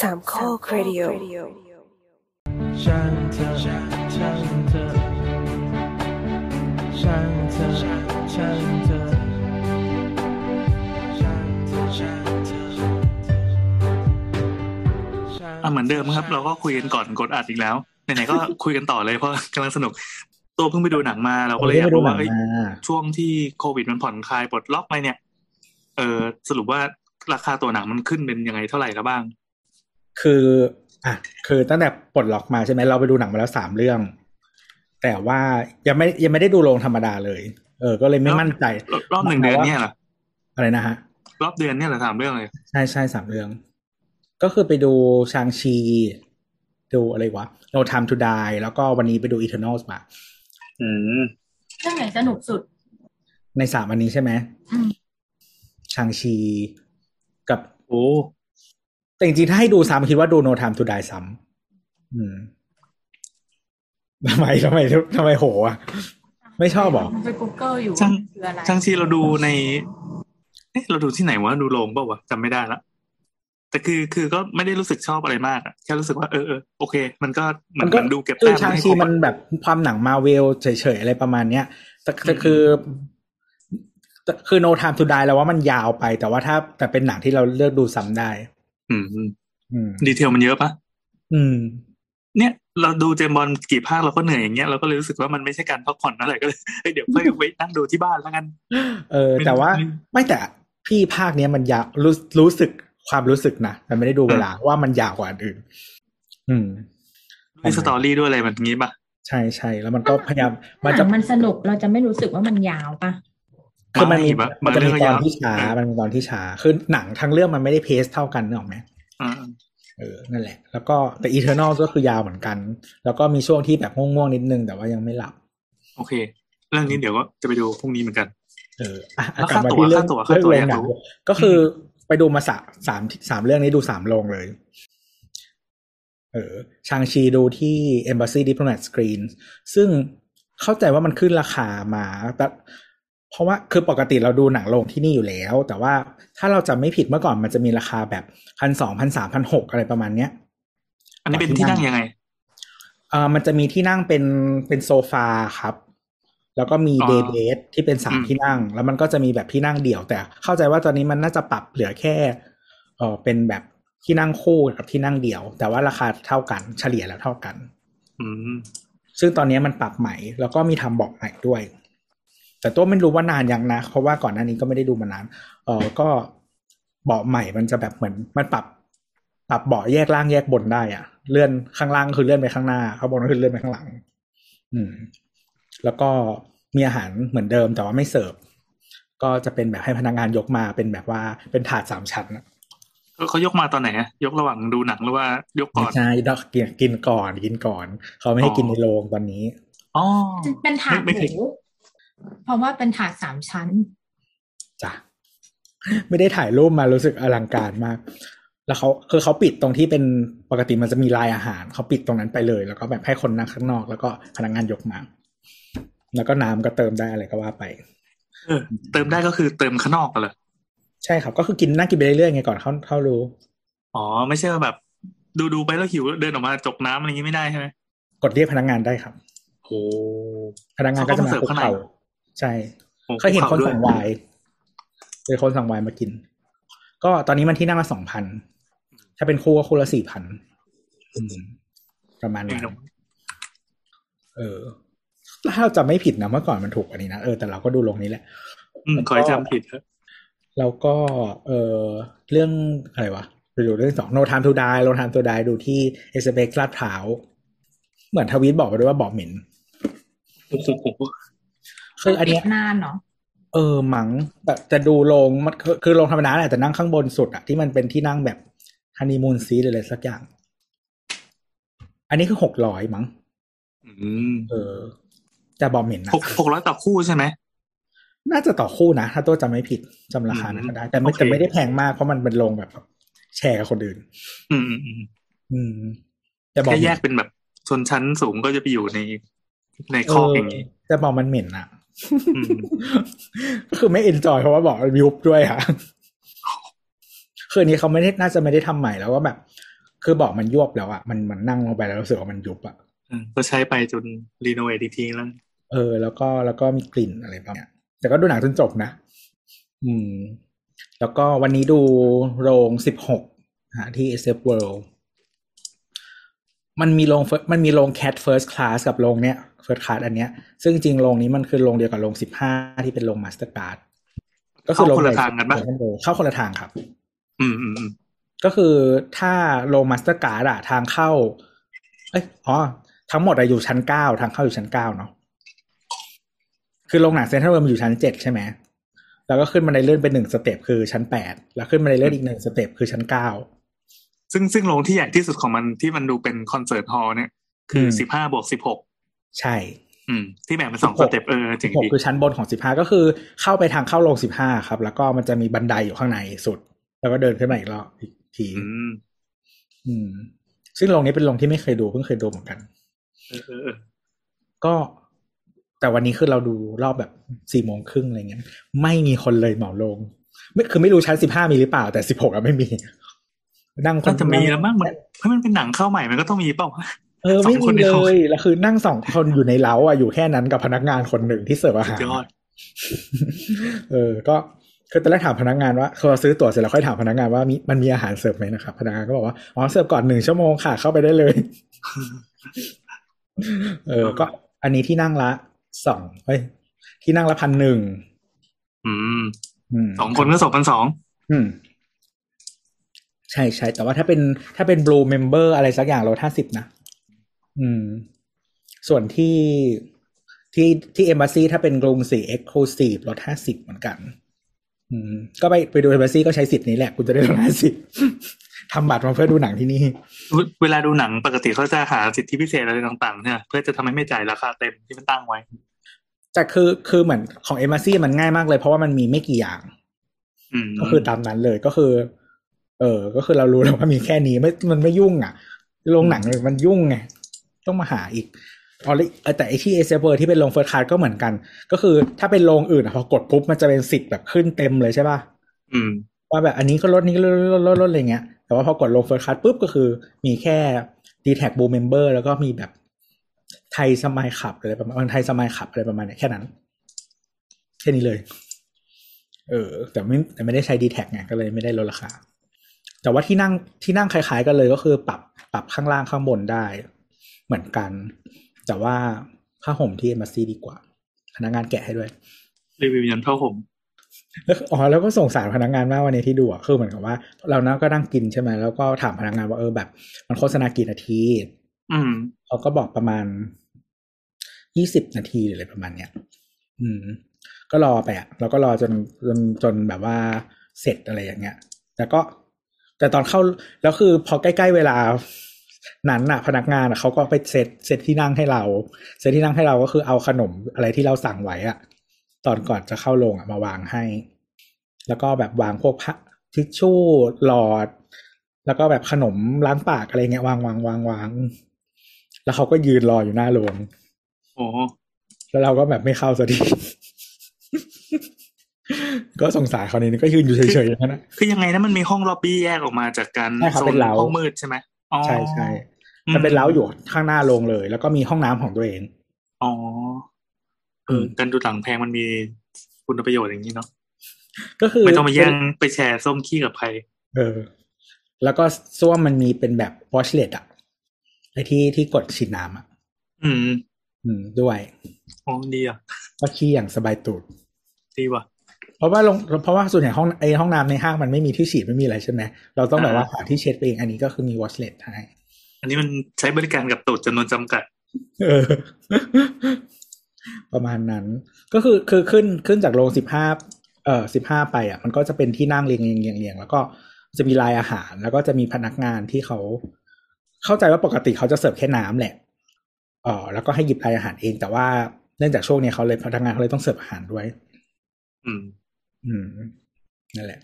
สามข้อครดิโอช่างเธอช่างเธอช่างเธอช่างเธอช่างเธอช่างเธออะเหมือนเดิมครับ เราก็คุยกันก่อนกดอัดอีกแล้วไหนๆก็คุยกันต่อเลยเพราะกำลังสนุกตัวเพิ่งไปดูหนังมาเราก็เลยอยากรู้ว่าเอ้ยช่วงที่โควิดมันผ่อนคลายปลดล็อกไปเนี่ย เออสรุปว่าราคาตัวหนังมันขึ้นเป็นยังไงเท่าไหร่แล้วบ้าง คืออะคือตั้งแต่ปลดล็อกมาใช่ไหมเราไปดูหนังมาแล้วสามเรื่อง แต่ว่ายังไม่ยังไม่ได้ดูโรงธรรมดาเลย เออ ก็เลยไม่มั่นใจ รอบรอบหนึ่งเดือนเนี่ยเหรออะไรนะฮะ รอบเดือนเนี่ยเหรอถามเรื่องเลยใช่ใช่สามเรื่อง ก็คือไปดูชางชี ดูอะไรวะ No Time to Die แล้วก็วันนี้ไปดู Eternals มา อืมเรื่องไหนสนุกสุด ในสามอันนี้ใช่ไหมอืมชางชีกับโอ้ แต่จริงๆ ถ้าให้ดูซ้ำคิดว่าดู No Time to Die ซ้ำอืมทำไมทำไมทำไมโหอะ ไม่ชอบหรอมันไป Google อยู่ช่างคืออะไรช่างชีเราดูในเอ๊ะเราดูที่ไหนวะ ดูโรงเปล่าวะจำไม่ได้ละแต่คือคือก็ไม่ได้รู้สึกชอบอะไรมากอะแค่รู้สึกว่าเออเออโอเค มันก็เหมือนเหมือนดูเก็บคือแต้มชางให้ชีครบมันอะแบบความหนังมาเวลเฉยๆ อะไรประมาณเนี้ยแต่แต่คือแต่คือ No Time to Die แล้วว่ามันยาวไป แต่ว่าถ้าแต่เป็นหนังที่เราเลือกดูซ้ำได้ อืมอืมดีเทลมันเยอะปะอืม เนี่ย เราดูเจมส์บอลกี่ภาคเราก็เหนื่อยอย่างเงี้ยเราก็เลยรู้สึกว่ามันไม่ใช่การพักผ่อนอะไรก็เลยเฮ้ยเดี๋ยวค่อยไปนั่งดูที่บ้านแล้วกัน เออไม่แต่ว่าไม่ไม่แต่พี่ภาคเนี้ยมันยาวรู้รู้สึกความรู้สึกนะแต่ไม่ได้ดูเวลาว่ามันยาวกว่าอันอื่น อืมมีสตอรี่ด้วยอะไรแบบนี้ปะใช่ใช่แล้วมันก็พยายามหมันนัจะงมันสนุกเราจะไม่รู้สึกว่ามันยาวปะ คือมันมีบางมันจะมีบางเรื่ตองอนก็ที่ช้าเออมันมีตอนที่ช้าคือหนังทั้งเรื่องมันไม่ได้เพสเท่ากันนึกออกไหมอ่าเออนั่นแหละ แล้วก็แต่ Eternal ก็คือยาวเหมือนกัน แล้วก็มีช่วงที่แบบง่วงๆนิดนึง แต่ว่ายังไม่หลับ โอเค เรื่องนี้เดี๋ยวก็จะไปดูพรุ่งนี้เหมือนกัน เอออะแล้วกลับมาค่าตั๋วที่เรื่องค่าตั๋วค่าตั๋วเรื่องอยากหนังรู้ก็คือไปดูมาสามสามสามเรื่องนี้ดูสามโรงเลย เออชางชีดูที่ Embassy Diplomat Screen ซึ่งเข้าใจว่ามันขึ้นราคามาแต่ เพราะว่าคือปกติเราดูหนังโรงที่นี่อยู่แล้ว แต่ว่าถ้าเราจะไม่ผิดเมื่อก่อนมันจะมีราคาแบบพันสองพันสามพันหกอะไรประมาณเนี้ย อันนี้เป็นที่นั่งยังไงเอ่อมันจะมีที่นั่งเป็นเป็นโซฟาครับ แล้วก็มีอ๋อเดย์เบสที่เป็นสามอืมที่นั่ง แล้วมันก็จะมีแบบที่นั่งเดี่ยว แต่เข้าใจว่าตอนนี้มันน่าจะปรับเหลือแค่เออเป็นแบบที่นั่งคู่กับที่นั่งเดี่ยว แต่ว่าราคาเท่ากันเฉลี่ยแล้วเท่ากัน อืมซึ่งตอนนี้มันปรับใหม่ แล้วก็มีทำเบอกใหม่ด้วย แต่ตัวไม่รู้ว่านานยังนะ เพราะว่าก่อนหน้านี้ก็ไม่ได้ดูมานาน เออก็เบาะใหม่มันจะแบบเหมือนมันปรับปรับเบาะแยกล่างแยกบนได้อะเลื่อนข้างล่างคือเลื่อนไปข้างหน้าข้างบนก็คือเลื่อนไปข้างหลัง อืม แล้วก็มีอาหารเหมือนเดิมแต่ว่าไม่เสิร์ฟก็จะเป็นแบบให้พนักงานยกมาเป็นแบบว่าเป็นถาดสามชั้นอะเขายกมาตอนไหนอะยกระหว่างดูหนังหรือว่ายกก่ไม่อนใช่ดอกกินกินก่อนกินก่อน เขาไม่ให้อ๋อกินในโรงตอนนี้อ๋อเป็นถาดไม่หไม่ เคยมูเพราะว่าเป็นถาดสามชั้นจ้ะไม่ได้ถ่ายรูปมารู้สึกอลังการมาก แล้วเขาคือเขาปิดตรงที่เป็นปกติมันจะมีลายอาหารเขาปิดตรงนั้นไปเลย แล้วก็แบบให้คนนั่งข้างนอก แล้วก็พนักงานยกมา แล้วก็น้ำก็เติมได้อะไรก็ว่าไป เออ เติมได้ก็คือเติมข้างนอกกันเลยใช่ครับ ก็คือกินนั่งกินไปเรื่อยๆไงก่อนเข้าเข้ารู้ อ๋อ ไม่ใช่ว่าแบบ ดูดูไปแล้วหิวแล้วเดินออกมาจกน้ำอะไรอย่างงี้ไม่ได้ใช่ไหมกดเรียกพนักงานได้ครับโอ้พนักงานก็จะมาเขาก็มาเสิร์ฟคุกข้างในเข่า ใช่โหเคยเห็นคนด้วสั่งไวน์เคยคนสั่งไวน์มากิน ก็ตอนนี้มันที่นั่งละสองพันถ้าเป็นคู่ก็คู่ละสี่พันประมาณเอนั้งนเนอะเออถ้าเราจะไม่ผิดนะเมื่อก่อนมันถูกกว่านี้นะเออแต่เราก็ดูลงนี้แหละอืมขอให้จำผิดเถอะแล้วก็ เออเรื่องอะไรวะไปดูเรื่องสองโนทามทูดายโนทามทูดายดูที่เอสเบกลาดพร้าวเหมือนทวีตบอกไปด้วยว่าบอกเหม็นโอ้โห คืออันเนี้ยนานเนาะเออมัง้งแต่จะดูโรงมันคือคือโรงธรรมดาแหละแต่นั่งข้างบนสุดอะที่มันเป็นที่นั่งแบบฮันนีมูนซีหรืออะไรสักอย่าง อันนี้คือหกร้อยมั้งอืมเออแต่บอกเหม็นนะหกหกร้อยต่อคู่ใช่ไหมน่าจะต่อคู่นะ ถ้าตัวจำไม่ผิดจำราคานั้นก็ได้ แต่ไม่โอเคแต่ไม่ได้แพงมากเพราะมันเป็นโรงแบบ แชร์กับคนอื่น อืมอืมอืมอืมแต่บอกแค่เหม็นแยกเป็นแบบชนชั้นสูงก็จะไปอยู่ในในคอกอย่างนี้แต่บอกมันเหม็นอะอืม ก็คือไม่ enjoy เพราะว่าบอกมันยุบด้วยค่ะ คืนนี้เขาไม่ได้น่าจะไม่ได้ทำใหม่แล้วก็แบบ คือบอกมันยวบแล้วอะมันมันนั่งลงไปแล้วรู้สึกว่ามันยุบอะเออก็ใช้ไปจน renovate อีกทีแล้ว เออ แล้วก็แล้วก็มีกลิ่นอะไรประมาณเนี้ยแต่ก็ดูหนังจนจบนะ อืม แล้วก็วันนี้ดูโรงสิบหกที่ SF World มันมีโรง Fir- มันมีโรง Cat First Class กับโรงเนี้ย First Class อันเนี้ย ซึ่งจริงๆโรงนี้มันคือโรงเดียวกับโรงสิบห้าที่เป็นโรง Mastercard เข้าคนละทางกันปะโรงใหญ่สุดเข้าคนละทางครับอืมอืมอืมก็คือถ้าโรง Mastercard อะทางเข้า เอ้ยอ๋อทั้งหมดอะอยู่ชั้นเก้าทางเข้าอยู่ชั้นเก้าเนาะคือโรงหนังเซ็นทรัลเวิลด์มันอยู่ชั้นเจ็ดใช่ไหมแล้วก็ขึ้นบันไดเลื่อนเป็นหนึ่ง step คือชั้นแปดแล้วขึ้นบันไดเลื่อนอีกหนึ่ง step คือชั้นเก้าซึ่งซึ่งโรงที่ใหญ่ที่สุดของมันที่มันดูเป็น concert hall เนี่ย คือสิบห้าบวกสิบหก ใช่ อืม ที่แบ่งเป็นสอง step เออเจ๋งหกนี่คือชั้นบนของสิบห้าก็คือเข้าไปทางเข้าโรงสิบห้าครับ แล้วก็มันจะมีบันไดอยู่ข้างในสุด แล้วก็เดินขึ้นมาอีกรอบอีกทีอืมอืมซึ่งโรงนี้เป็นโรงที่ไม่เคยดูเพิ่งเคยดูเหมือนกันเออเออเออก็แต่วันนี้คือเราดูรอบแบบสี่โมงครึ่งอะไรเงี้ยไม่มีคนเลยเหมาลง ไม่คือไม่รู้ชั้นสิบห้ามีหรือเปล่า แต่สิบหกอะไม่มีนั่งคนน่าจะมีแล้วมั้งมันเพราะมันเป็นหนังเข้าใหม่มันก็ต้องมีเปล่าวะ เออสองไม่คมีนเดีเลยวยแล้วคือนั่งสองคนอยู่ในเล้าอะอยู่แค่นั้นกับพนักงานคนหนึ่งที่เสิร์ฟอาสุหาดรยอดเออ ก็คือตอนแรกถามพนักงานว่าคือเราซื้อตั๋วเสร็จแล้วค่อยถามพนักงานว่ามีมันมีอาหารเสิร์ฟไหมนะครับพนักงานก็บอกว่าอ๋อเสิร์ฟก่อนหนึ่งชั่วโมงค่ะเข้าไปได้เลย เออ ก็ อันนี้ที่นั่งละสองเอ้ยที่นั่งละพันหนึ่งอืมอืมสองคนก็สองพันสองอืมใช่ใช่แต่ว่าถ้าเป็นถ้าเป็น blue member อะไรสักอย่างลดห้าสิบนะ อืม ส่วนที่ที่ที่ embassy ถ้าเป็นกรุงศรี exclusive ลดห้าสิบเหมือนกัน อืม ก็ไปไปดู embassy ก็ใช้สิทธิ์นี้แหละคุณจะได้ลดห้าสิบทำบัตรมาเพื่อดูหนังที่นี่ เวลาดูหนังปกติเขาจะหาสิทธิพิเศษอะไรต่างๆเนี่ยเพื่อจะทำให้ไม่จ่ายราคาเต็มที่มันตั้งไว้แต่คือคือเหมือนของ Embassy มันง่ายมากเลยเพราะว่ามันมีไม่กี่อย่างอืมก็คือตามนั้นเลยก็คือ เออ ก็คือเรารู้แล้วว่ามีแค่นี้ไม่มันไม่ยุ่งอะ โรงหนังมันยุ่งไง ต้องมาหาอีกอ๋อแล้วเออแต่ไอที่ SF World ที่เป็นโรง First Class ก็เหมือนกัน ก็คือถ้าเป็นโรงอื่นอะพอกดปุ๊บมันจะเป็นสิทธิ์แบบขึ้นเต็มเลยใช่ป่ะอืมว่าแบบอันนี้ก็ลดนี้ก็ลดลดลดลดอะไรเงี้ยแต่ว่าพอกดโรง First Class ปุ๊บก็คือ มีแค่ d t แท็กบูเมมเบอร์แล้วก็มีแบบ Thai Smile Club อะไรประมาณ Thai Smile Club อะไรประมาณเนี้ยแค่นั้น แค่นี้เลย เออ แต่ไม่แต่ไม่ได้ใช้ d t แท็ไงก็เลยไม่ได้ลดราคา แต่ว่าที่นั่งที่นั่งคล้ายๆกันเลยก็คือปรับปรับข้างล่างข้างบนได้ เหมือนกัน แต่ว่าผ้าห่มที่ Embassy ดีกว่า พนักงานแกะให้ด้วยรีวิวยันเท่าผมแล้วอ๋อแล้วก็สงสารพนักงานมากวันนี้ที่ดูอะคือเหมือนกับว่า เรานั่งก็นั่งกินใช่ไหมแล้วก็ถามพนักงานว่าเออแบบ มันโฆษณากี่นาที อืมเขาก็บอกประมาณยี่สิบนาทีหรืออะไรประมาณเนี้ยอืม ก็รอไปอะแล้วก็รอจนจนจนแบบว่าเสร็จอะไรอย่างเงี้ยแต่ก็ แต่ตอนเข้าแล้วคือพอใกล้ๆเวลา นั้นน่ะ พนักงานอะเขาก็ไปเซตเซตที่นั่งให้เรา เซตที่นั่งให้เราก็คือเอาขนมอะไรที่เราสั่งไว้อะตอนก่อนจะเข้าโรงอะมาวางให้ แล้วก็แบบวางพวกผ้าทิชชู่หลอด แล้วก็แบบขนมล้างปากอะไรเงี้ยวางวางวางวางแล้วเขาก็ยืนรออยู่หน้าโรงโอ้แล้วเราก็แบบไม่เข้าสักทีก็สงสารเขานี่ก็ยืนอยู่เฉยๆอย่างนั้นนะคือยังไงนะมันมีห้องล็อบบี้แยกออกมาจากการใช่ครับโซเป็นนเล้าห้องมืดใช่ไหมอ๋อ ใช่ใช่มันเป็นเล้าอยู่ข้างหน้าโรงเลย แล้วก็มีห้องน้ำของตัวเอง อ๋อเออการดูหลังแพงมันมีคุณประโยชน์อย่างนี้เนาะก็คือไม่ต้องมาแย่งไปแชร์ส้มขี้กับใครเออ แล้วก็ส้วมมันมีเป็นแบบวอชเลตอะไอที่ที่กดฉีดน้ำอะอืม อืมด้วยอ๋อดีอะก็ขี้อย่างสบายตูดดีว่ะ เพราะว่าลงเพราะว่าส่วนใหญ่ห้องไอห้องน้ำในห้างมันไม่มีที่ฉีดไม่มีอะไรใช่ไหมเราต้องแบบว่าหาที่เช็ดเองอันนี้ก็คือมีวอชเลตให้อันนี้มันใช้บริการกับตูดจำนวนจำกัดเออประมาณนั้น ก็คือคือขึ้นขึ้นจากโรงสิบห้าเอ่อสิบห้าไปอะ มันก็จะเป็นที่นั่งเรียงเรียงเรียงเรียงแล้วก็จะมีลายอาหาร แล้วก็จะมีพนักงานที่เขา เข้าใจว่าปกติเขาจะเสิร์ฟแค่น้ำแหละเออแล้วก็ให้หยิบลายอาหารเอง แต่ว่าเนื่องจากช่วงนี้เขาเลยพนักงานเขาเลยต้องเสิร์ฟอาหารด้วย อืม อืมนั่นแหละ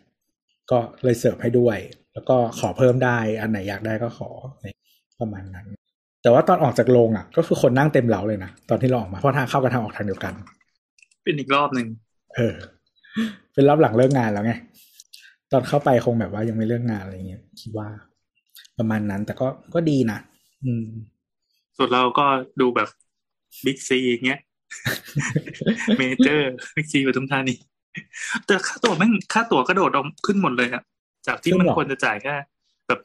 ก็เลยเสิร์ฟให้ด้วย แล้วก็ขอเพิ่มได้อันไหนอยากได้ก็ขอประมาณนั้น แต่ว่าตอนออกจากโรงอะ ก็คือคนนั่งเต็มเหลาเลยนะตอนที่เราออกมาเพราะทางเข้ากับทางออกทางเดียวกัน เป็นอีกรอบหนึ่งเออ เป็นรอบหลังเลิกงานแล้วไงตอนเข้าไปคงแบบว่ายังไม่เลิกงานอะไรเงี้ยคิดว่า ประมาณนั้น แต่ก็ก็ดีนะอืมส่วนเราก็ดูแบบบิ๊กซีอย่างเงี้ยเมเจอร์บิ๊กซีปทุมธานี แต่ค่าตั๋วแม่งค่าตั๋วกระโดดออกขึ้นหมดเลยอะจากที่มันควรจะจ่ายแค่แบบ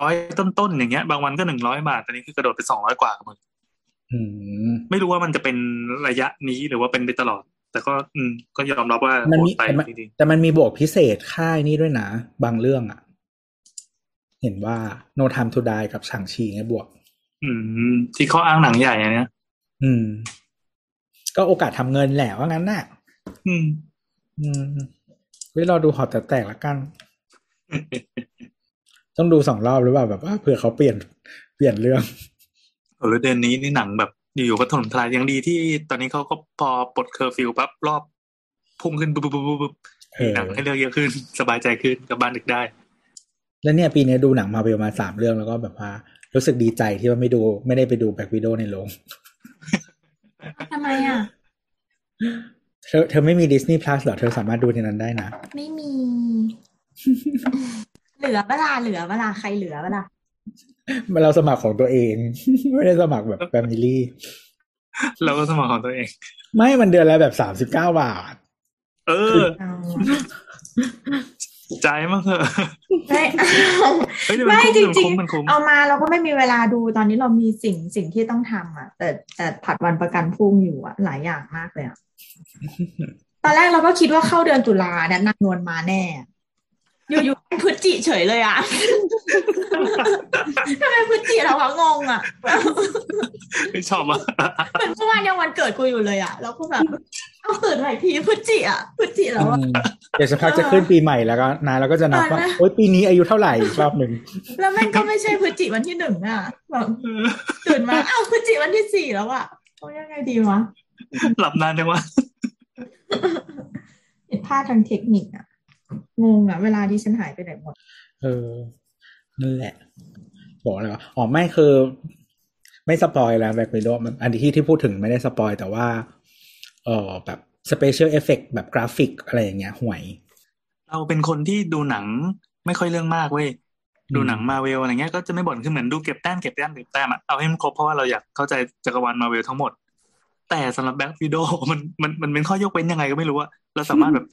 ร้อยต้นๆอย่างเงี้ย บางวันก็หนึ่งร้อยบาทตอนนี้คือกระโดดไปสองร้อยกว่าหมดอืมไม่รู้ว่ามันจะเป็นระยะนี้หรือว่าเป็นไปตลอด แต่ก็ อืม ก็ยอมรับว่ามันโหมีดไปแต่มันจริงแต่มันมีบวกพิเศษค่ายนี้ด้วยนะ บางเรื่องอะ เห็นว่า No Time to Die กับชางชีไงบวกๆอืม ที่เขาอ้างหนังใหญ่อันเนี้ย อืม ก็โอกาสทำเงินแหละว่างั้นน่ะ อืม อืมไว้รอดูหอแต่แตกละกัน ต้องดูสองรอบหรือเปล่าแบบว่าเผื่อเขาเปลี่ยนเปลี่ยนเรื่องโอ้แล้วเดือนนี้นี่หนังแบบอยู่ๆก็ถล่มทลายยังดีที่ตอนนี้เขาก็พอปลดเคอร์ฟิวปั๊บรอบพุ่งขึ้นปุ๊บปุ๊บปุ๊บปุ๊บเออมีหนังให้เลือกเยอะขึ้น สบายใจขึ้นกลับบ้านดึกได้ แล้วเนี่ยปีนี้ดูหนังมาเวลมาสามเรื่องแล้วก็แบบว่ารู้สึกดีใจที่ว่าไม่ดูไม่ได้ไปดูแบ็กวิดโอในโรงทำไมอะ เธอเธอไม่มี Disney Plus เหรอ เธอสามารถดูในนั้นได้นะ ไม่มี เหลือเวลาเหลือเวลาใครเหลือเวลามันเราสมัครของตัวเอง ไม่ได้สมัครแบบ Family เราก็สมองของตัวเอง ไม่มันเดือนละแบบสามสิบเก้าบาท เออใจมากเถอะไม่เอาเฮ้ยแต่ไม่มันจคุ้มริงมันคุ้มมันคุ้มๆเอามาเราก็ไม่มีเวลาดูตอนนี้เรามีสิ่งสิ่งที่ต้องทำอะ แต่แต่ผัดวันประกันพรุ่งอยู่อะ หลายอย่างมากเลยอะ ตอนแรกเราก็คิดว่าเข้าเดือนตุลาเนี่ยนางนวลมาแน่ อยู่ๆเป็นพฤศจิเฉยเลยอะทำไมพฤศจิเราอะงงอะไม่ชอบอะเหมือนเมื่อวานยังวันเกิดกูอยู่เลยอะแล้วก็แบบเอาตื่นใหม่ทีพฤศจิอะพฤศจิแล้วอะอืมเดี๋ยวสักพักจะขึ้นปีใหม่แล้วก็นายเราก็จะนับว่าตอนแรกโอ๊ยปีนี้อายุเท่าไหร่อีกรอบหนึ่งแล้วแม่งก็ไม่ใช่พฤศจิวันที่หนึ่งอะแบบตื่นมาอ้าวพฤศจิวันที่สี่แล้วอะเอายังไงดีวะ หลับนานจังวะผิดพลาดทางเทคนิคอะงงอะเวลาที่ฉันหายไปไหนหมด เออ นั่นแหละ บอกอะไรวะอ๋อไม่คือ ไม่ spoil แล้ว Black Widow มันอันที่ที่พูดถึงไม่ได้ spoil แต่ว่าเออแบบ special effect แบบกราฟิกอะไรอย่างเงี้ยห่วย เราเป็นคนที่ดูหนังไม่ค่อยเรื่องมากเว้ยดูหนังมาเวลอะไรเงี้ยก็จะไม่บ่นคือเหมือนดูเก็บแต้มเก็บแต้มเก็บแต้มอะเอาให้มันครบเพราะว่าเราอยากเข้าใจจักรวาลมาเวลทั้งหมด แต่สำหรับ Black Widow มันมันมันเป็นข้อยกเว้นยังไงก็ไม่รู้อะเราสามารถแบบ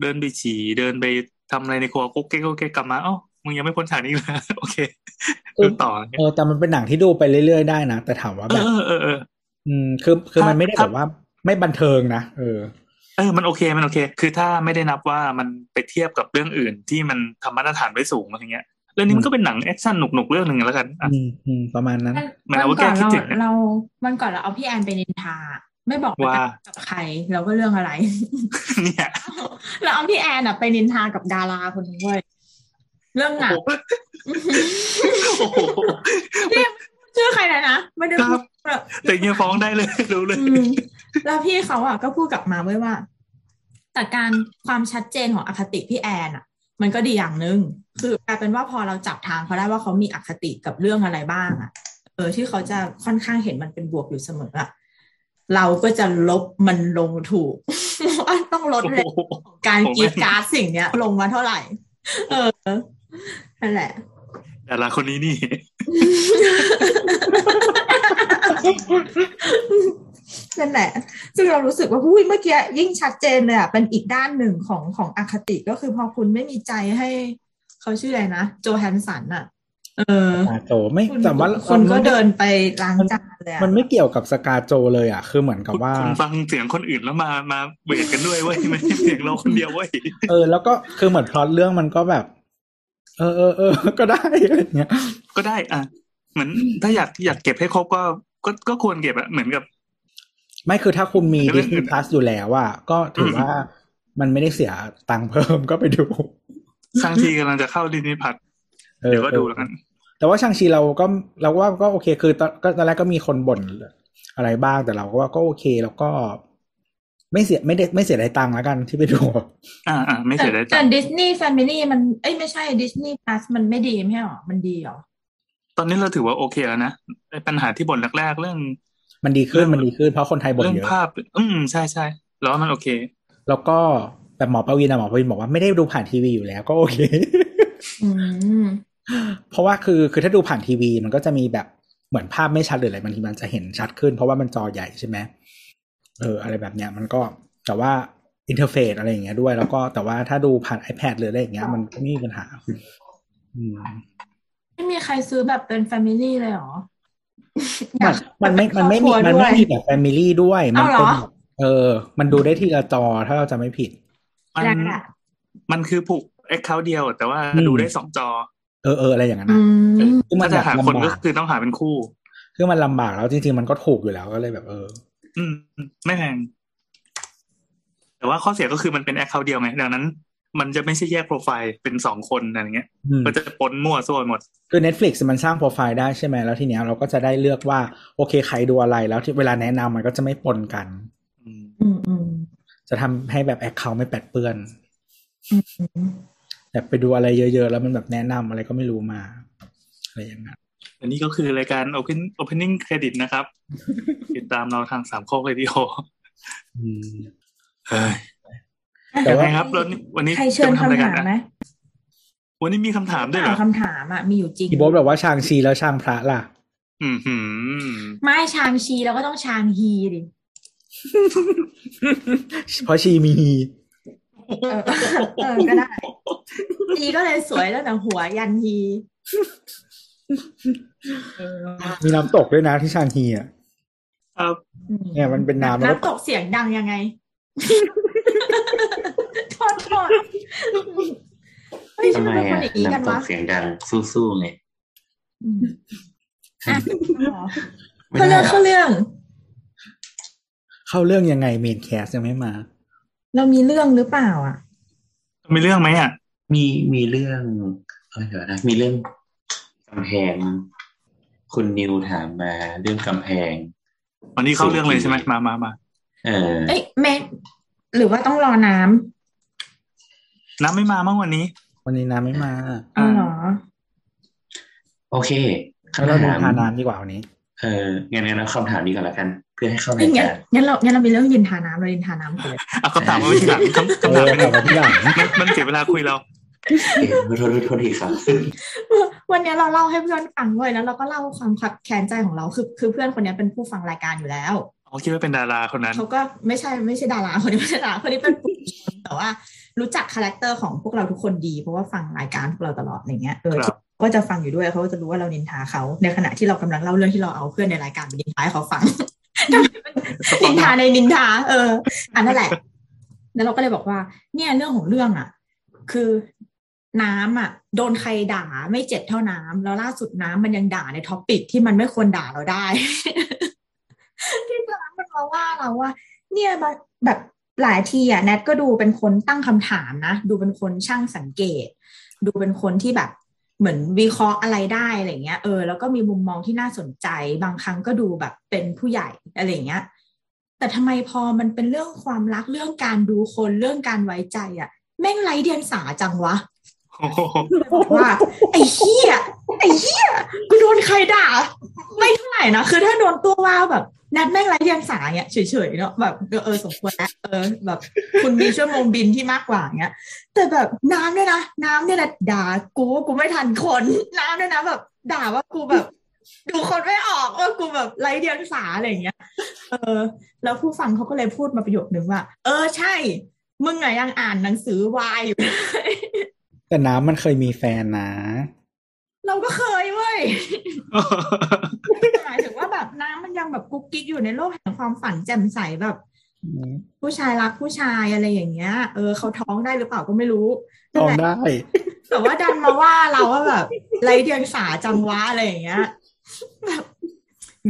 เดินไปฉี่เดินไปทำอะไรในครัวกุ๊กเก๊กกุ๊กเก๊กกลับมาเอ้ามึงยังไม่พ้นฉากนี้เลยโอเคเออดูต่อเออแต่มันเป็นหนังที่ดูไปเรื่อยๆได้นะแต่ถามว่าเอแบบอเออเอออืมคือคือถ้ามันไม่ได้ถ้าแบบว่า ไม่บันเทิงนะเออ เออ มันโอเคมันโอเค คือถ้าไม่ได้นับว่ามันไปเทียบกับเรื่องอื่นที่มันทำมาตรฐานไว้สูงอะไรเงี้ย เรื่องนี้มันก็เป็นหนังแอคชั่นหนุกๆเรื่องหนึ่งแล้วกันอะอืมอืมประมาณนั้นหมายถึงว่าก่อนแก้คิดเราถึงอะเรามันก่อนเราเอาพี่แอนไปนินทา ไม่บอกว่ากับใครแล้วก็เรื่องอะไรเนี่ยเราเอาพี่แอนอะไปนินทากับดาราคนหนึงเว้ยเรื่องหนังโอ้โหชื่อใครนะนะไม่ได้ครัพูบดแบบแต่เงี้ยฟ้องได้เลยรู้เลยอืมแล้วพี่เขาอะก็พูดกลับมาไว้ว่าแต่การความชัดเจนของอคติพี่แอนอะ มันก็ดีอย่างหนึ่งคือกลายเป็นว่าพอเราจับทางเขาได้ว่าเขามีอคติกับเรื่องอะไรบ้างอะ เออที่เขาจะค่อนข้างเห็นมันเป็นบวกอยู่เสมออะเราก็จะลบมันลงถูกว่าต้องลดโอ้เลยโหของการผมกรีดไม่กราร์ดสิ่งเนี้ย ลงมาเท่าไหร่ เออนั่นแหละดาราคนนี้นี่ นั่นแหละ ซึ่งเรารู้สึกว่าหุ้ยเมื่อกี้ยิ่งชัดเจนเลยอะเป็นอีกด้านหนึ่งของของอคติก็คือพอคุณไม่มีใจให้เขาชื่ออะไรนะ โจแฮนสันอะ เออสกาโจไม่คุณแต่ว่าคนก็มัไม่เดินไปล้างจานเลยอะมันไม่เกี่ยวกับสกาโจเลยอะ คือเหมือนกับว่าคุณฟังเสียงคนอื่นแล้วมามาเวทกันด้วยเว้ยไม่ใช่เสียงเราคนเดียวเว้ยเออแล้วก็คือเหมือนพล็อตเรื่องมันก็แบบ เออเออเออก็ได้อะไรอย่างเงี้ย ก็ได้อะเหมือนถ้าอยากอยากเก็บให้ครบก็ก็ก็ควรเก็บอะเหมือนกับ ไม่คือถ้าคุณมีเรื่อง Disney อื่น Plus อยู่แล้วอะก็ถือว่ามันไม่ได้เสียตังค์เพิ่มก็ไปดูชางชีกำลังจะเข้า Disney Plus เออเดี๋ยวก็ดูแล้วกัน แต่ว่าชางชีเราก็เราว่าก็โอเค คือตอนก็ตอนแรกก็มีคนบ่นอะไรบ้างแต่เราก็ว่าก็โอเคแล้วก็ ไม่เสียไม่ได้ไม่เสียดายตังค์แล้วกันที่ไปดู อ่าอ่าไม่เสียดายแต่ตังค์ Disney family มันเอ้ยไม่ใช่ Disney Plus มันไม่ดีไม่ใช่หรอมันดีเหรอตอนนี้เราถือว่าโอเคแล้วนะไอ้ปัญหาที่บ่นแรกๆเรื่อง มันดีขึ้นมันดีขึ้นเพราะคนไทยบ่นเรื่องเยอะภาพ อืมใช่ใช่แล้วว่ามันโอเค แล้วก็แบบหมอประวินอะหมอประวินบอกว่าไม่ได้ดูผ่านทีวีอยู่แล้วก็โอเคอืมเพราะว่าคือคือถ้าดูผ่านทีวีมันก็จะมีแบบเหมือนภาพไม่ชัดหรืออะไรบางทีมันจะเห็นชัดขึ้น เพราะว่ามันจอใหญ่ใช่ไหมเออ อะไรแบบเนี้ย มันก็แต่ว่า interface อะไรอย่างเงี้ยด้วย แล้วก็แต่ว่าถ้าดูผ่าน iPad หรืออะไรอย่างเงี้ย มันก็ไม่มีปัญหาอืมไม่มีใครซื้อแบบเป็น family เลยเหรอ มันมันไม่มันไม่มีครอบครัวมันไม่ด้วยมีแบบ family ด้วยเหรอ มัเอาเป็นแบบเออ มันดูได้ทีละจอถ้าเราจะไม่ผิด มันได้อะมันคือผูก account เดียว แต่ว่าอืมดูได้สองจอ เออเอออะไรอย่างนั้นอืนะคือมันถ้าแบจะหาคนลำก็บากคือต้องหาเป็นคู่คือมันลำบากแล้วจริงๆมันก็ถูกอยู่แล้วก็เลยแบบเออ อืม ไม่แพงแต่ว่าข้อเสียก็คือมันเป็น account เดียวไงดังนั้น มันจะไม่ใช่แยกโปรไฟล์เป็นสองคนอะไรเงี้ยอืมมันจะปนมั่วซั่วหมด คือ Netflix มันสร้างโปรไฟล์ได้ใช่ไหมแล้วทีเนี้ยเราก็จะได้เลือกว่า โอเคใครดูอะไรแล้วที่เวลาแนะนำมันก็จะไม่ปนกันอืมอืมอืมจะทำให้แบบ account ไม่แปดเปื้อนอืมแบบไปดูอะไรเยอะๆ แล้วมันแบบแนะนำอะไรก็ไม่รู้มา อะไรอย่างเงี้ยอันนี้ก็คือรายการ Open Opening Credit นะครับ ติดตามเราทางสามข้อเรดิโออืมเฮ้ย แต่ยังว่าไงครับแล้วนี่วันนี้ใครเชิญจะมาทำรายคำการถามไหมอะวันนี้มีคำถามด้วยเหรอคำถามอะมีอยู่จริงพี่โบ๊ทบอกว่าชางชีแล้วชางพระล่ะอืมหืมไม่ชางชีแล้วก็ต้องชางฮีดิเพราะชีมีเออเออก็ได้ชีก็เลยสวยตั้งแต่หัวยันฮีเออมีน้ำตกด้วยนะที่ชางฮีอะครับอืมเนี่ยมันเป็นน้ำแล้วก็น้ำตกเสียงดังยังไง โทษโทษเฮ้ยทำไมเป็นคนอะอย่างนี้กันน้ำตวะกเสียงดังสู้ๆไงอืมอะเหรอไม่เขาได้เรื่องหรอเขาเรื่อง เข้าเรื่องยังไงเมนแคสยังไม่มา เรามีเรื่องหรือเปล่า อะมีเรื่องไหมอะ มีมีเรื่องอะไรเดี๋ยวนะมีเรื่องกำแพง คุณนิวถามมาเรื่องกำแพง วันนี้เข้าเรื่องเลยใช่ไหมมามามาเออเอ้ยเมนหรือว่าต้องรอน้ำ น้ำไม่มามั้งวันนี้ วันนี้น้ำไม่มาอ๋อเหรอโอเคแล้วเราคำดูถามทาน้ำดีกว่าวันนี้ เอองั้นงั้นเอาคำถามนี้ก่อนละกัน เพื่อให้เข้าเอ้รายยงั้นการงั้นเรางั้นเรามีเรื่องยินทาน้ำเรายินทาน้ำกันเลยเอาคำถามมาไว้ทีหลังคำเอคำถามอเป็นกลับมาที่หลังมันมันเสียเวลาคุยเราเอ๊ะโทษโทษโทษทีครับวันนี้เราเล่าให้เพื่อนฟังด้วยแล้วเราก็เล่าความขับแค้นใจของเราคือคือเพื่อนคนนี้เป็นผู้ฟังรายการอยู่แล้วเขาคิดว่าเป็นดาราคนนั้นเขาก็ไม่ใช่ไม่ใช่ดาราคนนี้ไม่ใช่ดาราคนนี้เป็นผู้ชมแต่ว่า รู้จัก character ของพวกเราทุกคนดี เพราะว่าฟังรายการพวกเราตลอดอย่างเงี้ยเออครับก็จะฟังอยู่ด้วยเขาก็จะรู้ว่าเรานินทาเขาในขณะที่เรากำลังเล่าเรื่องที่เราเอาเพื่อนในรายการไปนินทาให้เขาฟังนินทาในนินทา เออ อันนั่นแหละ แล้วเราก็เลยบอกว่า เนี่ยเรื่องของเรื่องอะ คือน้ำอะ โดนใครด่าไม่เจ็บเท่าน้ำแล้วล่าสุดน้ำมันยังด่าในท็อปปิกที่มันไม่ควรด่าเราได้ที่น้ำมันมาว่าเราว่า เนี่ยแบบแบบ หลายทีอะแนทก็ดูเป็นคนตั้งคำถามนะ ดูเป็นคนช่างสังเกต ดูเป็นคนที่แบบเหมือนวิเคราะห์อะไรได้อะไรเงี้ยเออแล้วก็มีมุมมองที่น่าสนใจ บางครั้งก็ดูแบบเป็นผู้ใหญ่อะไรเงี้ย แต่ทำไมพอมันเป็นเรื่องความรักเรื่องการดูคนเรื่องการไว้ใจอะ แม่งไรเดียงสาจังวะว่าไอ้เหี้ยไอ้เหี้ยกูโดนใครด่า ไม่เท่าไหร่นะคือถ้าโดนตัวว่าแบบ นัดแม่งไร้เดียงสาเนี่ยเฉยๆเนาะแบบเออเออสมควรแล้วเออแบบ คุณมีชั่วโมงบินที่มากกว่าเงี้ย แต่แบบน้ำเนี่ยนะน้ำเนี่ยนะด่ากูว่ากูไม่ทันคนน้ำเนี่ยนะแบบ ด่าว่ากูแบบ ดูคนไม่ออกว่ากูแบบไร้เดียงสาอะไรอย่างเงี้ย เออ แล้วผู้ฟังเขาก็เลยพูดมาประโยคนึงว่า เออใช่ มึงไงยังอ่านหนังสือวายอยู่แต่น้ำมันเคยมีแฟนนะ เราก็เคยเว้ย ยังแบบกุ๊กกิ๊กอยู่ในโลกแห่งความฝันแจ่มใสแบบ ผู้ชายรักผู้ชายอะไรอย่างเงี้ย เออเขาท้องได้หรือเปล่าก็ไม่รู้นั่ต้นองแหละได้ แต่ว่าดันมาว่าเราว่าแบบไรเดียงสาจังวะอะไรอย่างเงี้ยแบบ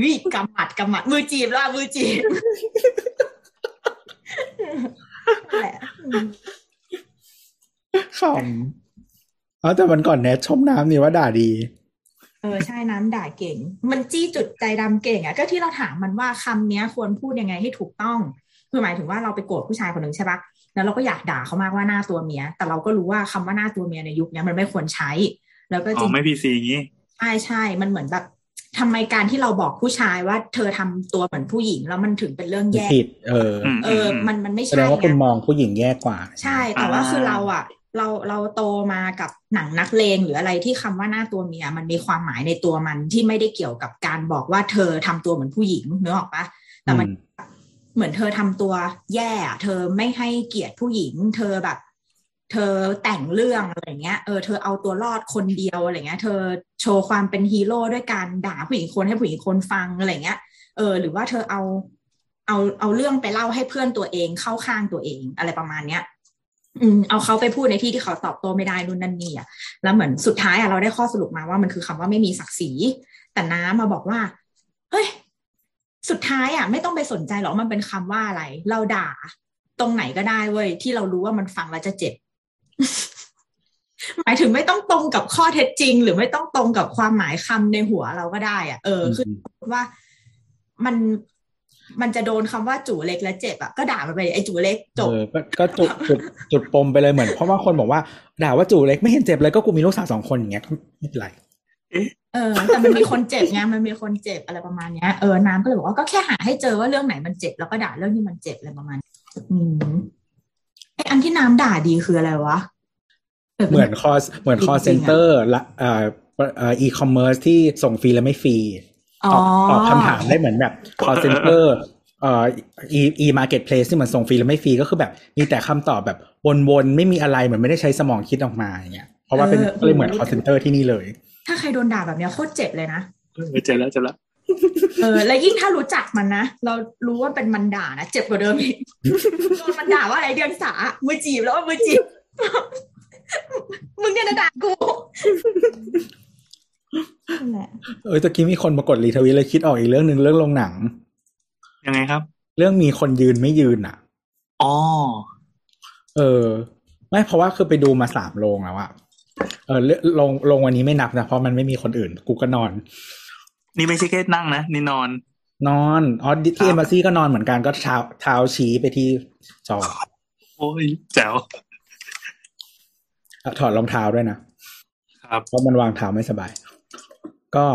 วิกำหมัดกำหมัดมือจีบแล้วอะมือจีบนั่นแหละอืมขำอ๋อแต่วันก่อนแนทชมน้ำนี่ว่าด่าดีเออใช่น้ำด่าเก่ง มันจี้จุดใจดำเก่งอะก็ที่เราถามมันว่าคำเนี้ยควรพูดยังไงให้ถูกต้องคือหมายถึงว่าเราไปโกรธผู้ชายคนหนึ่งใช่ปะแล้วเราก็อยากด่าเขามากว่าหน้าตัวเมีย แต่เราก็รู้ว่าคำว่าหน้าตัวเมียในยุคเนี้ยมันไม่ควรใช้ แล้วก็อ๋จริองไม่พีซีอย่างนี้ใช่ใช่มันเหมือนแบบทำไมการที่เราบอกผู้ชายว่าเธอทำตัวเหมือนผู้หญิงแล้วมันถึงเป็นเรื่องแย่ผิดเอออมเออ มันมันไม่แสใช่ดงว่าคุณไงมองผู้หญิงแย่กว่า ใช่แต่ว่าอ่าคือเราอะ เราเราโตมากับหนังนักเลงหรืออะไรที่คำว่าหน้าตัวเมียมันมีความหมายในตัวมันที่ไม่ได้เกี่ยวกับการบอกว่าเธอทำตัวเหมือนผู้หญิงเนื้อออกปะแต่มันเหมือนเธอทำตัวแย่อะเธอไม่ให้เกียรติผู้หญิง เธอแบบ เธอแต่งเรื่องอะไรเงี้ยเออเธอเอาตัวรอดคนเดียวอะไรเงี้ย เธอโชว์ความเป็นฮีโร่ด้วยการด่าผู้หญิงคนให้ผู้หญิงคนฟังอะไรเงี้ยเออหรือว่าเธอเอาเอาเอาเรื่องไปเล่าให้เพื่อนตัวเองเข้าข้างตัวเองอะไรประมาณเนี้ยอืม เอาเขาไปพูดในที่ที่เขาตอบโต้ไม่ได้นู่นนั่นนี่อะแล้วเหมือนสุดท้ายอะเราได้ข้อสรุปมาว่ามันคือคำว่าไม่มีศักดิ์ศรี แต่น้ามาบอกว่า เฮ้ย สุดท้ายอะไม่ต้องไปสนใจหรอกมันเป็นคำว่าอะไร เราด่า ตรงไหนก็ได้เว้ยที่เรารู้ว่ามันฟังแล้วจะเจ็บ หมายถึงไม่ต้องตรงกับข้อเท็จจริง หรือไม่ต้องตรงกับความหมายคำในหัวเราก็ได้ อะ เออคือว่ามัน มันจะโดนคำว่าจู่เล็กและเจ็บอะก็ด่ามันไปไอ้จู่เล็กจบเออก็ก็จุดจุดจุดปมไปเลยเหมือน เพราะว่าคนบอกว่าด่าว่าจู๋เล็กไม่เห็นเจ็บเลยก็กูมีลูกสาวสองคนอย่างเงี้ยก็ไม่เป็นไรเออ แต่มันมีคนเจ็บไงมันมีคนเจ็บอะไรประมาณเนี้ยเออน้ำก็เลยบอกว่าก็แค่หาให้เจอว่าเรื่องไหนมันเจ็บแล้วก็ด่าเรื่องที่มันเจ็บอะไรประมาณนี้อืมไออันที่น้ำด่าดีคืออะไรวะเหมือน call เหมือน call center ละเอ่อเอ่ออีคอมเมิร์ซที่ส่งฟรีและไม่ฟรีอ๋อ ตอบตอบคำถามได้เหมือนแบบ call center เอ่อ e e marketplace ที่เหมือนส่งฟรีและไม่ฟรีก็คือแบบ มีแต่คำตอบแบบวนๆ ไม่มีอะไรเหมือนไม่ได้ใช้สมองคิดออกมาอย่างเงี้ยเพราะว่าเป็นก็เลยเหมือน call center ที่นี่เลย ถ้าใครโดนด่าแบบเนี้ยโคตรเจ็บเลยนะเออเจอแล้วเจอแล้วเออและยิ่งถ้ารู้จักมันนะ เรารู้ว่าเป็นมันด่านะเจ็บกว่าเดิมอีกโดนมันด่าว่าอะไรเดือนสามือจีบแล้วว่ามือจีบมึงเนี่ยนะด่ากู นั่นแหละเออตะกี้มีคนมากดรีทวิตเลยคิดออกอีกเรื่องหนึ่งเรื่องโรงหนัง ยังไงครับ เรื่องมีคนยืนไม่ยืนอะอ๋อเออ ไม่เพราะว่าคือไปดูมาสามโรงแล้วอะเออเรื่องโรงโรงวันนี้ไม่นับนะเพราะมันไม่มีคนอื่น กูก็นอน นี่ไม่ใช่แค่นั่งนะนี่นอน นอนอ๋อที่เอมบาซีก็นอนเหมือนกันก็เท้าเท้าชี้ไปที่จอโอ้ยแจ๋วถอดรองเท้าด้วยนะครับเพราะมันวางเท้าไม่สบาย ก็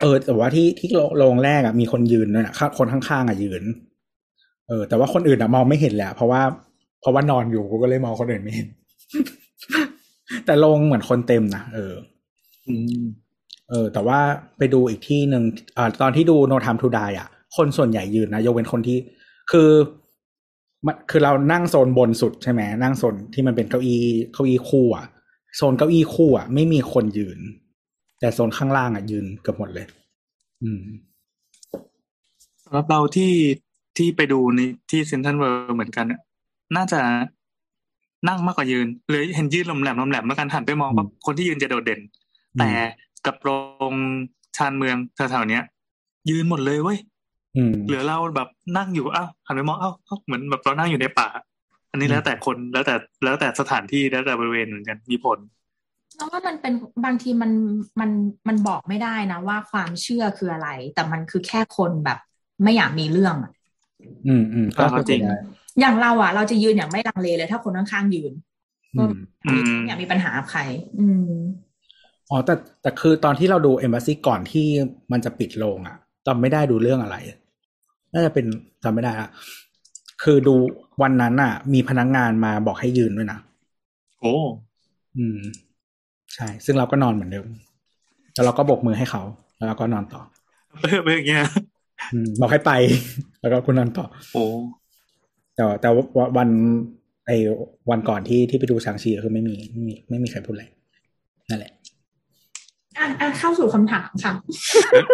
เออ แต่ว่าที่ที่โรงแรกอะมีคนยืนด้วยนะคนข้างๆอะยืน เออ แต่ว่าคนอื่นอะมองไม่เห็นแหละ เพราะว่า เพราะว่านอนอยู่กูก็เลยมองคนอื่นไม่เห็น แต่โรงเหมือนคนเต็มนะเออเออ แต่ว่าไปดูอีกที่หนึ่งอ่าตอนที่ดู No Time to Die อะ คนส่วนใหญ่ยืนนะยกเว้นคนที่คือมันคือเรานั่งโซนบนสุดใช่ไหมนั่งโซนที่มันเป็นเก้าอี้เก้าอี้คู่อะโซนเก้าอี้คู่อะไม่มีคนยืน แต่โซนข้างล่างอะยืนเกือบหมดเลย อืมสำหรับเราที่ที่ไปดูในที่เซ็นทรัลเวิลด์เหมือนกันน่ะน่าจะนั่งมากกว่ายืนเลยเห็นยืนหร็อมแหร็มหร็อมแหร็มแล้วกันหันไปมองอืมว่าคนที่ยืนจะโดดเด่น แต่กับโรงชานเมืองแถวๆเนี้ย ยืนหมดเลยเว้ยอืมเหลือเราแบบนั่งอยู่อ้าวหันไปมองอ้าวอ้าวเหมือนแบบเรานั่งอยู่ในป่า อันนี้อืมแล้วแต่คนแล้วแต่แล้วแต่สถานที่แล้วแต่บริเวณเหมือนกันมีผล แล้วว่ามันเป็นบางทีมันมันมันบอกไม่ได้นะว่าความเชื่อคืออะไร แต่มันคือแค่คนแบบไม่อยากมีเรื่องอะอืมอืมก็อ่าเข้าจใจริงได้อย่างเราอะ เราจะยืนอย่างไม่ลังเลเลย ถ้าคนข้างๆยืนอืมอืมไม่อยากมีปัญหากับใคร อืมอ๋อแต่แต่คือตอนที่เราดูเอมบ s ซีก่อนที่มันจะปิดโรงอะจำไม่ได้ดูเรื่องอะไร น่าจะเป็นจำไม่ได้ละคือดูวันนั้นอะ มีพนักงานมาบอกให้ยืนด้วยนะโอ้อืม ใช่ ซึ่งเราก็นอนเหมือนเดิม แล้วเราก็โบกมือให้เขา แล้วเราก็นอนต่อเออเป็นอย่างเงี้ยอืมบอกให้ไป แล้วก็คุณนอนต่อ โอ้ แต่ว่าแต่ว่าวันไอ้วันก่อนที่ที่ไปดูชางชีคือไม่มีไม่มีไม่มีใครพูดอะไรนั่นแหละอะอะเข้าสู่คำถามค่ะ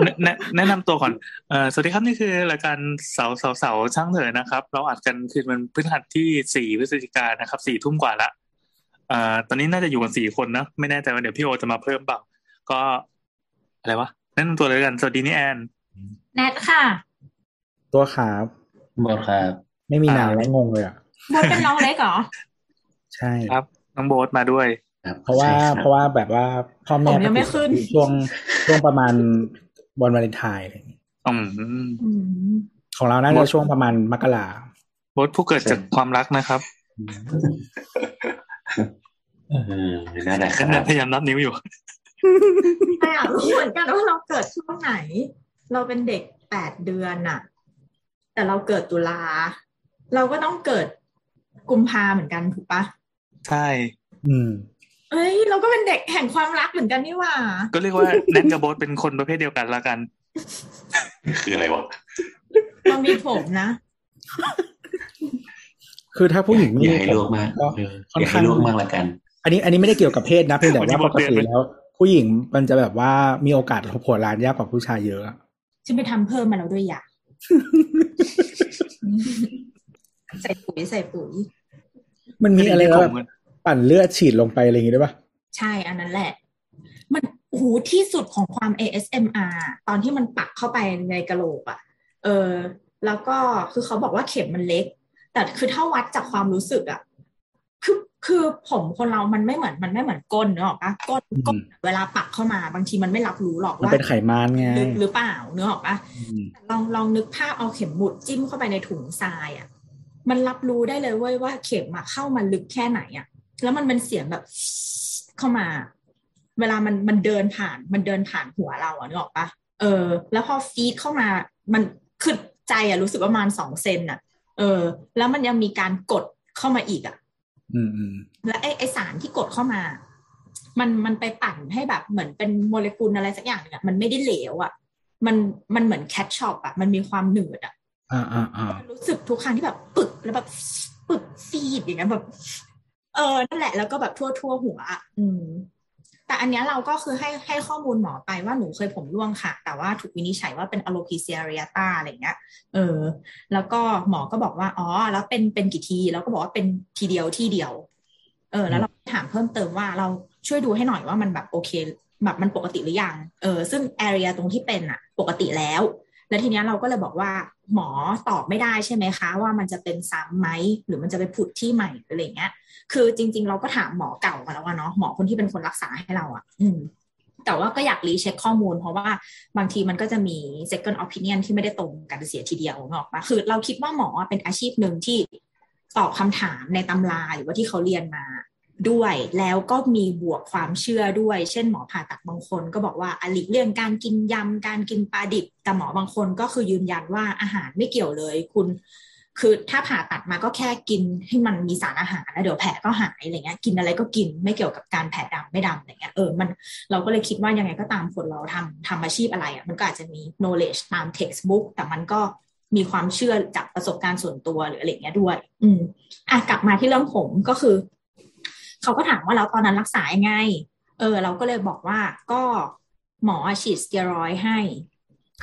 แนะแนะแนะนำตัวก่อนเอ่อสวัสดีครับนี่คือรายการเสาเสาเสาช่างเถอะนะครับ เราอัดกันคืนวันพฤหัสที่สี่พฤศจิกายนนะครับสี่ทุ่มกว่าละเอ่อตอนนี้น่าจะอยู่กันสี่คนนะไม่แน่ใจว่าเดี๋ยวพี่โอจะมาเพิ่มเปล่าก็อะไรวะแนะนำตัวเลยกันสวัสดีนี่แอนแนทค่ะ ตัวขาบหมดครับ ไม่มีนานแล้วงงเลยอะโบทเป็นน้องเล็กเหรอ ใช่ครับน้องโบ๊ทมาด้วยครับเพราะว่าใช่คบเพราะว่าแบบว่าพ่อแม่ผมยังไม่ขึ้นช่วงช่วงประมาณวันวาเลนไทน์อะไรอย่างงี้อืมอืมของเราน่าจะช่วงประมาณมกราโบ๊ทผู้เกิดจากความรักนะครับเออนั่นแหละคแอรันบพยายามนับนิ้วอยู่แต่อยากรู้เหมือนกันว่าเราเกิดช่วงไหน เราเป็นเด็กแปดเดือนน่ะแต่เราเกิดตุลา เราก็ต้องเกิดกุมภาเหมือนกันถูกปะใช่ อืม เอ้ย เราก็เป็นเด็กแห่งความรักเหมือนกันนี่หว่า ก็เรียกว่าแนทกับโบทเป็นคนประเภทเดียวกันละกัน คืออะไรวะเรามีผมนะ คือถ้าผู้หญิงไม่อย่ามีให้ผลวมกมากก็เออค่ออนย่าข้าให้งลวกมากละกัน อันนี้อันนี้ไม่ได้เกี่ยวกับเพศนะเพียงแต่ว่าวันนี้ปกติบอกเดือนแล้ว ผู้หญิงมันจะแบบว่ามีโอกาสหัวล้านยากกว่าผู้ชายเยอะอะฉันไปทำเพิ่มมาแล้วด้วยอย่าใส่ปุ๋ยใส่ปุ๋ย มันมีอะไรแล้วแบบผมอะปั่นเลือดฉีดลงไปอะไรอย่างงี้ได้ปะใช่อันนั้นแหละ มันโอ้โหที่สุดของความ ASMR ตอนที่มันปักเข้าไปในกระโหลกอะ่ะ เออ แล้วก็คือเขาบอกว่าเข็มมันเล็ก แต่คือถ้าวัดจากความรู้สึกอะ่ะ คือ คือผมคนเรามันไม่เหมือนมันไม่เหมือนก้นเนกอะปะก้นก้นเวลาปักเข้ามาบางทีมันไม่รับรู้หรอกมันว่าเป็นไขมันไงลึกหรือเปล่าเนกอะปะอืมลองลองนึกภาพเอาเข็มหมุดจิ้มเข้าไปในถุงทรายอะ่ะมันรับรู้ได้เลยเว้ยว่าเข็มอะเข้ามาลึกแค่ไหนอะ่ะ แล้วมันเป็นเสียงแบบเข้ามา เวลามันมันเดินผ่านมันเดินผ่านหัวเราอะนึกออกปะเออ แล้วพอฟีดเข้ามามันคือใจอะรู้สึกประมาณสองเซนอะเออ แล้วมันยังมีการกดเข้ามาอีกอะอืมอืม และไอไอสารที่กดเข้ามา มันมันไปปั่นให้แบบเหมือนเป็นโมเลกุลอะไรสักอย่างหนึงอะมันไม่ได้เหลวอะมันมันเหมือนแคทชอปอะมันมีความหนืดอะอ่าอ่าอ่ามันรู้สึกทุกครั้งที่แบบปึกแล้วแบบปึกฟีดอย่างเงี้ยแบบ เออนั่นแหละแล้วก็แบบทั่วทั่วๆหัวอะอืม แต่อันเนี้ยเราก็คือให้ให้ข้อมูลหมอไปว่าหนูเคยผมร่วงค่ะ แต่ว่าถูกวินิจฉัยว่าเป็นอโลพีเซียเรียตาอะไรเงี้ย เออ แล้วก็หมอก็บอกว่า อ๋อ แล้วเป็นเป็นกี่ที แล้วก็บอกว่าเป็นทีเดียวที่เดียว เออ แล้วเราถามเพิ่มเติมว่าเราช่วยดูให้หน่อยว่ามันแบบโอเค แบบมันปกติหรือยัง เออ ซึ่งแอเรียตรงที่เป็นอะปกติแล้ว แล้วทีเนี้ยเราก็เลยบอกว่าหมอตอบไม่ได้ใช่ไหมคะ ว่ามันจะเป็นซ้ำไหมหรือมันจะไปผุดที่ใหม่หรืออะไรเงี้ย คือจริง ๆ เราก็ถามหมอเก่ามาแล้วว่าเนาะหมอคนที่เป็นคนรักษาให้เราอะ่ะ อืมแต่ว่าก็อยากรีเช็คข้อมูล เพราะว่าบางทีมันก็จะมี second opinion ที่ไม่ได้ตรงกันเสียทีเดียวเนกอะคือเราคิดว่าหมอเป็นอาชีพหนึ่งที่ตอบคำถามในตำราหรือว่าที่เขาเรียนมาด้วยแล้วก็มีบวกความเชื่อด้วย เช่นหมอผ่าตัดบางคนก็บอกว่าอลีเลี่ยงการกินยำการกินปลาดิบ แต่หมอบางคนก็คือยืนยันว่าอาหารไม่เกี่ยวเลย คุณ คือถ้าผ่าตัดมาก็แค่กินให้มันมีสารอาหารแล้วเดี๋ยวแผลก็หายอะไรเงี้ยกินอะไรก็กินไม่เกี่ยวกับการแผลดำไม่ดำอะไรเงี้ยเออมันเราก็เลยคิดว่ายังไงก็ตามคนเราทำทำอาชีพอะไรอะมันก็อาจจะมี knowledge ตาม textbook แต่มันก็มีความเชื่อจากประสบการณ์ส่วนตัวหรืออะไรเงี้ยด้วย อืมอะกลับมาที่เรื่องผมก็คือ เขาก็ถามว่าแล้วตอนนั้นรักษายังไง เออ เราก็เลยบอกว่าก็หมอฉีดสเตียรอยให้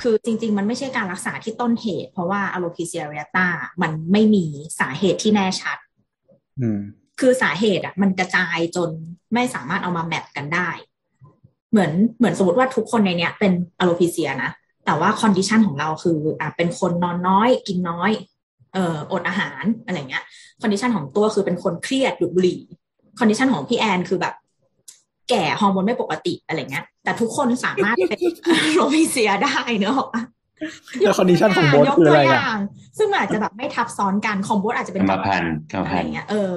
คือจริง ๆ มันไม่ใช่การรักษาที่ต้นเหตุ เพราะว่าอะโลพิเซียเรียตามันไม่มีสาเหตุที่แน่ชัดอืมคือสาเหตุอะ มันกระจายจนไม่สามารถเอามา map กันได้ เหมือนเหมือนสมมติว่าทุกคนในเนี้ย เป็น alopecia นะแต่ว่า condition ของเราคืออะเป็นคนนอนน้อย กินน้อยเอ่ออดอาหารอะไรเงี้ย condition ของตัวคือเป็นคนเครียดดูดบุหรี่ condition ของพี่แอนคือแบบ แก่ฮอร์โมนไม่ปกติอะไรเงี้ย แต่ทุกคนสามารถเป็น alopecia ได้เนอะแล้ว condition ของโบ๊ทยกคือตัอะวไรออะย่างซึ่งมันอาจจะแบบไม่ทับซ้อนกันของโบ๊ทอาจจะกเป็รนรมพันธุ์กรรมอะพัไรนธุ์เงี้ยเออ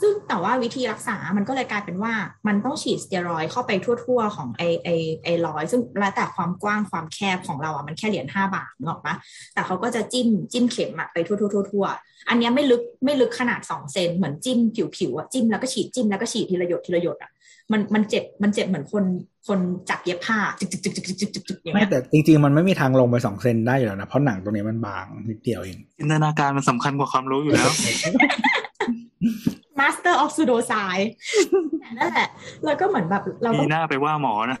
ซึ่งแต่ว่าวิธีรักษา มันก็เลยกลายเป็นว่ามันต้องฉีดสเตียรอยด์เข้าไปทั่ว ๆ ของไอไอไอรอยด์ซึ่งแล้วแต่ความกว้างความแคบของเราอะมันแค่เหรียญห้าบาทนึกออกปะแต่เขาก็จะจิ้มจิ้มเข็มอะไปทั่วๆทั่วๆอันเนี้ยไม่ลึกไม่ลึกขนาดสองเซนเหมือนจิ้มผิวๆอะจิ้มแล้วก็ฉีดจิ้มแล้วก็ฉีดทีละหยดทีละหยดอะ มันมันเจ็บมันเจ็บเหมือนคนคนจับเย็บผ้าจึกจึกจึกจึกจึกจึกไม่แต่จริงๆ มันไม่มีทางลงไปสองเซนได้อยู่แล้วนะ เพราะหนังตรงนี้มันบางนิดเดียวเองจินตนาการมันสำคัญกว่าความรู้อยู่แล้ว Master of Pseudo Science นั่นแหละแล้วก็เหมือนแบบเราก็มีหน้าไปว่าหมอนะ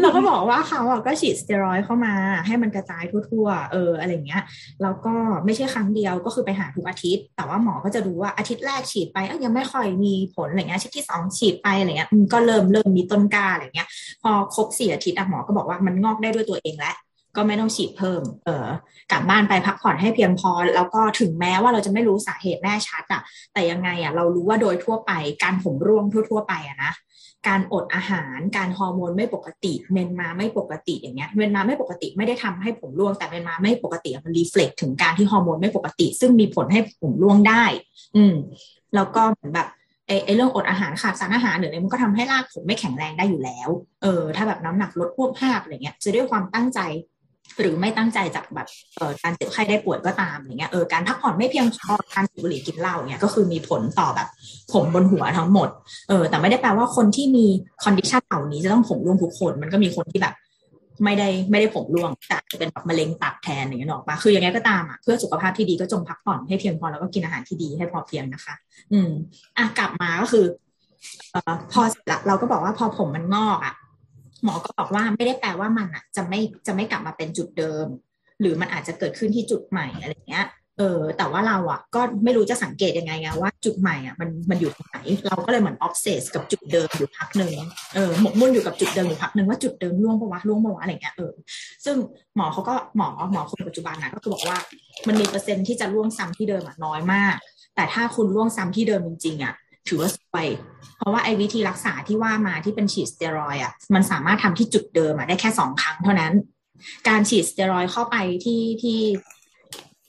เราก็บอกว่าเขาอะก็ฉีดสเตียรอยด์เข้ามา ให้มันกระจายทั่วๆ เอออะไรเงี้ยแล้วก็ไม่ใช่ครั้งเดียวก็คือไปหาทุกอาทิตย์ แต่ว่าหมอก็จะดูว่าอาทิตย์แรกฉีดไปเอ้ยยังไม่ค่อยมีผลอะไรเงี้ยอาทิตย์ที่สองฉีดไปอะไรเงี้ยอืมก็เริ่มเริ่มมีต้นกล้าอะไรเงี้ย พอครบสี่อาทิตย์อะหมอก็บอกว่ามันงอกได้ด้วยตัวเองแล้ว ก็ไม่ต้องฉีดเพิ่ม เออกลับบ้านไปพักผ่อนให้เพียงพอ แล้วก็ถึงแม้ว่าเราจะไม่รู้สาเหตุแน่ชัดอะแต่ยังไงอะเรารู้ว่าโดยทั่วไปการผมร่วงทั่ว ๆ ไปอะนะการอดอาหาร การฮอร์โมนไม่ปกติ เมนส์มาไม่ปกติอย่างเงี้ย เมนส์มาไม่ปกติไม่ได้ทำให้ผมร่วง แต่เมนส์มาไม่ปกติมัน reflect ถึงการที่ฮอร์โมนไม่ปกติ ซึ่งมีผลให้ผมร่วงได้ อืม แล้วก็เหมือนแบบไอ้เรื่องอดอาหารขาดสารอาหารหรืออะไรมันก็ทำให้รากผมไม่แข็งแรงได้อยู่แล้ว เออ ถ้าแบบน้ำหนักลดฮวบฮาบอะไรเงี้ยจะด้วยความตั้งใจ หรือไม่ตั้งใจจากแบบเออการเจ็บไข้ได้ป่วยก็ตามอย่างเงี้ยเออการพักผ่อนไม่เพียงพอการสูบบุหรี่กินเหล้าเนี่ยก็คือมีผลต่อแบบ ผมบนหัวทั้งหมดเออแต่ไม่ได้แปลว่าคนที่มี condition เหล่านี้จะต้องผมร่วงทุกคน มันก็มีคนที่แบบ ไม่ได้ไม่ได้ผมร่วงแต่จะเป็นแบบมะเร็งตับแทนอย่างเงี้ยถูกปะคือยังไงก็ตามอะเพื่อสุขภาพที่ดีก็จงพักผ่อนให้เพียงพอแล้วก็กินอาหารที่ดีให้พอเพียงนะคะ อืมอะกลับมาก็คือเอ่อพอเสร็จละเราก็บอกว่าพอผมมันงอกอะ หมอก็บอกว่าไม่ได้แปลว่ามันอะ จะไม่จะไม่กลับมาเป็นจุดเดิม หรือมันอาจจะเกิดขึ้นที่จุดใหม่อะไรเงี้ยเออแต่ว่าเราอะก็ไม่รู้จะสังเกตยังไงไงว่าจุดใหม่อะมันมันอยู่ตรงไหน เราก็เลยเหมือน obsess กับจุดเดิมอยู่พักหนึ่งเออหมกมุ่นอยู่กับจุดเดิมอยู่พักหนึ่งว่าจุดเดิมร่วงปะวะร่วงปะวะอะไรเงี้ยเออซึ่งหมอเขาก็หมอหมอคนปัจจุบันนะก็คือบอกว่ามันมีเปอร์เซ็นต์ที่จะร่วงซ้ำที่เดิมอะน้อยมาก แต่ถ้าคุณร่วงซ้ำที่เดิมจริงๆอะ ถือว่าซวย เพราะว่าไอ้วิธีรักษาที่ว่ามาที่เป็นฉีดสเตียรอยด์อะมันสามารถทำที่จุดเดิมอะได้แค่สองครั้งเท่านั้น การฉีดสเตียรอยด์เข้าไปที่ที่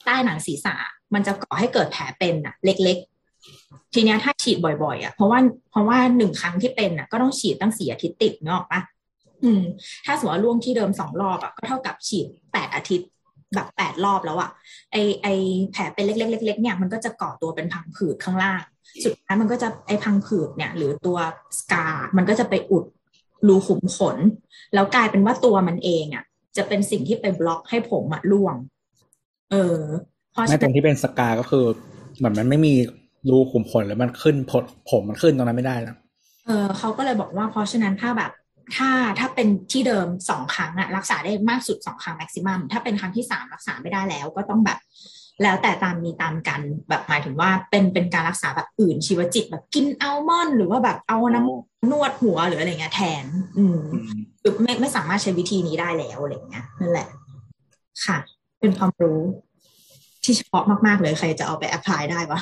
ใต้หนังศีรษะ มันจะก่อให้เกิดแผลเป็นอะ เล็ก ๆ ทีเนี้ยถ้าฉีดบ่อยๆอะเพราะว่าเพราะว่าหนึ่งครั้งที่เป็นอะก็ต้องฉีดตั้งสี่อาทิตย์ติดกันถูกปะอืม ถ้าสมมติว่าล่วงที่เดิมสองรอบอะก็เท่ากับฉีดแปดอาทิตย์ แบบแปดรอบแล้วอะไอไอแผลเป็นเล็กๆเล็กๆเนี่ยมันก็จะก่อตัวเป็นพังผืดข้างล่าง สุดท้ายมันก็จะไอพังผืดเนี่ย หรือตัวสกา มันก็จะไปอุดรูขุมขน แล้วกลายเป็นว่าตัวมันเองอะจะเป็นสิ่งที่ไปบล็อกให้ผมอะร่วง เออเพราะไม่ฉะตรนั้งนที่เป็นสกาก็คือเหมือนมันไม่มีรูขุมขนแล้วมันขึ้นผดผมมันขึ้นตรงนั้นไม่ได้แล้วเออเขาก็เลยบอกว่าเพราะฉะนั้นถ้าแบบ ถ้าถ้าเป็นที่เดิมสองครั้งอะรักษาได้มากสุดสองครั้งแม็กซิมัมถ้าเป็นครั้งที่สามรักษาไม่ได้แล้วก็ต้องแบบ แล้วแต่ตามมีตามกันแบบหมายถึงว่าเป็นเป็นการรักษาแบบอื่นชีวจิตแบบกินอัลมอนด์หรือว่าแบบเอาน้ำนวดหัวหรืออะไรเงี้ยแทน อืมอืมคือไม่ไม่สามารถใช้วิธีนี้ได้แล้วอะไรเงี้ยนั่นแหละ ค่ะ เป็นความรู้ที่เฉพาะมากๆเลยใครจะเอาไปแอพพลายได้วะ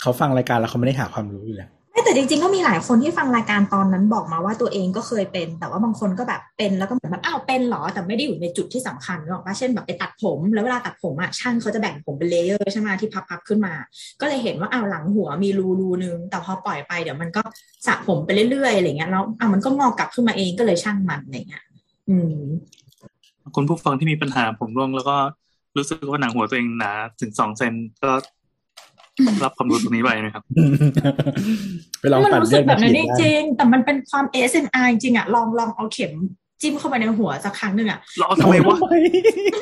เขาฟังรายการแล้วเขาไม่ได้หาความรู้อยู่แล้วไม่ แต่จริงๆก็มีหลายคนที่ฟังรายการตอนนั้นบอกมาว่าตัวเองก็เคยเป็น แต่ว่าบางคนก็แบบเป็นแล้วก็เหมือนแบบอ้าวเป็นเหรอแต่ไม่ได้อยู่ในจุดที่สำคัญหรอกว่าเช่นแบบไปตัดผมแล้วเวลาตัดผมอะช่างเขาจะแบ่งผมเป็นเลเยอร์ใช่ไหมที่พับๆขึ้นมา ก็เลยเห็นว่าอ้าวหลังหัวมีรูรูนึง แต่พอปล่อยไปเดี๋ยวมันก็สระผมไปเรื่อยๆอะไรเงี้ยแล้วอะมันก็งอกกลับขึ้นมาเองก็เลยช่างมันอะไรเงี้ยอืมคุณผู้ฟังที่มีปัญหาผมร่วงแล้วก็รู้สึกว่าหนังหัวตัวเองหนาถึงสองเซนก็ รับความรู้ตรงนี้ไปนะครับไปลองมันปั่นรู้เลืสึอกดแบมาบฉีนั้นดจได้ริงๆแต่มันเป็นความ ASMR จริงๆอะ ลองลองเอาเข็มจิ้มเข้าไปในหัวสักครั้งหนึ่งอะเราทำไมวะ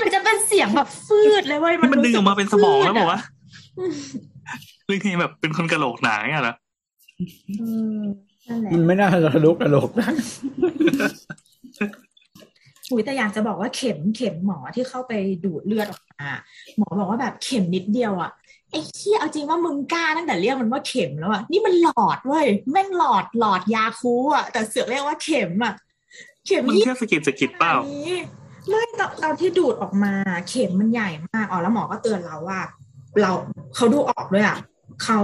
มันจะเป็นเสียงแบบฟืดเลยเว้ยมันดึงออกมาเป็นสมองแล้วบอกว่าอืมเรื่องนี้แบบเป็นคนกระโหลกหนาเงี้ยเหรออืมนั่นแหละมันไม่น่าจะทะลุกระโหลกได้อุยแต่อยากจะบอกว่าเข็มเข็มหมอที่เข้าไปดูดเลือดออกมาหมอบอกว่าแบบเข็มนิดเดียวอะ ไอ้เหี้ยเอาจริงว่ามึงกล้าตั้งแต่เรียกมันว่าเข็มแล้วอะนี่มันหลอดเว้ยแม่งหลอดหลอดยาคูอะแต่เสือกเรียกว่าเข็มอะเข็มมันยี่แค่สะกิดสะกิดเปล่าขนดนี้ไม่ตอนตอนที่ดูดออกมา เข็มมันใหญ่มากอ๋อแล้วหมอก็เตือนเราว่า เราเขาดูออกด้วยอะเขา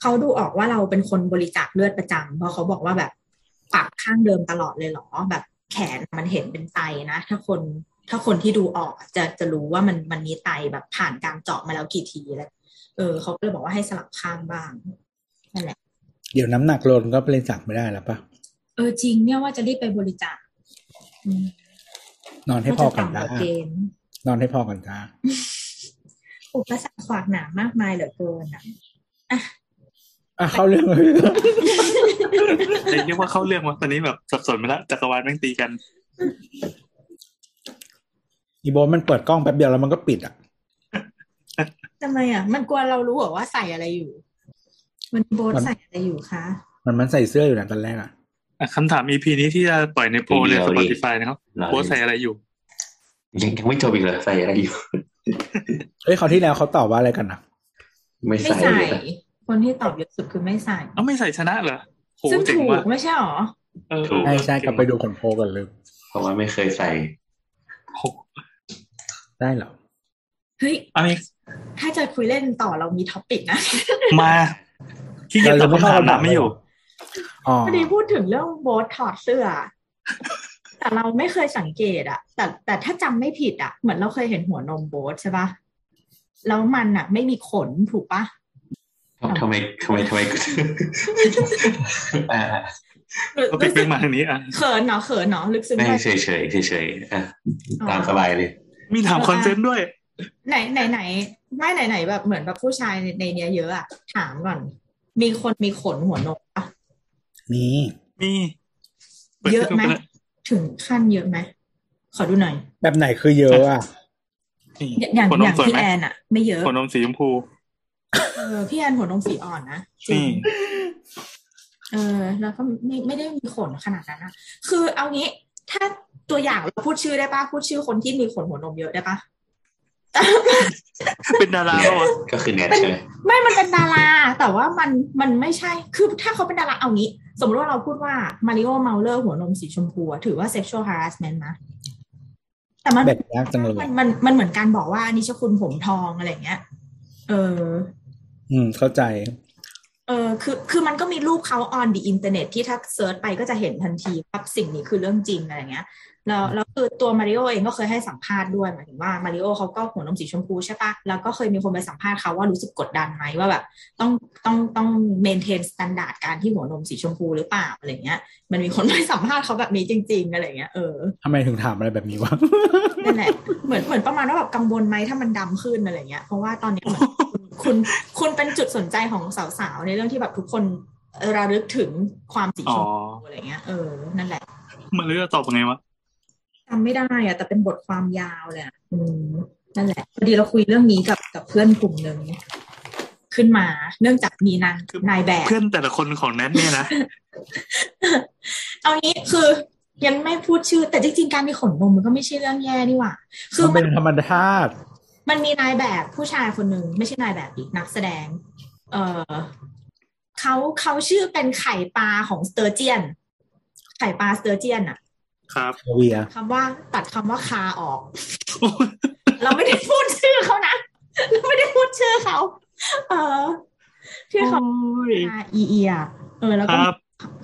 เขาดูออกว่าเราเป็นคนบริจาคเลือดประจำเพราะเขาบอกว่าแบบปากข้างเดิมตลอดเลยเหรอแบบแขนมันเห็นเป็นไตนะถ้าคนถ้าคนที่ดูออกอะจะจะรู้ว่ามันมันมีไตแบบผ่านการเจาะมาแล้วกี่ทีแล้ว เออเขาก็เลยบอกว่าให้สลับข้างบ้างนั่นแหละ เดี๋ยวน้ำหนักลดก็บริจาคไม่ได้แล้วปะเออจริงเนี่ยว่าจะรีบไปบริจาคอืมนอนให้พอกันว่าจ้าจะต่ำกว่าเกณฑ์นอนให้พอกันจ้าอุปสรรคขวากหนามากมายเหลือเกินอะอะเข้าเรื่องเลยเรียกว่าเข้าเรื่องวะตอนนี้แบบสับสนไปแล้วจักรวาลแม่งตีกัน อีโบทมันเปิดกล้องแป๊บเดียวแล้วมันก็ปิดอะ ทำไมอะ มันกลัวเรารู้เหรอว่าใส่อะไรอยู่ มันโบทมันใส่อะไรอยู่คะ มันมันใส่เสื้ออยู่นะตอนแรกอะอะคำถาม EP นี้ที่จะปล่อยในโพลใน Spotify นะครับเราโบสใส่อะไรอยู่ ยังยังไม่จบอีกเลยใส่อะไรอยู่ เอ้ยเขาวที่แล้วเขาตอบว่าอะไรกันนะไม่ไม่ใส่ใส่เลยนะคนที่ตอบเยอะสุดคือไม่ใส่เอ้าไม่ใส่ชนะเหรอโหซึ่งเจ๋งถูกว่ะไม่ใช่หรอเออใช่ใช่กลับไปดูผลโพลกันเลยเพราะว่าไม่เคยใส่โหได้เหรอเฮ้ยอันนี้ ถ้าจะคุยเล่นต่อเรามีท็อปิกนะ มาที่จะตอบคำถามน้ำไม่อยู่อ๋อพอดีพูดถึงเรื่องโบทถอดเสื้อ แต่เราไม่เคยสังเกตอะแต่แต่ถ้าจำไม่ผิดอะเหมือนเราเคยเห็นหัวนมโบทใช่ปะแล้วมันอะไม่มีขนถูกปะทำไมทำไมทำไมอ่าเราปิดเป็นมาทางนี้อะเขินเนาะเขินเนาะลึกซึ้งไม่ไปเฉยเฉยเฉยเฉยๆอะตามสบายเลย มีถามคอนเซนต์ด้วย ไหนไหนไหน ไม่ไหนไหนแบบเหมือนแบบผู้ชายในในเนี้ยเยอะอะถามก่อน มีคนมีขนหัวนกปะมีมีเยอะไหมถึงขั้นเยอะไหมขอดูหน่อย แบบไหนคือเยอะอะนี่อย่างหัวนอมย่างสวยพี่ไหมแอนอะไม่เยอะหัวนมสีชมพูเออพี่แอนหัวนมสีอ่อนนะจรินี่งเออ แล้วก็ไม่ไม่ได้มีขนขนาดนั้นนะคือเอางี้ ถ้าตัวอย่างเราพูดชื่อได้ปะพูดชื่อคนที่มีขนหัวนมเยอะได้ปะ เป็นดาราปะวะก็คือแนทใช่ไหมไม่มันเป็นดารา แต่ว่ามันมันไม่ใช่คือถ้าเขาเป็นดาราเอางี้ สมมติว่าเราพูดว่ามาริโอ้ เมาเร่อหัวนมสีชมพูอะถือว่า sexual harassment นะแต่มันแบ่งยากจังเลยมันมันมันเหมือนการบอกว่านิชคุณผมทองอะไรอย่างเงี้ย เออ อืมเข้าใจ เออคือคือมันก็มีรูปเขา on the internet ที่ถ้า search ไปก็จะเห็นทันทีว่าสิ่งนี้คือเรื่องจริงอะไรเงี้ย แล้วแล้วคือตัวมาริโอเองก็เคยให้สัมภาษณ์ด้วยหมายถึงว่ามาริโอเขาก็หัวนมสีชมพูใช่ปะแล้วก็เคยมีคนไปสัมภาษณ์เขาว่ารู้สึกกดดันไหมว่าแบบต้องต้องต้อง maintain standard การที่หัวนมสีชมพูหรือเปล่าอะไรเงี้ย มันมีคนไปสัมภาษณ์เขาแบบนี้จริง ๆ อะไรเงี้ยเออทำไมถึงถามอะไรแบบนี้วะนั่นแหละเหมือนเหมือนประมาณว่าแบบกังวลไหมถ้ามันดำขึ้นอะไรเงี้ยเพราะว่าตอนนี้เหมือนคุณคุณเป็นจุดสนใจของสาวๆในเรื่องที่แบบทุกคนระลึกถึงความสีชมพูอ๋ออะไรเงี้ยเออนั่นแหละมันเลือกตอบยังไงวะ จำไม่ได้อะแต่เป็นบทความยาวเลยอะอืมนั่นแหละพอดีเราคุยเรื่องนี้กับกับเพื่อนกลุ่มหนึ่งขึ้นมา เนื่องจากมีนางคือนายแบบเพื่อนแต่ละคนของแนทเนี่ยนะเอางี้คือยังไม่พูดชื่อ แต่จริงๆการมีขนนมมันก็ไม่ใช่เรื่องแย่นี่หว่า คือมันมัเป็นนธรรมชาติมันมีนายแบบผู้ชายคนหนึ่งไม่ใช่นายแบบอีกนักแสดง เออเขาเขาชื่อเป็นไข่ปลาของสเตอร์เจียน ไข่ปลาสเตอร์เจียนอะ คาเวียร์คำว่าตัดคำว่าคาออก เราไม่ได้พูดชื่อเขานะ เราไม่ได้พูดชื่อเขา เออที่เขาโอ้ยอีเอียเออแล้วก็ครับ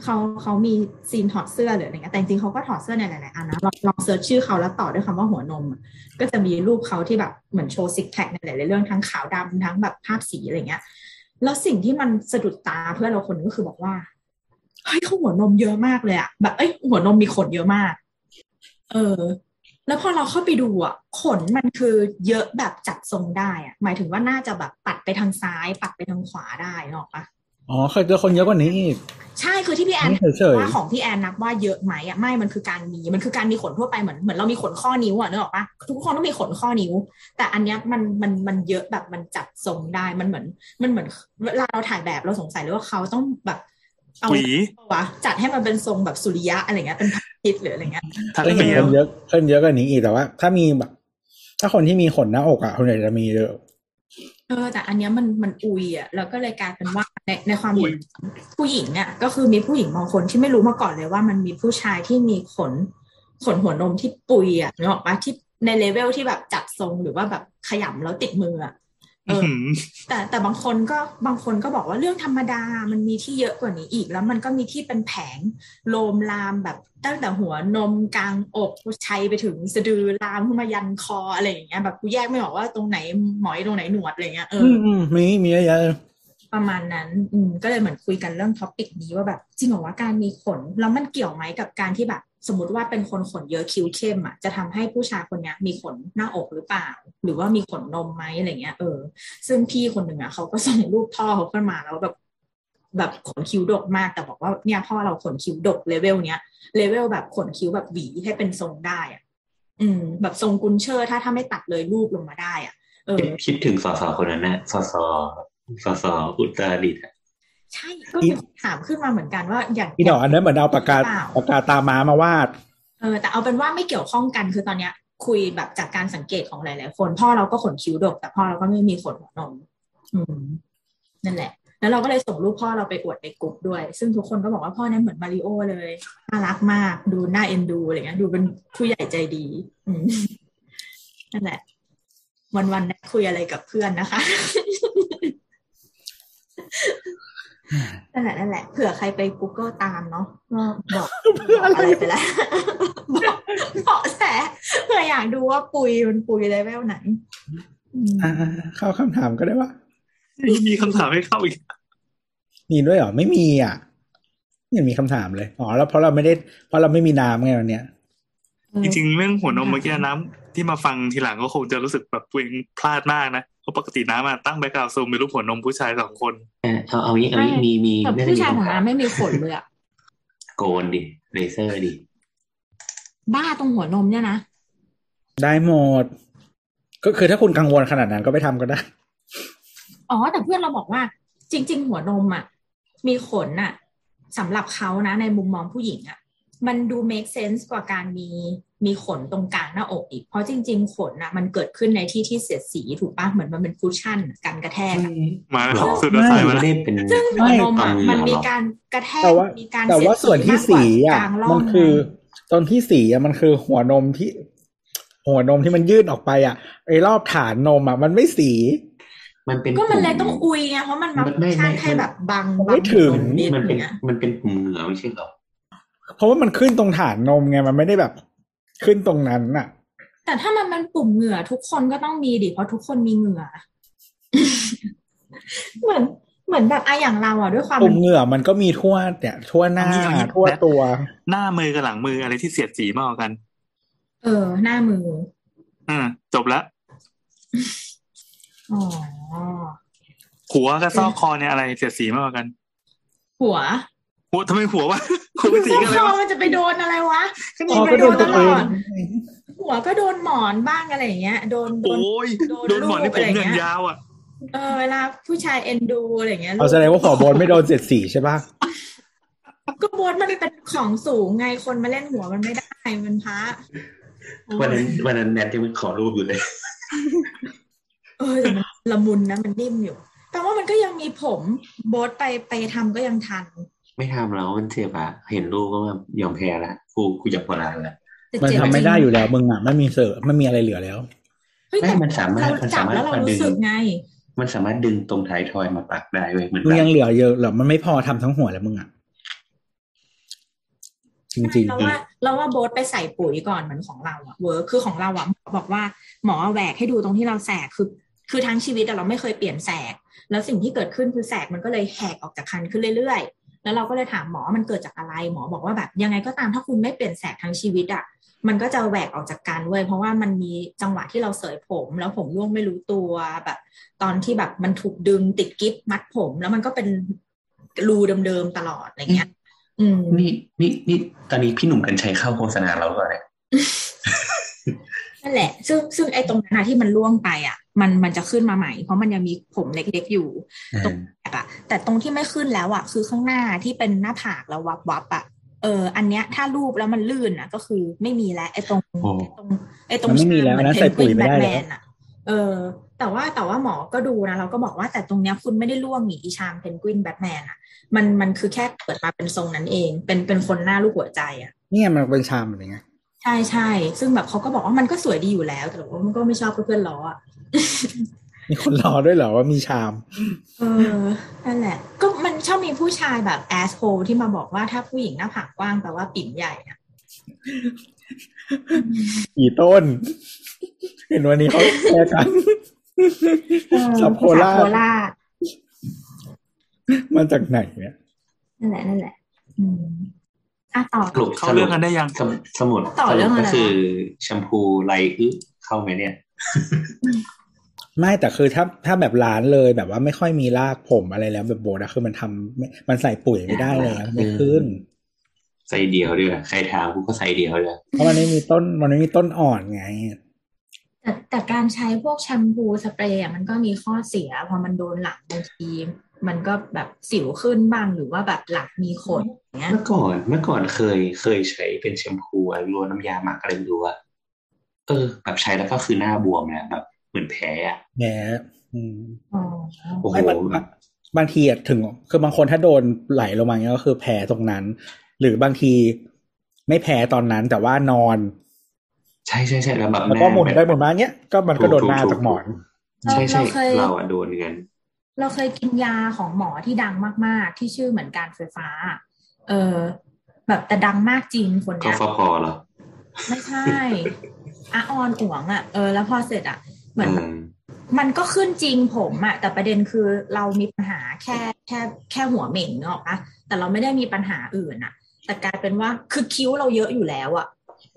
เขาเขามีซีนถอดเสื้อหรืออะไรเงี้ยแต่จริงๆเขาก็ถอดเสื้อในหลายๆอันนะลองลอง search ชื่อเขาแล้วต่อด้วยคำว่าหัวนมอะก็จะมีรูปเขาที่แบบเหมือนโชว์ six pack ในหลายๆเรื่องทั้งขาวดำทั้งแบบภาพสีอะไรเงี้ย แล้วสิ่งที่มันสะดุดตาเพื่อนเราคนนึงก็คือบอกว่า เฮ้ยเขาหัวนมเยอะมากเลยอะแบบเอ้ยหัวนมมีขนเยอะมาก เออ แล้วพอเราเข้าไปดูอะขนมันคือเยอะแบบจัดทรงได้อะหมายถึงว่าน่าจะแบบปัดไปทางซ้าย ปัดไปทางขวาได้เนกอะปะอ๋อเคยเจอคนเยอะกว่านี้อีกใช่คือที่พี่แอนนี่เฉยๆว่าของพี่แอนนับว่าเยอะไหมอะไม่มันคือการมีมันคือการมีขนทั่วไปเหมือนเหมือนเรามีขนข้อนิ้วอะนึกออกปะทุกคนต้องมีขนข้อนิ้ว แต่อันเนี้ยมันมันมันเยอะแบบมันจัดทรงได้มันเหมือนมันเหมือนเวลาเราถ่ายแบบเราสงสัยเลยว่าเขาต้องแบบเอา หวีวะจัดให้มันเป็นทรงแบบสุริยะอะไรเงี้ยเป็นพระอาทิตย์หรืออะไรเงี้ยทักเคยเห็นเมียคนเยอะคนเยอะกว่านี้อีกแต่ว่า ถ้ามีแบบ ถ้าคนที่มีขนหน้าอกอะคนไหนจะมีเยอะเออแต่อันเนี้ยมันมันอุยอะแล้วก็เลยกลายเป็นว่าในในความเห็นผู้หญิงอะก็คือมีผู้หญิงบางคนที่ไม่รู้มาก่อนเลยว่ามันมีผู้ชายที่มีขนขนหัวนมที่ปุยอะนึกออกปะที่ในเลเวลที่แบบจัดทรงหรือว่าแบบขยำแล้วติดมืออะ เออหืมแต่แต่บางคนก็บางคนก็บอกว่าเรื่องธรรมดามันมีที่เยอะกว่านี้อีก แล้วมันก็มีที่เป็นแผงโลมลามแบบตั้งแต่หัวนมกลางอกชัยไปถึงสะดือลามขึ้นมายันคออะไรอย่างเงี้ยแบบกูแยกไม่ออกว่าตรงไหนหมอยตรงไหนหนวดอะไรเงี้ยเออือมอืมมีมีเยอะแยะประมาณนั้นอืมก็เลยเหมือนคุยกันเรื่องท็อปิกนี้ว่าแบบจริงเหรอว่าการมีขนแล้วมันเกี่ยวไหมกับการที่แบบ สมมติว่าเป็นคนขนเยอะคิ้วเข้มอะจะทำให้ผู้ชายคนนี้มีขนหน้าอกหรือเปล่า หรือว่ามีขนนมไหมอะไรเงี้ยเออ ซึ่งพี่คนหนึ่งอะเขาก็ส่งรูปพ่อเขาขึ้นมาแล้วแบบแบบขนคิ้วดกมากแต่บอกว่าเนี่ยพ่อเราขนคิ้วดกเลเวลเนี้ยเลเวลแบบขนคิ้วแบบหวีให้เป็นทรงได้อะ อืม แบบทรงกุนเชอร์ถ้าถ้าไม่ตัดเลยรูปลงมาได้อะเออ คิดถึงสสคนนั้นนะสสสสอุตรดิตถ์ ใช่ก็มีคำถามขึ้นมาเหมือนกันว่าอย่างพี่ดอกอันนั้นเหมือนเอาปากกาเปล่าปากกาตราม้ามาวาดเออแต่เอาเป็นว่าไม่เกี่ยวข้องกันคือตอนเนี้ย คุยแบบจากการสังเกตของหลาย ๆ คน พ่อเราก็ขนคิ้วดก แต่พ่อเราก็ไม่มีขนหัวนมอืมนั่นแหละ แล้วเราก็เลยส่งรูปพ่อเราไปอวดในกลุ่มด้วย ซึ่งทุกคนก็บอกว่าพ่อนั้นเหมือนมาริโอเลยน่ารักมากดูน่าเอ็นดูอะไรเงี้ยดูเป็นผู้ใหญ่ใจดี อืมนั่นแหละ วันๆนะคุยอะไรกับเพื่อนนะคะ นั่นแหละนั่นแหละเผื่อใครไป Google ตามเนาะก็บอกเพื่ออะไรไปแล้วบอกบอกแสเผื่ออยากดูว่าปุยมันปุยเลเวลไหนอืมอ่าเข้าคำถามก็ได้ว่ามีคำถามให้เข้าอีกมีด้วยเหรอ ไม่มีอะไม่มีคำถามเลยอ๋อแล้วเพราะเราไม่ได้ เพราะเราไม่มีน้ำไงวันเนี้ยจริงๆเรื่องหัวนมเมื่อกี้น้ำที่มาฟังทีหลังก็คงจะรู้สึกแบบตัวเองพลาดมากนะ เพราะปกติน้ำอะตั้ง background Zoom เป็นรูปหัวนมผู้ชายสองคนเออเอาเอางี้เอางี้มีมีแบบน่าจะผู้มีชายของคำถามน้ำไม่มีขนเลยอะโกนดิเลเซอร์ดิบ้าตรงหัวนมเนี่ยนะได้หมด ก็คือถ้าคุณกังวลขนาดนั้นก็ไปทำก็ได้ อ๋อ แต่เพื่อนเราบอกว่า จริง ๆ หัวนมอะ มีขนอะสำหรับเขานะ ในมุมมองผู้หญิงอะ มันดู make sense กว่าการมีมีขนตรงกลางหน้าอกอีก เพราะจริง ๆ ขนอะมันเกิดขึ้นในที่ที่เสียดสีถูกปะเหมือนมันเป็น cushionกันกระแทกอะมาหรอสุดท้ายไม่มาได้เป็นซึ่งหัวนมอะไม่มันมีหรอการกระแทกแต่ว่ามีการแต่ว่าเยดส่วนที่มากกสีกอะลางร่องมันคือไงตอนที่สีอะมันคือหัวนมที่ หัวนมที่มันยื่นออกไปอะไอ้รอบฐานนมอะมันไม่สีมันเป็นก็มันเลยปุ่ต้องอุยไงเพราะมันมามันไม่ใช่ไม่ให้แบบบังไม่บังถึงหัวนิดมันเป็นเนี้ยมันเป็นปุ่มเหนือไม่ใช่เหรอ เพราะว่ามันขึ้นตรงฐานนมไงมันไม่ได้แบบขึ้นตรงนั้นอะ แต่ถ้ามันมันปุ่มเหงื่อทุกคนก็ต้องมีดิเพราะทุกคนมีเหงื่อเหมือนเหมือนแบบอะอย่างเราอะด้วยความปุ่มัมนเหงื่อมันก็มีทั่วเนี่ยทั่วหน้าเอางี้เอางี้ทั่วตัว หน้ามือกับหลังมืออะไรที่เสียดสีมากกว่ากัน เออ หน้ามืออ่าจบละอ๋อหัวกับซอกคอเนี่ยอะไรเสียดสีมากกว่ากัน หัว หัวทำไมหัววะหัวเป็นสีซอกกันเลคยอวะมันจะไปโดนอะไรวะอ๋อก็โดนตัวเองหัวก็โดนหมอนบ้างอะไรอย่างเงี้ย โดนโดนโอ้ยโดนโดนหมอนที่ผมลูกอะไรเงินเงี้ยยาวอะเออเวลาผู้ชายเอ็นดูอะไรอย่างเงี้ยเอาแสดงว่าหัวบนไม่โดนเจ็ดสีใช่ปะก็บนมันเป็นของสูงไงคนมาเล่นหัวมันไม่ได้มันพระวันนั้นวันนั้นแนทยังขอรูปอยู่เลย เออแต่มันละมุนนะมันนิ่มอยู่แต่ว่ามันก็ยังมีผมโบทไปไปทำก็ยังทัน ไม่ทำแล้วมันเจ็บอะเห็นรูปก็แบบยอมแพ้ละกูกูอยากพอลานละแต่มันเจ็บทำไม่จริงได้อยู่แล้วมึงอะไม่มีเสือไม่มีอะไรเหลือแล้วเฮ้ยแต่ไม่มันสามารถเมันจัสาบมารถแล้วเรามาดึรู้งสึกไงมันสามารถดึงตรงท้ายทอยมาปักได้เว้ยเหมือนมึงแบบยังเหลือเยอะเหรอมันไม่พอทำทั้งหัวแล้วมึงอะจริงเราว่าเราว่าโบทไปใส่ปุ๋ยก่อนเหมือนของเราอะเวิร์คคือของเราอะหมอบอกว่าหมอแหวกให้ดูตรงที่เราแสกคือ คือทั้งชีวิตอะเราไม่เคยเปลี่ยนแสก แล้วสิ่งที่เกิดขึ้นคือแสกมันก็เลยแหกออกจากคันขึ้นเรื่อยๆ แล้วเราก็เลยถามหมอมันเกิดจากอะไรหมอบอกว่าแบบยังไงก็ตามถ้าคุณไม่เปลี่ยนแสกทั้งชีวิตอะมันก็จะแหวกออกจากกันเว้ยเพราะว่ามันมีจังหวะที่เราเสยผม แล้วผมร่วงไม่รู้ตัวแบบ ตอนที่แบบมันถูกดึงติดกิ๊บมัดผม แล้วมันก็เป็นรูเดิมๆตลอดอะไรเงี้ย อืมนี่นี่นี่ตอนนี้พี่หนุ่มกัญชัยเข้าโฆษณาเราหรือเปล่าเนี่ยนั่นแหละ ซึ่งซึ่งไอ้ตรงนั้นอะที่มันล่วงไปอะ มันมันจะขึ้นมาใหม่ เพราะมันยังมีผมเล็กๆอยู่ตรงแรกอะแต่ตรงที่ไม่ขึ้นแล้วอะคือข้างหน้าที่เป็นหน้าผากแล้ววับวับๆอะเอออันเนี้ยถ้ารูปแล้วมันลื่นอะก็คือไม่มีแล้วไอ้ตรงโอ้ไอ้ตรงไอ้ตรงมันไม่มีแล้วเหอันนั้นเพใส่ปุ๋ยกวิไม่ได้แบทแล้วแมนอะเออ แต่ว่าแต่ว่าหมอก็ดูนะเราก็บอกว่าแต่ตรงเนี้ยคุณไม่ได้ล่วงหนีอีชามเพนกวินแบทแมนอะมันมันคือแค่เกิดมาเป็นทรงนั้นเอง เป็นเป็นคนหน้าลูกหัวใจอะๆเนี่ยมันเป็นชามอะไรเงี้ยใช่ใช่ซึ่งแบบเขาก็บอกว่ามันก็สวยดีอยู่แล้ว แต่ว่ามันก็ไม่ชอบเพื่อนๆล้ออะ มีคนรอด้วยเหรอว่ามีชาม เออนั่นแหละ ก็มันชอบมีผู้ชายแบบแอสโ e ที่มาบอกว่าถ้าผู้หญิงหน้าผากกว้างแปลว่าปิ่มใหญ่อะกี่ต้น เห็นวันนี้เขาแชร์กันสับโคราชสับโคราชมาจากไหนเนี่ยนั่นแหละนั่นแหละอืมอะต่อสรุปเข้าเรื่องกันได้ยังสมสมุดต่อเรื่องอะไรก็คือแชมพูไลอึเข้าไหมเนี่ย ไม่แต่คือถ้าถ้าแบบร้านเลยแบบว่าไม่ค่อยมีรากผมอะไรแล้วแบบโบดอะคือมันทำไม่มันใส่ปุ๋ยไม่ได้เลยอะไม่ขึ้นใส่เดียวด้วยใครทางกูก็ใส่เดียวเลยเพราะมันไม่มีต้นมันไม่มีต้นอ่อนไง แต่แต่การใช้พวกแชมพูสเปรย์อะมันก็มีข้อเสีย พอมันโดนหลังบางทีมันก็แบบสิวขึ้นบ้างหรือว่าแบบหลังมีขนอย่างเงี้ยเมื่อก่อนเมื่อก่อนเคยเคยใช้เป็นแชมพูอะไรรวมน้ำยาหมักอะไรไม่รู้อะเออ แบบใช้แล้วก็คือหน้าบวมนะแบบ เหมือนแผลอะแหมอืมอ๋อโอ้โหไม่บางบางบางทีอะถึง คือบางคนถ้าโดนไหลลงมาเงี้ยก็คือแผลตรงนั้น หรือบางทีไม่แผลตอนนั้นแต่ว่านอน ใช่ใช่ใช่แล้วแบบแล้วก็หมุนแบบได้หมุนมาเงี้ยก็มันก็โดนหน้าถูจากหมอน ใช่ใช่เราเคยเราอะโดนกันเราเคยกินยาของหมอที่ดังมาก ๆ ที่ชื่อเหมือนการไฟฟ้า เออ แบบแต่ดังมากจริงคนก็เนี้ยฟอพอเหรอ ไม่ใช่อาออนอ่วงอะเออ แล้วพอเสร็จอะ เหมือนอืมมันก็ขึ้นจริงผมอะแต่ประเด็นคือเรามีปัญหาแค่แค่แค่หัวเหม่งเนอะปะแต่เราไม่ได้มีปัญหาอื่นอะแต่กลายเป็นว่าคือคิ้วเราเยอะอยู่แล้วอะ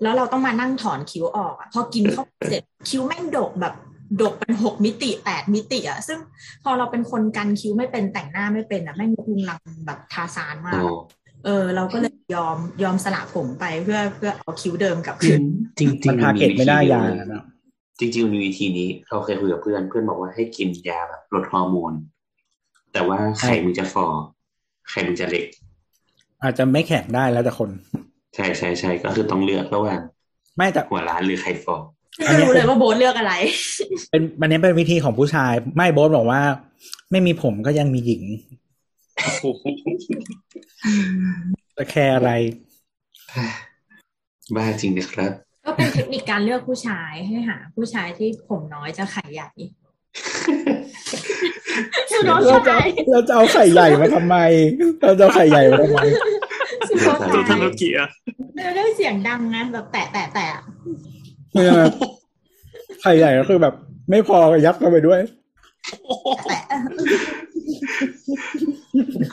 แล้วเราต้องมานั่งถอนคิ้วออกอะพอกินเข้าไปเสร็จคิ้วแม่งดกแบบดกเป็นหกมิติแปดมิติอะซึ่งพอเราเป็นคนกันคิ้วไม่เป็นแต่งหน้าไม่เป็นอะแม่งลุงลังแบบทาซานมาโอ้กเออ เราก็เลยยอมยอมสละผมไปเพื่อเพื่อเอาคิ้วเดิมกลับจริคืงนจริงจริมังนทาร์เก็ตไม่ได้ยาเนะเนอะ จริงๆมันมีวิธีนี้เราเคยคุยกับเพื่อนเพื่อนบอกว่าให้กินยาแบบลดฮอร์โมน แต่ว่าไข่มึงจะฟอไข่มึงจะเล็ก อาจจะไม่แข็งได้แล้วแต่คน ใช่ใช่ใช่ก็คือต้องเลือกระหว่างไม่แต่หัวร้านหรือไข่ฟอไม่รู้เลยว่าโบ๊ทเลือกอะไร เป็นมันนี้เป็นวิธีของผู้ชาย ไม่โบ๊ทบอกว่า ไม่มีผมก็ยังมีหญิงโอ้โหจะแคร์อะไร บ้าจริงนะครับ ก็เป็นเทคนิคการเลือกผู้ชายให้หา ผู้ชายที่ผมน้อยจะไข่ใหญ่สุดน้องเราจะชายเราจะเอาไข่ใหญ่มาทำไม เราจะเอาไข่ใหญ่มาทำไมสุดน้องตัวชาทายนุกิอะเรื่องเสียงดังนะแบบแตะแตะแตะเนี่ยไข่ใหญ่ก็คือแบบ ไม่พอยัดเข้าไปด้วยแตะ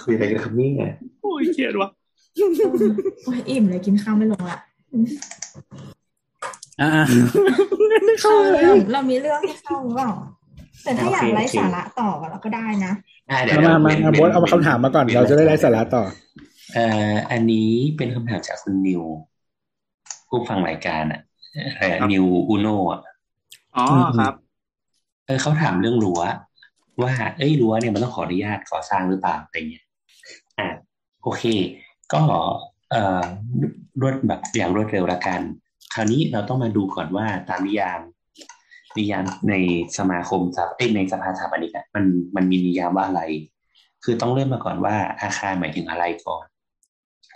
คุยอะไรกันครับเนี่ยโอ้ยเกลียดว่ะโอ้ยอิ่มเลยกินข้าวไม่ลงละ อ่าเข้าเรื่องเรามีเรื่องให้เข้าหรือเปล่าแต่ถ้าอยากไร้สาระต่อกันเราก็ได้นะอะเดี๋ยวมามาเดี๋ยวมาเว้นโบ๊ทเอามาคำถามมาก่อนว้นเราจะได้ไร้สาระต่อเอ่ออันนี้เป็นคำถามจากคุณนิว ผู้ฟังรายการอะเอ่อนิวอุโนอะอ๋อครับ เออเขาถามเรื่องรั้วว่า เอ้ยรั้วเนี่ยมันต้องขออนุญาตก่อสร้างหรือเปล่าอะไรเงี้ยอะโอเค ก็เอ่อรวดแบบอย่างรวดเร็วละกัน คราวนี้เราต้องมาดูก่อนว่าตามนิยาม นิยามในสมาคมสถาเอ้ยในสภาสถาปนิกอะมันมันมีนิยามว่าอะไร คือต้องเริ่มมาก่อนว่าอาคารหมายถึงอะไรก่อน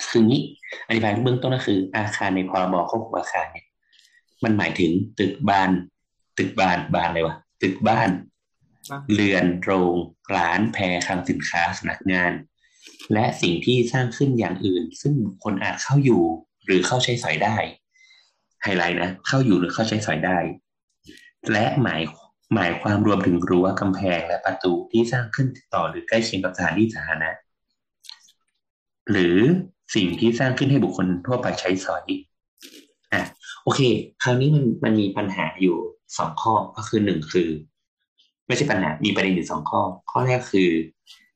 คืองี้อธิบายเบื้องต้นก็คือ อาคารในพรบควบคุมอาคารเนี่ย มันหมายถึงตึกบานตึกบานบานอะไรวะตึกบ้านบ้าน เรือนโรง ร้านแพรคลังสินค้าสำนักงาน และสิ่งที่สร้างขึ้นอย่างอื่น ซึ่งคนอาจเข้าอยู่หรือเข้าใช้สอยได้ ไฮไลท์นะ เข้าอยู่หรือเข้าใช้สอยได้ และหมายหมายความรวมถึงรั้วกำแพงและประตูที่สร้างขึ้นติดต่อหรือใกล้เคียงกับสถานที่สาธารณะ หรือสิ่งที่สร้างขึ้นให้บุคคลทั่วไปใช้สอยอะโอเค คราวนี้มันมันมีปัญหาอยู่สองข้อก็คือหนึ่งคือ ไม่ใช่ปัญหามีประเด็นอยู่สองข้อ ข้อแรกคือ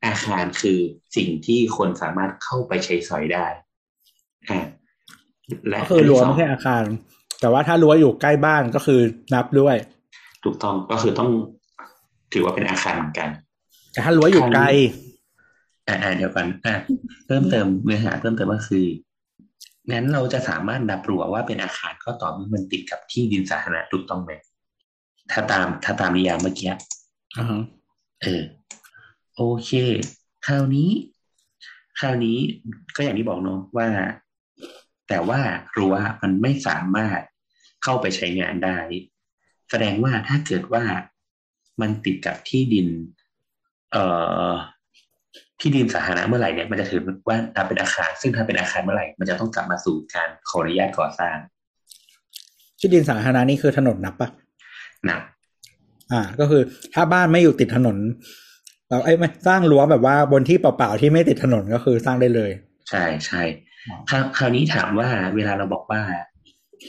อาคารคือสิ่งที่คนสามารถเข้าไปใช้สอยได้อะและก็คือรั้วนที่สงไม่ใช่อาคาร แต่ว่าถ้ารั้วอยู่ใกล้บ้านก็คือนับด้วย ถูกต้องก็คือต้องถือว่าเป็นอาคารเหมือนกัน แต่ถ้ารั้วอยู่ไกลอ่าอ่าเดี๋ยวกันอ่าเพิ่มเติมเนื้อหาเพิ่มเติมก็คืองั้นเราจะสามารถนับรั้วว่าเป็นอาคารก็ต่อเมื่อมันติดกับที่ดินสาธารณะถูกต้องไหมถ้าตามถ้าตามนิยามเมื่อกี้อ่าฮะเออ โอเค คราวนี้ คราวนี้ก็อย่างที่บอกเนาะว่า แต่ว่ารั้วมันไม่สามารถ เข้าไปใช้งานได้ แสดงว่าถ้าเกิดว่ามันติดกับที่ดิน เอ่อที่ดินสาธารณะเมื่อไหร่เนี่ยมันจะถือว่านับเป็นอาคาร ซึ่งถ้าเป็นอาคารเมื่อไหร่มันจะต้องกลับมาสู่การขออนุญาตก่อสร้างที่ดินสาธารณะนี่คือถนนนับปะนะอ่า ก็คือถ้าบ้านไม่อยู่ติดถนนเราไอ้ยไม่สร้างรั้วแบบว่าบนที่เปล่าๆที่ไม่ติดถนนก็คือสร้างได้เลย ใช่ใช่คราวคราวนี้ถามว่าเวลาเราบอกว่า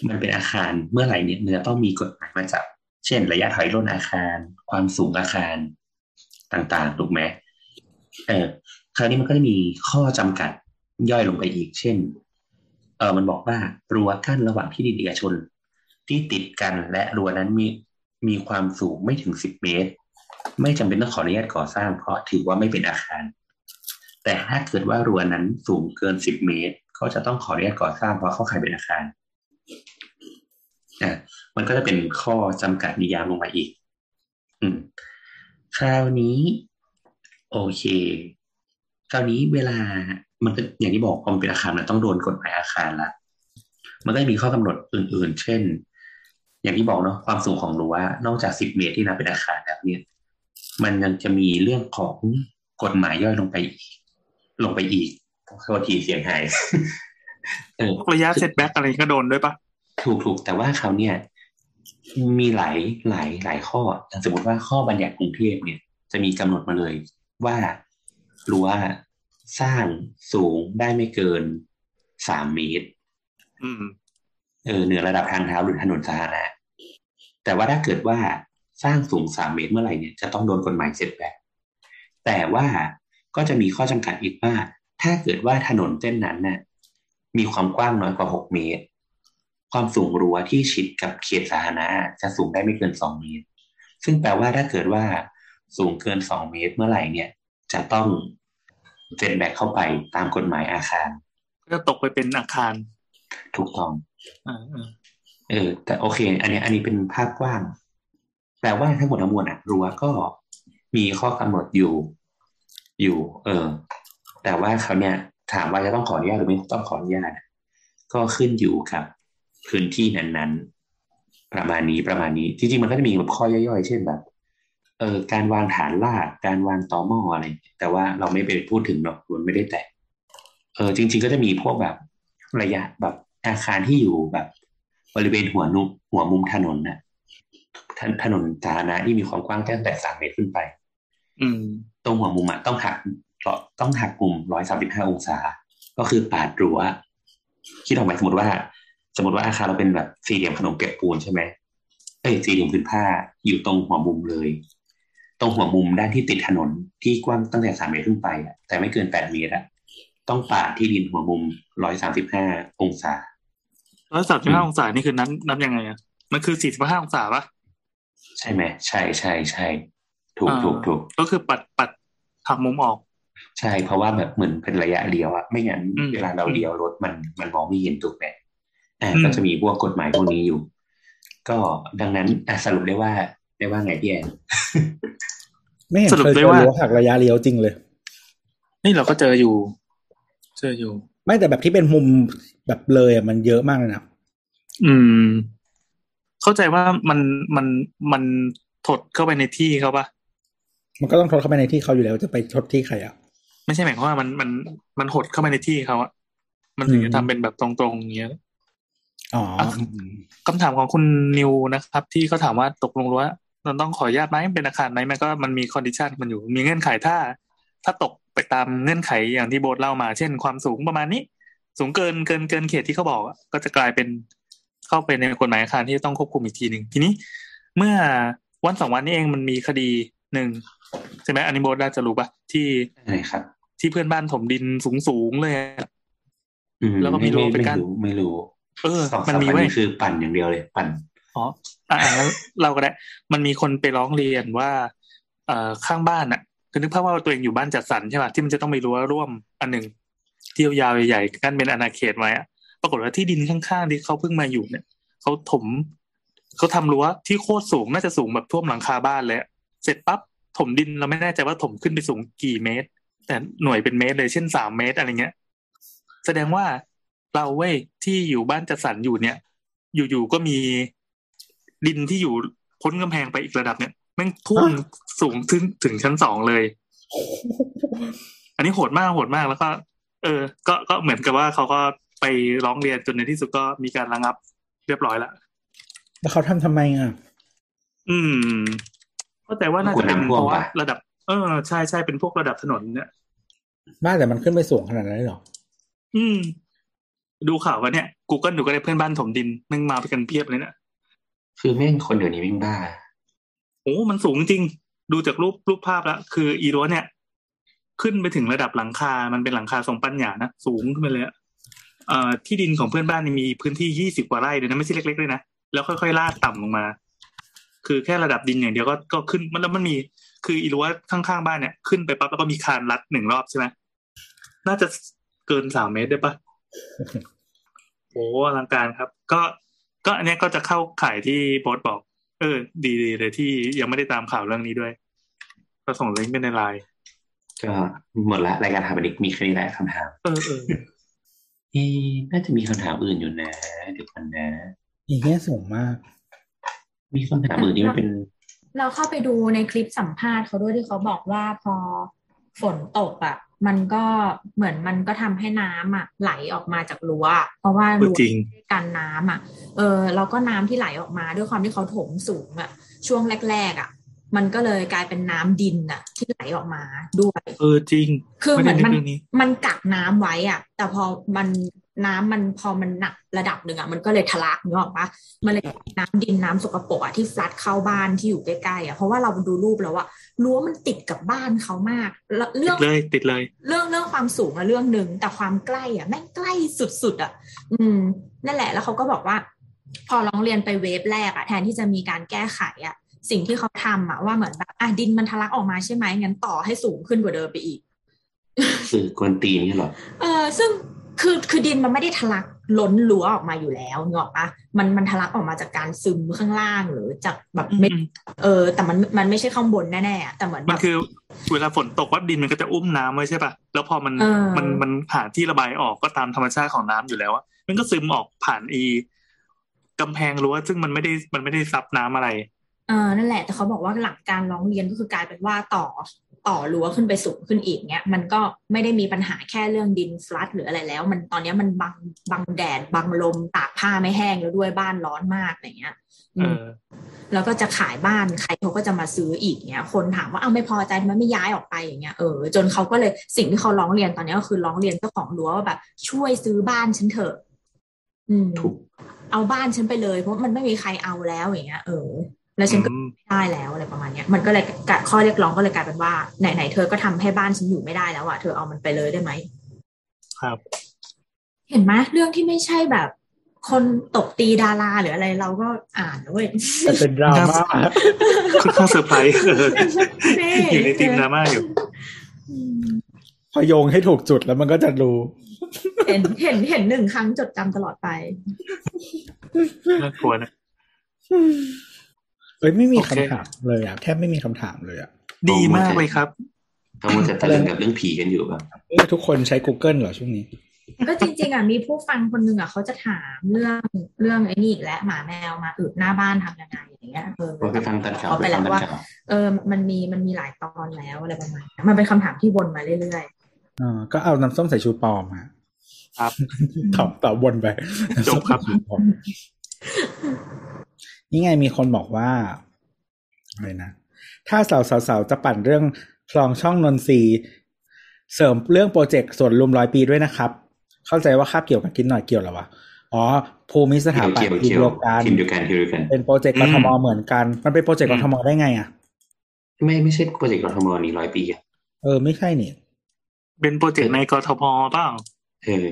มันเป็นอาคารเมื่อไหร่เนี่ยเนื้อต้องมีกฎหมายมาจับ เช่น ระยะถอยร่นอาคาร ความสูงอาคารต่างๆถูกไหมเออคราวนี้มันก็จะมีข้อจำกัดย่อยลงไปอีก เช่น เออมันบอกว่ารั้วกั้นระหว่างที่ดินเอกชน ที่ติดกันและรั้วนั้นมีมีความสูงไม่ถึงสิบเมตร ไม่จำเป็นต้องขออนุญาตก่อสร้างเพราะถือว่าไม่เป็นอาคาร แต่ถ้าเกิดว่ารั้วนั้นสูงเกินสิบเมตร ก็จะต้องขออนุญาตก่อสร้างเพราะเข้าข่ายเป็นอาคาร อะมันก็จะเป็นข้อจำกัดนิยามลงมาอีก อืม คราวนี้ โอเค คราวนี้เวลามันก็อย่างที่บอกพอมเป็นอาคารมันต้องโดนกฎหมายอาคารละมันก็มีข้อกำหนดอื่น ๆ เช่น อย่างที่บอกเนาะความสูงของรั้วนอกจากสิบเมตรที่นับเป็นอาคารแล้วเนี่ย มันยังจะมีเรื่องของกฎหมายย่อยลงไปอีก ลงไปอีกโทษทีเสียงหาย ระยะเซตแบ็กอะไรก็โดนด้วยปะถูกถูกแต่ว่าเขาวเนี่ย มีหลายหลายหลายข้อสมมติว่าข้อบัญญัติกรุงเทพเนี่ย จะมีกำหนดมาเลยว่ารั้วสร้างสูงได้ไม่เกินสามเมตรอืมเออเหนือระดับทางเท้าหรือถนนสาธารณะแต่ว่าถ้าเกิดว่าสร้างสูงสามเมตรเมื่อไหร่เนี่ยจะต้องโดนกฎหมายเสร็จแบบแต่ว่าก็จะมีข้อจำกัดอีกว่า ถ้าเกิดว่าถนนเส้นนั้นน่ะ มีความกว้างน้อยกว่าหกเมตร ความสูงรั้วที่ชิดกับเขตสาธารณะจะสูงได้ไม่เกินสองเมตร ซึ่งแปลว่าถ้าเกิดว่าสูงเกินสองเมตรเมื่อไหร่เนี่ย จะต้องเซ็นแบกเข้าไปตามกฎหมายอาคารก็ตกไปเป็นอาคาร ถูกต้องอ่าอ่าเออ แต่โอเค อันนี้อันนี้เป็นภาพกว้างแต่ว่าทั้งหมดทั้งมวลอะรั้วก็มีข้อกำหนดอยู่ อยู่ เออ แต่ว่าเขาเนี่ย ถามว่าจะต้องขออนุญาตหรือไม่ต้องขออนุญาตก็ขึ้นอยู่กับ พื้นที่นั้นๆ ประมาณนี้ประมาณนี้จริงๆมันก็จะมีแบบข้อย่อยๆ เช่นแบบเออการวางฐานรากการวางตอหม้ออะไรแต่ว่าเราไม่ไปพูดถึงหรอกมันไม่ได้แตะเออจริง ๆ ก็จะมีพวกแบบระยะแบบอาคารที่อยู่แบบบริเวณหัวนุหัวมุมถนนน่ะถถนนสาธารณะที่มีความกว้างตั้งแต่สามเมตรขึ้นไป อืมตรงหัวมุมอะต้องหัก ต้องหักมุมร้อยสามสิบห้าองศา ก็คือปาดรั้วคิดออกไหมสมมติว่า สมมติว่าอาคารเราเป็นแบบสี่เหลี่ยมขนมเปียกปูนใช่ไหมเอ้ยสี่เหลี่ยมพื้นผ้าอยู่ตรงหัวมุมเลย ตรงหัวมุมด้านที่ติดถนนที่กว้างตั้งแต่สามเมตรขึ้นไปอะแต่ไม่เกินแปดเมตรอะต้องปาดที่ดินหัวมุมร้อยสามสิบห้าองศาร้อยสามสิบห้าองศานี่คือนับนับยังไงอะมันคือสี่สิบห้าองศาปะใช่ไหมใช่ใช่ใช่ถูกอ่าถูกถูกก็คือปัดปัดหักมุมออก ใช่เพราะว่าแบบเหมือนเป็นระยะเลี้ยวอะไม่งั้นอืมเวลาเราเลี้ยวรถมันมันมองไม่เห็นถูกไหมอ่าอืมก็จะมีพวกกฎหมายพวกนี้อยู่ ก็ดังนั้นอะสรุปได้ว่าได้ว่าไงพี่แอนไม่เห็นสรุปเคยได้เจอว่ารั้วหักระยะเลี้ยวจริงเลย นี่เราก็เจออยู่ เจออยู่ ไม่แต่แบบที่เป็นมุมแบบเลยอะมันเยอะมากเลยนะอืม เข้าใจว่ามันมันมันถดเข้าไปในที่เขาปะมันก็ต้องถดเข้าไปในที่เขาอยู่แล้วจะไปถดที่ใครอะ ไม่ใช่หมายความว่ามันมันมันหดเข้าไปในที่เขาอะมันถึงอืจะทำเป็นแบบตรงๆอย่างเงี้ยอ๋ออะคำถามของคุณนิวนะครับ ที่เขาถามว่าตกลงว่าเราต้องขออนุญาตไหมเป็นอาคารไหมมันก็มันมี condition มันอยู่ มีเงื่อนไขถ้า ถ้าตกไปตามเงื่อนไขอย่างที่โบทเล่ามา เช่น ความสูงประมาณนี้ สูงเกินเกินเกินเขตที่เขาบอกอะก็จะกลายเป็นเข้าไปในกฎหมายอาคารที่ต้องควบคุมอีกทีหนึ่งทีนี้ เมื่อวันสองวันนี้เองมันมีคดีหนึ่งใช่ไหมอันนี้โบทน่าจะรู้ปะที่ใช่ครับ ที่เพื่อนบ้านถมดินสูงสูงๆเลยอะอืมแล้วก็มีไม่รั้วไม่เป็นไม่กั้นรู้ไม่รู้ เออสองมันสามมีวันเว้ยนี้คือปั่นอย่างเดียวเลย ปั่นอ๋ออ่าแล้วเราก็ได้ มันมีคนไปร้องเรียนว่า เอ่อข้างบ้านอะคือนึกภาพว่าตัวเองอยู่บ้านจัดสรรใช่ป่ะที่มันจะต้องมีรั้วร่วมอันหนึ่งที่ยาวๆใหญ่ๆกั้นเป็นอาณาเขตไว้อะปรากฏว่าที่ดินข้างๆที่เขาเพิ่งมาอยู่เนี่ยเขาถมเขาทำรั้วที่โคตรสูงน่าจะสูงแบบท่วมหลังคาบ้านเลยอะเสร็จปั๊บถมดินเราไม่แน่ใจว่าถมขึ้นไปสูงกี่เมตร แต่หน่วยเป็นเมตรเลยเช่นสามเมตรอะไรเงี้ย แสดงว่าเราเว้ยที่อยู่บ้านจัดสรรอยู่เนี่ย อยู่ๆก็มีดินที่อยู่พ้นกำแพงไปอีกระดับเนี่ยแม่งท่วมสูงถึงถึงชั้นสองเลย อันนี้โหดมากโหดมากแล้วก็ เออ ก็ก็เหมือนกับว่าเขาก็ไปร้องเรียนจนในที่สุดก็มีการระงับ เรียบร้อยละแล้วเขาทำทำไมอะ อืมเข้าใจว่าน่าจะเป็นกลัวน้ำท่วเพมราะว่าปะระดับ เออใช่ใช่เป็นพวกระดับถนนเนี่ยบ้านแต่มันขึ้นไปสูงขนาดนั้นเลยเหรอ อืม ดูข่าวกันเนี่ย Google ดูก็ได้เพื่อนบ้านถมดินแม่งมาไปกันเพียบเลยเนี่ยคือแม่งคนเดี๋ยวนี้แม่งบ้าโอ้มันสูงจริง ดูจากรูปรูปภาพแล้วคืออีรั้วเนี่ย ขึ้นไปถึงระดับหลังคา มันเป็นหลังคาทรงปัญญานะสูงขึ้นไปเลยอะเอ่อที่ดินของเพื่อนบ้านนี่มีพื้นที่ยี่สิบกว่าไร่เลยนะไม่ใช่เล็กๆเลยนะแล้วค่อยๆลาดต่ำลงมา คือแค่ระดับดินอย่างเดียวก็ก็ขึ้นมันแล้วมันมี คืออีรั้วข้างๆบ้านเนี่ยขึ้นไปปั๊บแล้วก็มีคานลัดหนึ่งรอบใช่ไหมน่าจะเกินสามเมตรได้ปะโอ้อลังการครับ ก็ก็อันเนี้ยก็จะเข้าข่ายที่โบสบอก เออดีดีเลยที่ยังไม่ได้ตามข่าวเรื่องนี้ด้วย ก็ส่งลิงก์ไปในไลน์ก็หมดละรายการถามบันดิกมีแค่นี้แหละคำถามเออเออเอ๊ะน่าจะมีคำถามอื่นอยู่นะเดี๋ยวกันนะอีเงี้ยสูงมาก มีคำถามอื่นที่มันเป็น เราเข้าไปดูในคลิปสัมภาษณ์เขาด้วยที่เขาบอกว่าพอฝนตกอะมันก็เหมือนมันก็ทำให้น้ำอะ ไหลออกมาจากรั้วเพราะว่ารั้วจริงกันน้ำอะ เออแล้วก็น้ำที่ไหลออกมาด้วยความที่เขาถมสูงอะ ช่วงแรก ๆ อะ มันก็เลยกลายเป็นน้ำดินอะ ที่ไหลออกมาด้วย เออจริง คือเหมือนมันไได้กรื่องนี้มันกักน้ำไว้อะ แต่พอมัน น้ำมันพอมันหนักระดับหนึ่งอะมันก็เลยทะลักนึกออกปะมันเลยน้ำดินน้ำสกปรกอะที่ฟลัดเข้าบ้านที่อยู่ใกล้ๆอะเพราะว่าเราดูรูปแล้วอะรั้วมันติดกับบ้านเขามากแล้วเรื่ติองดเลยติดเลย เรื่องเรื่องความสูงอะเรื่องหนึ่งแต่ความใกล้อะแม่งใกล้สุดๆอะอืม นั่นแหละแล้วเขาก็บอกว่า พอร้องเรียนไปเวฟแรกอะแทนที่จะมีการแก้ไขอะสิ่งที่เขาทำอะว่าเหมือนแบบอะดินมันทะลักออกมาใช่ไหมงั้นต่อให้สูงขึ้นกว่าเดิมไปอีกคือกวนตีนเนี่ยเหรอ เออซึ่ง คือคือดินมันไม่ได้ทะลักล้นรั้วออกมาอยู่แล้วเนกอะปะมันมันทะลักออกมาจากการซึมข้างล่างหรือจากแบบเม็ดอืมเออ แต่มันมันไม่ใช่ข้างบนแน่ๆอะแต่เหมือนมัแบนบคือเวลาฝนตกว่าดินมันก็จะอุ้มน้ำไว้ใช่ป่ะแล้วพอมันเออมันมันหาที่ระบายออกก็ตามธรรมชาติของน้ำอยู่แล้วอะมันก็ซึมออกผ่านอีกำแพงรั้วซึ่งมันไม่ได้มันไม่ได้ซับน้ำอะไรเออนั่นแหละแต่เขาบอกว่าหลังการร้องเรียนก็คือกลายเป็นว่าต่อ ต่อรั้วขึ้นไปสูงขึ้นอีกเนี้ยมันก็ไม่ได้มีปัญหาแค่เรื่องดินฟลัดหรืออะไรแล้ว มันตอนเนี้ยมันบังบังแดดบังลมตากผ้าไม่แห้งแล้วด้วยบ้านร้อนมากอะไรเงี้ยเออืมอแล้วก็จะขายบ้านใครเขาก็จะมาซื้ออีกเนี้ย คนถามว่าเอาไม่พอใจทำไมไม่ย้ายออกไปอย่างเงี้ยเออจนเขาก็เลยสิ่งที่เขาร้องเรียนตอนนี้ก็คือร้องเรียนเจ้าของรั้วว่าแบบช่วยซื้อบ้านฉันเถอะ อืมถูกเอาบ้านฉันไปเลยเพราะมันไม่มีใครเอาแล้วอย่างเงี้ยเออ แล้วฉันก็อืมไม่ได้แล้วอะไรประมาณเนี้ยมันก็เลยกะข้อเรียกร้องก็เลยกลายเป็นว่าไหนไหนๆเธอก็ทำให้บ้านฉันอยู่ไม่ได้แล้วอะเธอเอามันไปเลยได้ไหมครับ เห็นไหมเรื่องที่ไม่ใช่แบบ คนตบตีดาราหรืออะไรเราก็อ่านนะเว้ยแต่เป็นดราม่าค่อนข้างเซอร์ไพรส์เออนี่อยู่ในทีมดราม่าอยู่อืมพอโยงให้ถูกจุดแล้วมันก็จะรู้ เห็นเห็นเห็นหนึ่งครั้งจดจำตลอดไปน่ากลัวนะ เอ้ยไม่มีโอเคคำถามเลยอะแทบไม่มีคำถามเลยอะดีมากเลยครับเขามัวจะตะลึงกับเรื่องผีกันอยู่แบบเอ้ยทุกคนใช้ Google เหรอช่วงนี้ ก็จริง ๆอะมีผู้ฟังคนหนึ่งอะเขาจะถามเรื่องเรื่องไอ้นี่อีกแล้วหมาแมวมาอึหน้าบ้านทำยังไงอย่างเงี้ยเออว่าไปฟังตัดข่าวเขาไปไปฟัแล้งวตัดว่าข่าวเออมันมีมันมีหลายตอนแล้วอะไรประมาณนี้มันเป็นคำถามที่วนมาเรื่อยอ่าก็เอาน้ำส้มสายชูปลอมมาครับตอบตอบวนไปจบครับ น้ำส้มสายชูปลอมนี่ไงมีคนบอกว่าอะไรนะ ถ้าสาวสาวๆจะปั่นเรื่องคลองช่องนนทรีย์เสริมเรื่องโปรเจกต์ส่วนรวมร้อยปีด้วยนะครับ เข้าใจว่าคาบเกี่ยวกับกินหน่อยเกี่ยวเหรอวะอ๋อภูมิสถาปัตเกี่ยวย์ทีมเกี่ยวเดียวกันทีมเดียวกันทีมเดียวกัน เป็นโปรเจกต์กทมเหมือนกัน มันเป็นโปรเจกต์กทมได้ไงอะ ไม่ไม่ใช่โปรเจกต์กทมนี่ร้อยปีอะเออ ไม่ใช่นี่เป็นโปรเจกต์ในกทพเปล่าเออ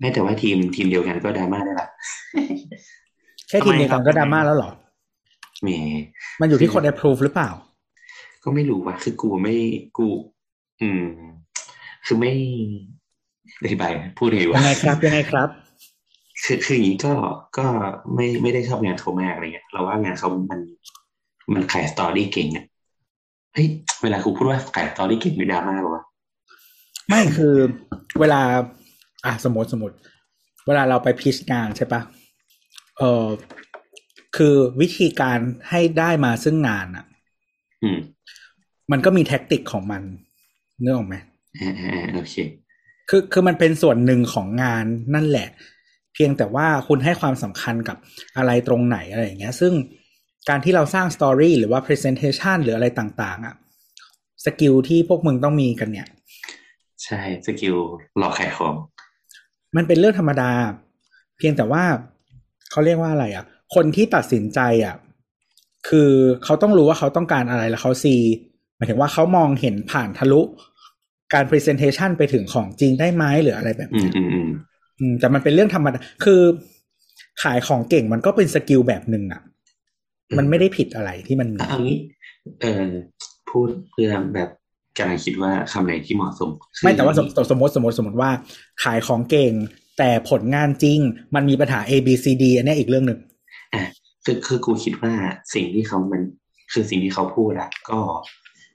แม้แต่ว่าทีมทีมเดียวกันก็ดราม่าได้ละ แค่ทีมเดียวกันก็ดราม่าแล้วเหรอแหมมันอยู่ที่คน approve หรือเปล่า ก็ไม่รู้ว่าคือกูไม่กู อืม คือไม่อธิบายพูดไงยัวะงไงครับยังไงครับ คือคืออย่างนี้ก็ก็ไม่ไม่ได้ชอบงานเขามากอะไรเงี้ยเราว่างานเขามันมันขายสตอรี่เก่งอะเฮ้ยเวลาครูพูดว่าขายสตอรี่เก่งมีดราม่าหรอวะไม่คือเวลา อะสมมติสมมติ เวลาเราไปพิชงานใช่ปะ เออคือวิธีการให้ได้มาซึ่งงานอะอืมมันก็มีแท็กติกของมันนึกออกไหมอ่าอ่าอ่าโอเคคือคือมันเป็นส่วนหนึ่งของงานนั่นแหละ เพียงแต่ว่าคุณให้ความสำคัญกับอะไรตรงไหนอะไรอย่างเงี้ย ซึ่งการที่เราสร้างสตอรี่หรือว่า presentation หรืออะไรต่าง ๆอะskill ที่พวกมึงต้องมีกันเนี่ย ใช่ skill หลอกขายของ มันเป็นเรื่องธรรมดา เพียงแต่ว่า เขาเรียกว่าอะไรอะ คนที่ตัดสินใจอะคือเขาต้องรู้ว่าเขาต้องการอะไรแล้วเขา see หมายถึงว่าเขามองเห็นผ่านทะลุ การ presentation ไปถึงของจริงได้ไหมหรืออะไรแบบอืนี้มอืมอืมอืมแต่มันเป็นเรื่องธรรมดาคือขายของเก่งมันก็เป็น skill แบบหนึ่งอะ มันไม่ได้ผิดอะไรที่มันมีอะเอางี้เออพูดเพื่อแบบกำลังคิดว่าคำไหนที่เหมาะสมคือไม่แต่ว่าสมสมมติสมมติสมมติว่า ขายของเก่ง แต่ผลงานจริงมันมีปัญหา A B C D อันเนี้ยอีกเรื่องหนึ่งอะคือคือกูคิดว่าสิ่งที่เขามันคือสิ่งที่เขาพูดอะก็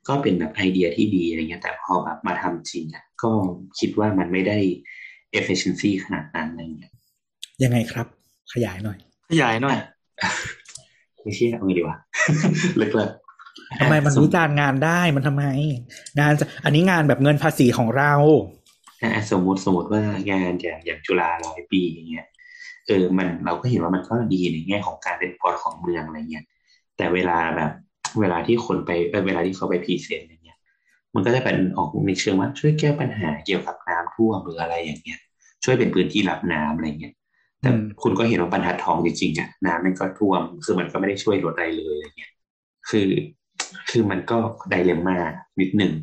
ก็เป็นแบบไอเดียที่ดีอะไรเงี้ยแต่พอแบบมาทำจริงอะก็คิดว่ามันไม่ได้ efficiency ขนาดนั้นอะไรเงี้ยยังไงครับ ขยายหน่อย ขยายหน่อยไม่เชื่อเอาไงดีวะเลิกเลิกทำไมมันวิจารณ์งานได้มันทำไม งานอันนี้งานแบบเงินภาษีของเรา สมมติสมมติว่างานอย่างอย่างจุฬาร้อยปีอย่างเงี้ยเออมันเราก็เห็นว่ามันก็ดีในแง่ของการเป็นพอร์ตของเมืองอะไรเงี้ยแต่เวลาแบบเวลาที่คนไปเวลาที่เขาไป present อย่างเงี้ย มันก็จะเป็นออกในเชิงว่าช่วยแก้ปัญหาเกี่ยวกับน้ำท่วมหรืออะไรอย่างเงี้ย ช่วยเป็นพื้นที่รับน้ำอะไรเงี้ยแต่คุณก็เห็นว่าบรรทัดทองจริงๆอะน้ำมันก็ท่วม คือมันก็ไม่ได้ช่วยลดอะไรเลยอะไรเงี้ยคือคือมันก็ไดเลมมานิดหนึ่ง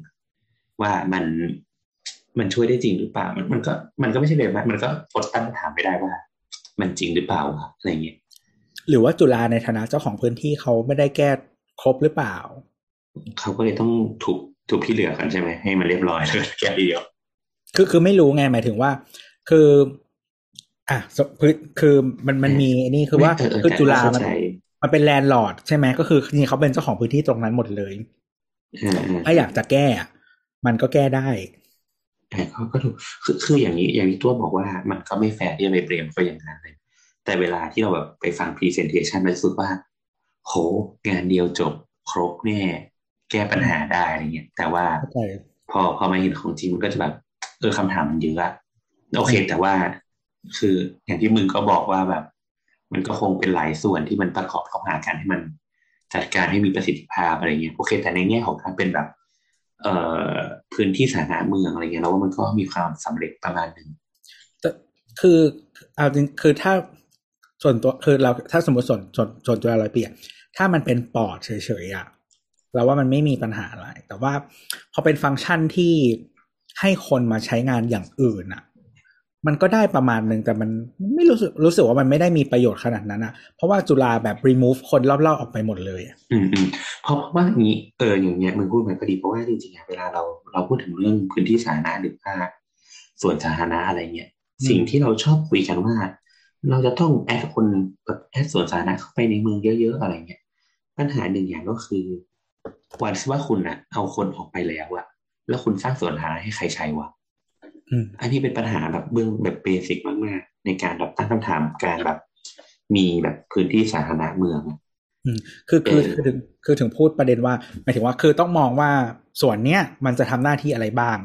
ว่ามัน มันช่วยได้จริงหรือเปล่า มันมันก็มันก็ไม่ใช่แบบมันก็อดตั้งถามไม่ได้ว่า มันจริงหรือเปล่าอะไรเงี้ยหรือว่าจุฬาในฐานะเจ้าของพื้นที่เขาไม่ได้แก้ครบหรือเปล่า เขาก็เลยต้องถูกถูกพี่เหลือกันใช่ไหมให้มันเรียบร้อยเลยแก้เดียวคือคือไม่รู้ไงหมายถึงว่า คือ อะพื้นคือมันมันมีนี่คือว่าคือจุฬามันมันเป็น landlord ใช่ไหมก็คือจริงเขาเป็นเจ้าของพื้นที่ตรงนั้นหมดเลยถ้าอยากจะแก้ มันก็แก้ได้ แต่เขาก็ถูกคือคืออย่างนี้อย่างที่ตัวบอกว่ามันก็ไม่แฟร์ที่จะไป blame เขาอย่างนั้นเลย แต่เวลาที่เราแบบไปฟัง presentation มันรู้สึกว่า โห งานเดียวจบครบแน่แก้ปัญหาได้อะไรเงี้ยแต่ว่าพอพอมาเห็นของจริงมันก็จะแบบ เออคำถามมันเยอะโอเค แต่ว่าคืออย่างที่มึงก็บอกว่าแบบ มันก็คงเป็นหลายส่วนที่มันประกอบเข้าหากันให้มันจัดการให้มีประสิทธิภาพอะไรเงี้ยโอเค แต่ในแง่ของการเป็นแบบเอ่อ พื้นที่สาธารณะเมืองอะไรเงี้ยเราว่ามันก็มีความสำเร็จประมาณหนึ่งแต่คือเอาจริงคือถ้าส่วนตัวคือเราถ้าสมมติส่วนส่วนส่วนตัวเราเปรียบถ้ามันเป็นปอดเฉยๆอะเราว่ามันไม่มีปัญหาอะไร แต่ว่าพอเป็นฟังก์ชันที่ให้คนมาใช้งานอย่างอื่นอะ มันก็ได้ประมาณหนึ่งแต่มันไม่รู้สึกรู้สึกว่ามันไม่ได้มีประโยชน์ขนาดนั้นอะเพราะว่าจุฬาแบบ remove คนรอบๆออกไปหมดเลย อืมอืมเพราะว่านี้เอออย่างเงี้ยมึงพูดมาก็ดีเพราะว่าจริงๆเวลาเราเราพูดถึงเรื่องพื้นที่สาธารณะหรือว่าส่วนสาธารณะอะไรเงี้ยสิ่งที่เราชอบคุยกันว่า เราจะต้องแอดคนแบบแอดส่วนสาธารณะเข้าไปในเมืองเยอะๆอะไรเงี้ยปัญหาหนึ่งอย่างก็คือวันที่ว่าคุณอะเอาคนออกไปแล้วอะแล้วคุณสร้างส่วนสาธารณะให้ใครใช้วะ อันนี้เป็นปัญหาแบบเบื้องแบบเบสิกมากๆในการแบบตั้งคำถามการแบบมีแบบพื้นที่สาธารณะเมืองอืมคือคือคือถึงคือถึงพูดประเด็นว่าหมายถึงว่าคือต้องมองว่าส่วนเนี้ยมันจะทำหน้าที่อะไรบ้าง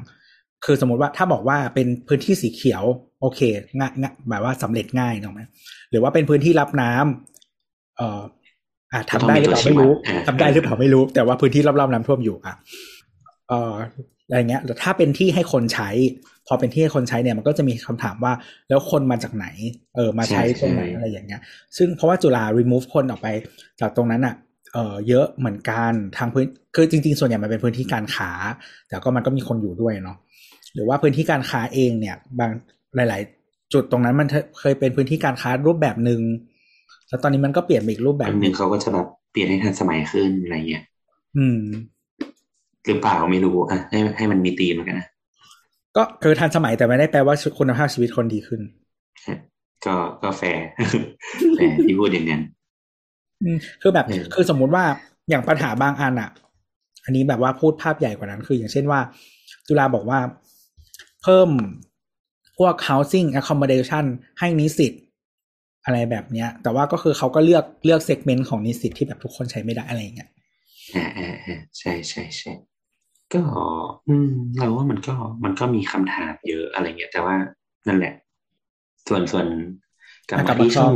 คือสมมติว่าถ้าบอกว่าเป็นพื้นที่สีเขียว โอเคง่ายแบบว่าสำเร็จง่ายถูกไหมหรือว่าเป็นพื้นที่รับน้ำเอ่ออ่าทำได้หรือเปล่าไม่รู้ทำได้หรือเปล่าไม่รู้ แต่ว่าพื้นที่รอบๆน้ำท่วมอยู่อะเอ่ออะไรเงี้ยแต่ถ้าเป็นที่ให้คนใช้ พอเป็นที่ให้คนใช้เนี่ยมันก็จะมีคำถามว่าแล้วคนมาจากไหน เออมาใช้ตรงไหนอะไรอย่างเงี้ย ซึ่งเพราะว่าจุฬา remove คนออกไปจากตรงนั้นอะเออเยอะเหมือนกันทางพื้นคือจริง ๆ ส่วนใหญ่มันเป็นพื้นที่การค้า แต่ก็มันก็มีคนอยู่ด้วยเนาะหรือว่าพื้นที่การค้าเองเนี่ย บางหลาย ๆ จุดตรงนั้นมันเคยเป็นพื้นที่การค้ารูปแบบหนึ่งแล้วตอนนี้มันก็เปลี่ยนไปอีกรูปแบบหนึ่งเขาก็จะแบบเปลี่ยนให้ทันสมัยขึ้นอะไรเงี้ยอืมหรือเปล่าไม่รู้อะให้ให้มันมีตีมกันนะ ก็คือทันสมัยแต่ไม่ได้แปลว่าคุณภาพชีวิตคนดีขึ้น ก็ก็ fair fair ที่พูดอย่างนั้นคือแบบคือสมมุติว่าอย่างปัญหาบางอันอะ อันนี้แบบว่าพูดภาพใหญ่กว่านั้น คืออย่างเช่นว่า จุฬาบอกว่าเพิ่มพวก housing accommodation ให้นิสิตอะไรแบบเนี้ย แต่ว่าก็คือเขาก็เลือกเลือก segment ของนิสิตที่แบบทุกคนใช้ไม่ได้อะไรเงี้ยอ่าอ่าอ่าใช่ใช่ใช่ ก็ อืม เราว่ามันก็มันก็มีคำถามเยอะอะไรเงี้ย แต่ว่านั่นแหละ ส่วนส่วนกรรมที่ช่อง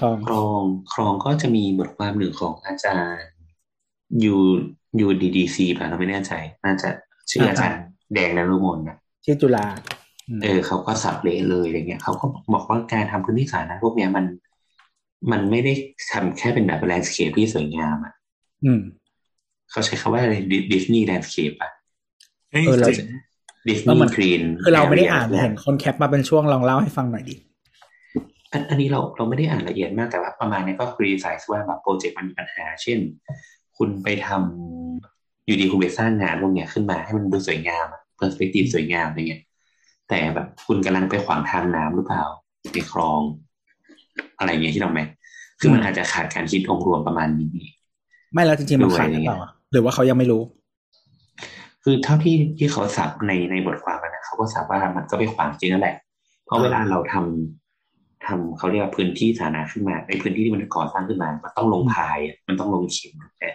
ครองครองครองก็จะมีบทความหนึ่งของอาจารย์ U UDDC ป่ะเราไม่แน่ใจ น่าจะชื่ออาจารย์แดงนิรมลนะชื่อจุฬาเออเขาก็สับเละเลยอะไรเงี้ยเขาก็บอกว่าการทำพื้นที่สาธารณะพวกเนี้ยมัน มันไม่ได้ทำแค่เป็นแบบ landscape ที่สวยงามอะอืม เขาใช้คำว่าอะไร Disney landscape อะเออเรา Disney green คือเราไม่ได้อ่านเห็นคน cap มาเป็นช่วงลองเล่าให้ฟังหน่อยดิอันอันนี้เราเราไม่ได้อ่านละเอียดมากแต่ว่าประมาณนี้ก็ criticize ว่าแบบโปรเจกต์มันมีปัญหา เช่น คุณไปทำอยู่ดีคุณไปสร้างงานพวกเนี้ยขึ้นมาให้มันดูสวยงาม perspective สวยงามอะไรเงี้ยแต่แบบคุณกำลังไปขวางทางน้ำหรือเปล่าในคลอง อะไรเงี้ยที่เราไหมคือมันอาจจะขาดการคิดองค์รวมประมาณนี้ ไม่แล้วจริงๆมันขาดหรือเปล่า หรือว่าเขายังไม่รู้ คือเท่าที่ที่เขาสับในในบทความนะเขาก็สับว่ามันก็ไปขวางจริงนั่นแหละ เพราะเวลาเราทำทำเขาเรียกว่าพื้นที่สาธารณะขึ้นมาในพื้นที่ที่มันก่อสร้างขึ้นมามันต้องลงพาย มันต้องลงเข็มแต่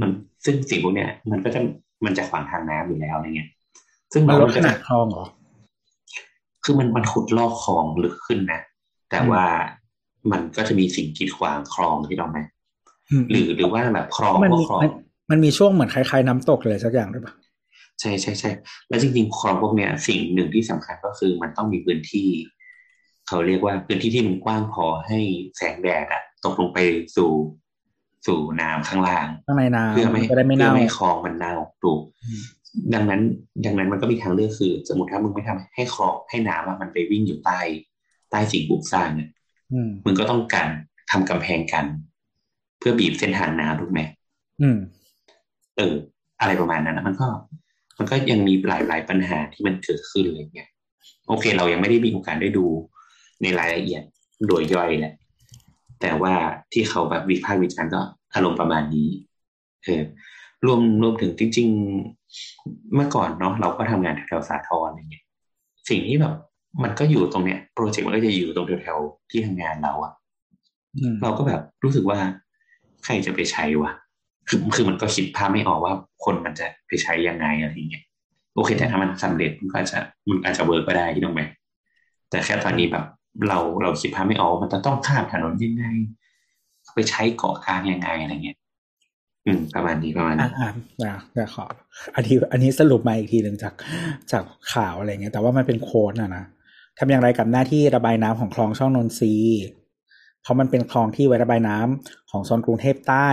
มันซึ่งสิ่งพวกเนี้ยมันก็จะมันจะขวางทางน้ำอยู่แล้วอะไรเงี้ย ซึ่งมันลดก็ขจะนาดคลองเหรอคือมันมันขุดลอกคลองลึกขึ้นนะแต่ว่ามันก็จะมีสิ่งกีดขวางคลองที่เราไหมอืมหรือหรือว่าแบบคลองมันก็มีคลอง มันมันมีช่วงเหมือนคล้ายๆน้ำตกเลยสักอย่างด้วยปะใช่ใช่ใช่แล้วจริงๆคลองพวกเนี้ยสิ่งหนึ่งที่สำคัญก็คือมันต้องมีพื้นที่ เขาเรียกว่าพื้นที่ที่มันกว้างพอให้แสงแดดอะตกลงไปสู่สู่น้ำข้างล่างข้างในน้ำเพื่อไม่มันจะได้ไม่เพื่อเน่าไม่ให้คลองมันเน่าถูกอืมดังนั้น ดังนั้นมันก็มีทางเลือกคือ สมมติถ้ามึงไม่ทำให้คลองให้น้ำอะมันไปวิ่งอยู่ใต้ใต้สิ่งปลูกสร้างเนี่ยอืมมึงก็ต้องกันทำกำแพงกัน เพื่อบีบเส้นทางน้ำถูกไหมอืม เออ อะไรประมาณนั้นนะมันก็ มันก็ยังมีหลายหลายปัญหาที่มันเกิดขึ้นอะไรเงี้ยโอเค เรายังไม่ได้มีโอกาสได้ดูในรายละเอียดโดยย่อยแหละแต่ว่าที่เขาแบบวิพากษ์วิจารณ์ก็อารมณ์ประมาณนี้เออรวมรวมถึงจริง ๆ เมื่อก่อนเนาะเราก็ทำงานแถวๆสาทรอะไรเงี้ยสิ่งที่แบบมันก็อยู่ตรงเนี้ยโปรเจกต์มันก็จะอยู่ตรงแถวๆที่ทำงานเราอะอืมเราก็แบบรู้สึกว่าใครจะไปใช้วะ คือคือมันก็คิดภาพไม่ออกว่าคนมันจะไปใช้ยังไงอะไรอย่างเงี้ยโอเค แต่ถ้ามันสำเร็จมันก็จะมันอาจจะเวิร์กก็ได้ที่ตรงไหมแต่แค่ตอนนี้แบบเราเราคิดภาพไม่ออกมันจะต้องข้ามถนนยังไงไปใช้เกาะกลางยังไงอะไรเงี้ยอืมประมาณนี้ประมาณอ่านี้อ่านะเดี๋ยวขออันนี้อันนี้สรุปมาอีกทีหนึ่งจากจากข่าวอะไรเงี้ยแต่ว่ามันเป็นโค้ดนะนะทำอย่างไรกับหน้าที่ระบายน้ำของคลองช่องนนทรีเพราะมันเป็นคลองที่ไว้ระบายน้ำของโซนกรุงเทพใต้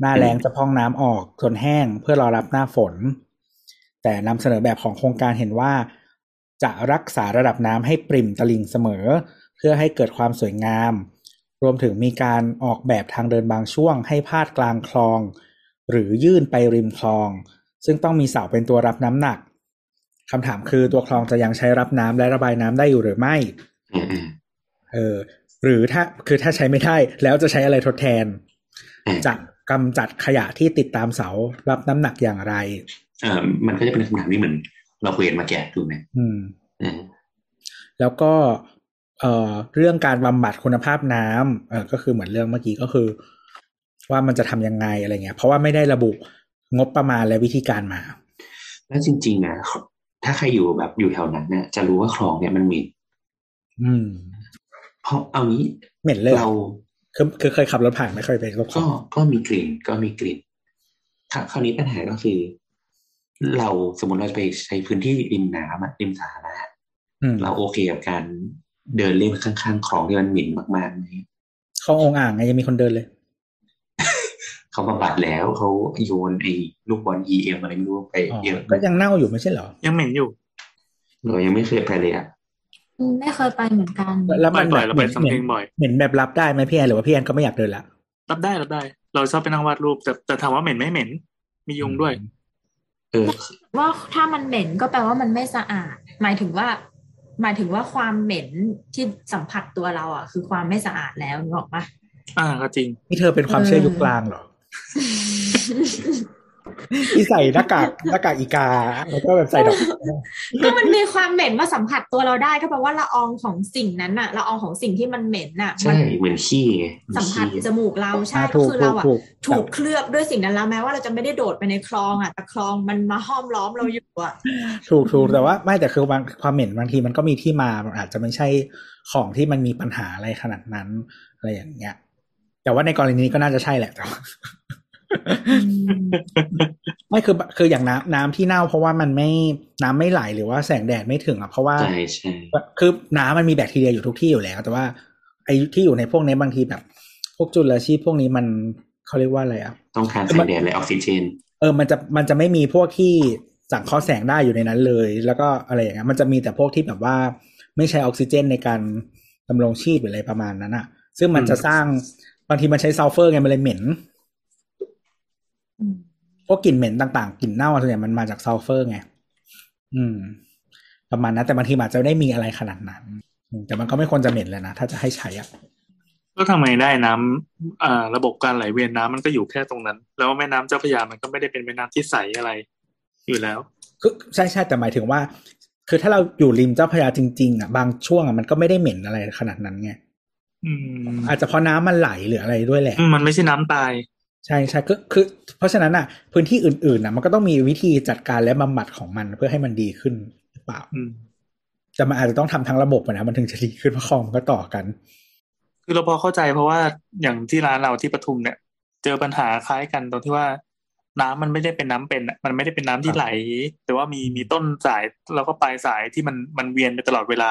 หน้าแล้งจะพร่องน้ำออกจนแห้งเพื่อรอรับหน้าฝน แต่นำเสนอแบบของโครงการเห็นว่า จะรักษาระดับน้ำให้ปริ่มตลิ่งเสมอ เพื่อให้เกิดความสวยงาม รวมถึงมีการออกแบบทางเดินบางช่วง ให้พาดกลางคลอง หรือยื่นไปริมคลอง ซึ่งต้องมีเสาเป็นตัวรับน้ำหนักคำถามคือตัวคลองจะยังใช้รับน้ำและระบายน้ำได้อยู่หรือไม่อืมอืมเออหรือถ้าคือถ้าใช้ไม่ได้แล้วจะใช้อะไรทดแทนอืมจะ กำจัดขยะที่ติดตามเสารับน้ำหนักอย่างไรเออมันก็จะเป็นคำถามที่เหมือน เราคุยกันมาแก่ถูกไหมอืมอืมแล้วก็เอ่อเรื่องการบำบัดคุณภาพน้ำเออก็คือเหมือนเรื่องเมื่อกี้ก็คือ ว่ามันจะทำยังไงอะไรเงี้ย เพราะว่าไม่ได้ระบุงบประมาณและวิธีการมา แล้วจริง ๆนะถ้าใครอยู่แบบอยู่แถวนั้นเนี่ยจะรู้ว่าคลองเนี่ยมันมีอืมเพราะเอานี้เหม็นเลยเหรอเรา คือคือเคยขับรถผ่านไม่เคยไปรถก็ก็มีกลิ่นก็มีกลิ่นคราวคราวนี้ปัญหาก็คือ เราสมมติเราจะไปใช้พื้นที่ริมน้ำอะริมสาธารณะอืมเราโอเคกับการเดินเล่นข้างๆคลองที่มันเหม็นมากๆไหมเข้าองค์อ่างไงยังมีคนเดินเลย เขาบำบัดแล้วเขาโยนไอ้ลูกบอล EM อะไรไม่รู้ไปอ๋อเยอะก็ยังเน่าอยู่ไม่ใช่เหรอ ยังเหม็นอยู่เรายังไม่เคยไปเลยอะอืม ไม่เคยไปเหมือนกัน แล้วมันบ่แบอยๆบเราเหไปม็นสำเพ็งบ่อยเหม็นแบบรับได้ไหมพี่แอนหรือว่าพี่แอนก็ไม่อยากเดินละรับได้รับได้ เราชอบไปนั่งวาดรูป แต่แต่ถามว่าเหม็นไหมเหม็น มียุงด้วย เออ ว่าถ้ามันเหม็นก็แปลว่ามันไม่สะอาด หมายถึงว่า หมายถึงว่าความเหม็นที่สัมผัสตัวเราอะ คือความไม่สะอาดแล้วนึกออกปะอ่าก็จริงนี่เธอเป็นความเชื่อยุคกลางเหรอ ที่ใส่หน้ากากหน้ากากอีกา แล้วก็แบบใส่ดอก ก็มันมีความเหม็นมาสัมผัสตัวเราได้ก็แปลว่าละอองของสิ่งนั้นน่ะละอองของสิ่งที่มันเหม็นน่ะใช่มันเหมือนขี้ไงเหมืสัอนมผัสขี้จมูกเราใช่อ่าก็ถูกคือเราอะถูกถูถูกกเคลือบด้วยสิ่งนั้นแล้วแม้ว่าเราจะไม่ได้โดดไปในคลองอะแต่คลองมันมาห้อมล้อมเราอยู่อะถูกถูกแต่ว่าไม่แต่คือบางความเหม็นบางทีมันก็มีที่มามันอาจจะไม่ใช่ของที่มันมีปัญหาอะไรขนาดนั้นอะไรอย่างเงี้ยแต่ว่าในกรณีนี้ก็น่าจะใช่แหละแต่ว่า ไม่คือคืออย่างน้ำน้ำที่เน่าเพราะว่ามันไม่น้ำไม่ไหลหรือว่าแสงแดดไม่ถึงอะเพราะว่าใช่ใช่คือน้ำมันมีแบคทีเรียอยู่ทุกที่อยู่แล้ว แต่ว่าไอ้ที่อยู่ในพวกนี้บางทีแบบ พวกจุลชีพพวกนี้มันเขาเรียกว่าอะไรอะต้องการแสงแดดและออกซิเจน เออมันจะมันจะไม่มีพวกที่สังเคราะห์แสงได้อยู่ในนั้นเลย แล้วก็อะไรอย่างเงี้ยมันจะมีแต่พวกที่แบบว่า ไม่ใช้ออกซิเจนในการดำรงชีพหรืออะไรประมาณนั้นอะซึ่งมันจะสร้างบางทีมันใช้ซัลเฟอร์ไงมันเลยเหม็น พวกกลิ่นเหม็นต่างๆกลิ่นเน่าส่วนใหญ่มันมาจากซัลเฟอร์ไงอืม ประมาณนั้นแต่บางทีมันอาจจะไม่ได้มีอะไรขนาดนั้นอืมแต่มันก็ไม่ควรจะเหม็นเลยนะ ถ้าจะให้ใช้อะก็ทำไมได้น้ำอ่าระบบการไหลเวียนน้ำมันก็อยู่แค่ตรงนั้น แล้วแม่น้ำเจ้าพระยามันก็ไม่ได้เป็นแม่น้ำที่ใสอะไร อยู่แล้วคือใช่ใช่แต่หมายถึงว่า คือถ้าเราอยู่ริมเจ้าพระยาจริงๆอะบางช่วงอะมันก็ไม่ได้เหม็นอะไรขนาดนั้นไงอืมอาจจะเพราะน้ำมันไหลหรืออะไรด้วยแหละอืมมันไม่ใช่น้ำตาย ใช่ใช่ก็คือ เพราะฉะนั้นอะ พื้นที่อื่นๆอะ มันก็ต้องมีวิธีจัดการและบำบัดของมันเพื่อให้มันดีขึ้นหรือเปล่าอืมแต่มันอาจจะต้องทำทั้งระบบอะนะมันถึงจะดีขึ้นเพราะคลองมันก็ต่อกัน คือเราพอเข้าใจเพราะว่าอย่างที่ร้านเราที่ปทุมเนี่ย เจอปัญหาคล้ายกันตรงที่ว่าน้ำมันไม่ได้เป็นน้ำเป็นอะมันไม่ได้เป็นน้ำที่ไหล แต่ว่ามีมีต้นสายแล้วก็ปลายสายที่มันมันเวียนไปตลอดเวลา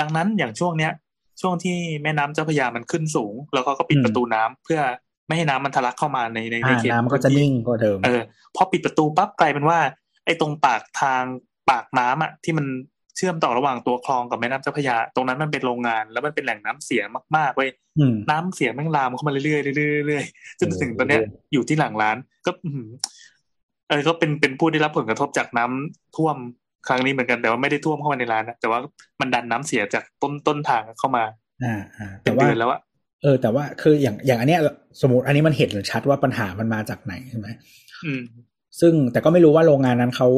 ดังนั้นอย่างช่วงเนี้ยช่วงที่แม่น้ำเจ้าพระยามันขึ้นสูง แล้วเขาก็ปิดอืมประตูน้ำเพื่อ ไม่ให้น้ำมันทะลักเข้ามาในในในอ่าเขตน้ำก็จะนิ่งกว่าเดิมเออพอปิดประตูปั๊บกลายเป็นว่า ไอ้ตรงปากทางปากน้ำอะที่มันเชื่อมต่อระหว่างตัวคลองกับแม่น้ำเจ้าพระยา ตรงนั้นมันเป็นโรงงาน แล้วมันเป็นแหล่งน้ำเสียมากๆเว้ยอืมน้ำเสียแม่งลามเข้ามาเรื่อยๆเรื่อยๆเรื่อยๆจนถึงตอนเนี้ยอยู่ที่หลังร้าน ก็อื้อหือเออก็เป็นเป็นผู้ได้รับผลกระทบจากน้ำท่วมครั้งนี้เหมือนกันแต่ว่าไม่ได้ท่วมเข้ามาในร้านนะแต่ว่ามันดันน้ำเสียจากต้นต้นทางเข้ามา อ่าอ่าเป็แต่นว่าเดือนแล้วอะ เออแต่ว่าคืออย่างอย่างอันเนี้ยสมมติอันนี้มันเห็นชัดว่าปัญหามันมาจากไหนใช่ไหมอืมซึ่งแต่ก็ไม่รู้ว่าโรงงานนั้นเขา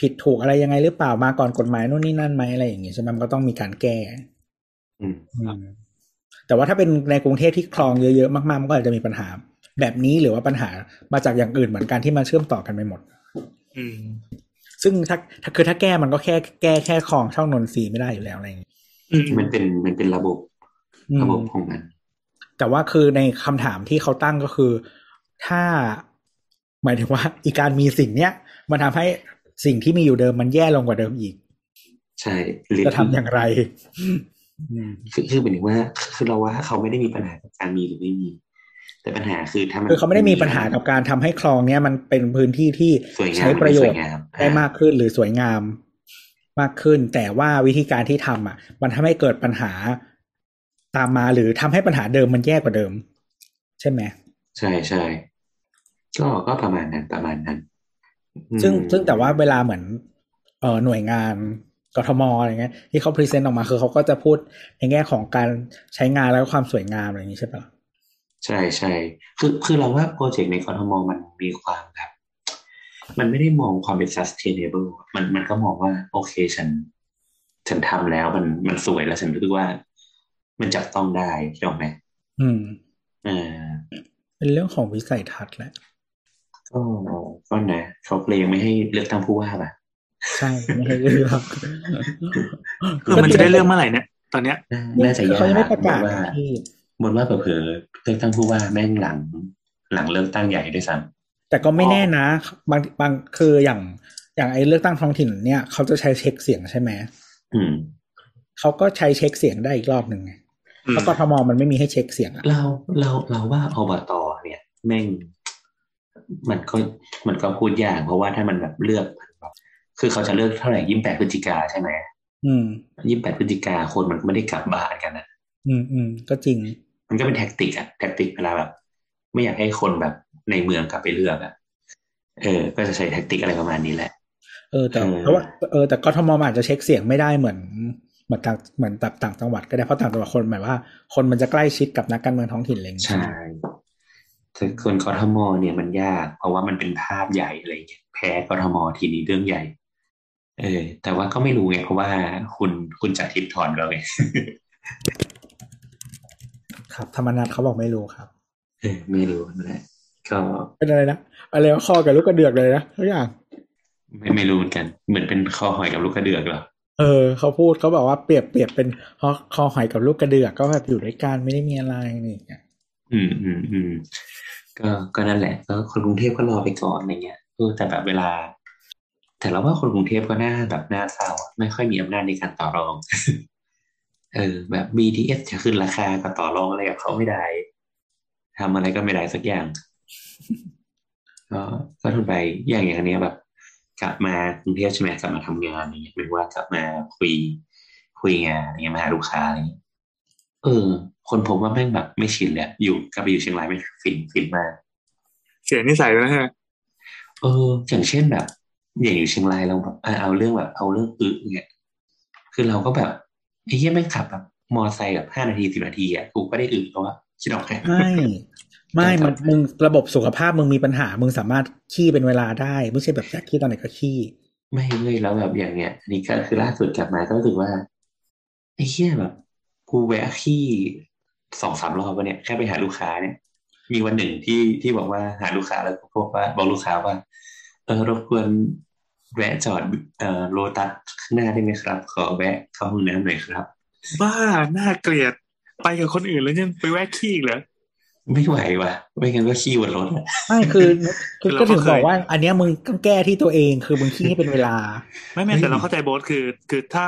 ผิดถูกอะไรยังไงหรือเปล่ามาก่อนกฎหมายนู่นนี่นั่นไหมอะไรอย่างงี้ใช่ไหมมันก็ต้องมีการแก้อืมอืมแต่ว่าถ้าเป็นในกรุงเทพที่คลองเยอะๆมากๆมันก็อาจจะมีปัญหา แบบนี้หรือว่าปัญหามาจากอย่างอื่นเหมือนกันที่มาเชื่อมต่อกันไปหมด อืม ซึ่งถ้าถ้าคือถ้าแก้มันก็แค่แก้แค่คลองช่องนนทรีย์ไม่ได้อยู่แล้วอะไรอย่างงี้อืมมันเป็นมันเป็นระบบอืมระบบของมัน แต่ว่าคือในคำถามที่เขาตั้งก็คือ ถ้าหมายถึงว่า อีการมีสิ่งเนี้ยมันทำให้สิ่งที่มีอยู่เดิมมันแย่ลงกว่าเดิมอีก ใช่หรือจะทำอย่างไรอืมคือคือหมายถึงว่า คือเราว่าเขาไม่ได้มีปัญหากับการมีหรือไม่มีแต่ปัญหาคือถ้ามันคือเขาไม่ได้มีปัญหากับการทำให้คลองเนี้ยมันเป็นพื้นที่ที่สวยงามใช้ประโยชน์สวยงามได้มากขึ้นหรือสวยงามมากขึ้น แต่ว่าวิธีการที่ทำอะ มันทำให้เกิดปัญหา ตามมาหรือทำให้ปัญหาเดิมมันแย่กว่าเดิม ใช่ไหมใช่ใช่ก็ก็ประมาณนั้นประมาณนั้นอืมซึ่งซึ่งแต่ว่าเวลาเหมือนเอ่อหน่วยงานกทมอะไรเงี้ยที่เขา present ออกมาคือเขาก็จะพูดในแง่ของการใช้งานแล้วก็ความสวยงามอะไรอย่างนี้ใช่ปะใช่ใช่คือคือเราว่าโปรเจกต์ในกทมมันมีความแบบมันไม่ได้มองความเป็น sustainable มันมันก็มองว่า โอเคฉัน ฉันทำแล้วมันมันสวยแล้วฉันรู้สึกว่า มันจับต้องได้ใช่ไหมอืมเออเป็นเรื่องของวิสัยทัศน์แหละก็ก็นะเขาเลยยังไม่ให้เลือกตั้งผู้ว่าป่ะใช่ไม่ให้เลือกคือมันจะได้เรื่องเมื่อไหร่เนี่ยตอนเนี้ยน่าน่าจะคือเขายังไม่ประกาศบว่าที่บนว่าเผลอๆเลือกตั้งผู้ว่าแม่งหลัง หลังเลือกตั้งใหญ่ด้วยซ้แต่ก็ไม่แน่นะ บางบางคืออย่างอย่างไอ้เลือกตั้งท้องถิ่นเนี่ยเขาจะใช้เช็คเสียงใช่ไหมำอืมเขาก็ใช้เช็คเสียงได้อีกรอบหนึ่งไงอืม เพราะกทมมันไม่มีให้เช็คเสียงอะเราเราเราว่าอบตเนี่ยแม่งมันก็มันก็พูดยากเพราะว่าถ้ามันแบบเลือกแบบคือเขาจะเลือกเท่าไหร่ยี่สิบแปดพฤศจิกาใช่ไหมอืมยี่สิบแปดพฤศจิกาคนมันก็ไม่ได้กลับบ้านกันนะอืมอืมก็จริง มันก็เป็น tactic อะ tactic เวลาแบบ ไม่อยากให้คนแบบในเมืองกลับไปเลือกอะเออ ก็จะใช้ tactic อะไรประมาณนี้แหละ เออแต่เออเพราะว่าเออแต่กทมอาจจะเช็คเสียงไม่ได้เหมือน เหมือนต่างเหมือนแบบต่างจังหวัดก็ได้เพราะต่างจังหวัดคนหมายว่า คนมันจะใกล้ชิดกับนักการเมืองท้องถิ่นอะไรอย่างเงี้ยใช่แต่คนกทมเนี่ยมันยาก เพราะว่ามันเป็นภาพใหญ่อะไรเงี้ยแพ้กทมทีนี้เรื่องใหญ่ เออ แต่ว่าก็ไม่รู้ไงเพราะว่าคุณคุณจัดทิพย์ถอนเราไงครับธรรมนัฐเขาบอกไม่รู้ครับ เออไม่รู้นั่นแหละก็เป็นอะไรนะอะไรว่าคอกับลูกกระเดือกเลยนะทุกอย่างไม่ไม่รู้เหมือนกัน เหมือนเป็นคอหอยกับลูกกระเดือกเหรอ เออเขาพูดเขาบอกว่าเปรียบเปรียบเป็นคอคอหอยกับลูกกระเดือกก็แบบอยู่ด้วยกันไม่ได้มีอะไรนี่อืมอืมอืมก็ก็นั่นแหละก็คนกรุงเทพก็รอไปก่อนอะไรเงี้ยเออแต่แบบเวลา แต่เราว่าคนกรุงเทพก็น่าแบบน่าเศร้าไม่ค่อยมีอำนาจในการต่อรอง เออ แบบ BTS จะขึ้นราคาก็ต่อรองอะไรกับเขาไม่ได้ทำอะไรก็ไม่ได้สักอย่างก็ก็ทนไปอย่างอย่างนี้แบบ กลับมากรุงเทพใช่ไหมกลับมาทำงานอย่างเงี้ยเป็นว่ากลับมาคุยคุยงานอย่างเงี้ยมาหาลูกค้าอะไรเงี้ยเออ คนผมว่าแม่งแบบไม่ชินเลยอะอยู่กลับไปอยู่เชียงรายไม่งฟินฟินมากเสียนิสัยแล้วนะฮะเออ อย่างเช่นแบบ อย่างอยู่เชียงรายเราแบบอะเอาเรื่องแบบ เอาเรื่องอึเนี่ยคือเราก็แบบไอ้เหี้ยไม่งขับแบบมอไซค์แบบห้านาทีสิบนาทีอะกูก็ได้อึเพราะว่าคิดออกแค่ไม่ ไม่ มันมึงระบบสุขภาพมึงมีปัญหา มึงสามารถขี้เป็นเวลาได้ ไม่ใช่แบบอยากขี้ตอนไหนก็ขี้ ไม่เลยแล้วแบบอย่างเงี้ยอันนี้ก็คือล่าสุดกลับมาก็รู้สึกว่าไอ้เหี้ยแบบกูแวะขี้สองสามรอบวะเนี่ยแค่ไปหาลูกค้าเนี่ย มีวันหนึ่งที่ที่บอกว่าหาลูกค้าแล้วก็บอกว่าบอกลูกค้าว่า เออรบกวนแวะจอดเอ่อโลตัสข้างหน้าได้ไหมครับ ขอแวะเข้าห้องน้ำหน่อยครับ บ้าน่าเกลียดไปกับคนอื่นแล้วยังไปแวะขี้อีกเหรอ ไม่ไหวว่ะ ไม่งั้นก็ขี้บนรถอะไม่คือคือเราก็ก็ถึงเคยบอกว่า อันเนี้ยมึงต้องแก้ที่ตัวเองคือมึงขี้ให้เป็นเวลา ไม่ไม่แต่เราเข้าใจโบ๊ทคือ คือถ้า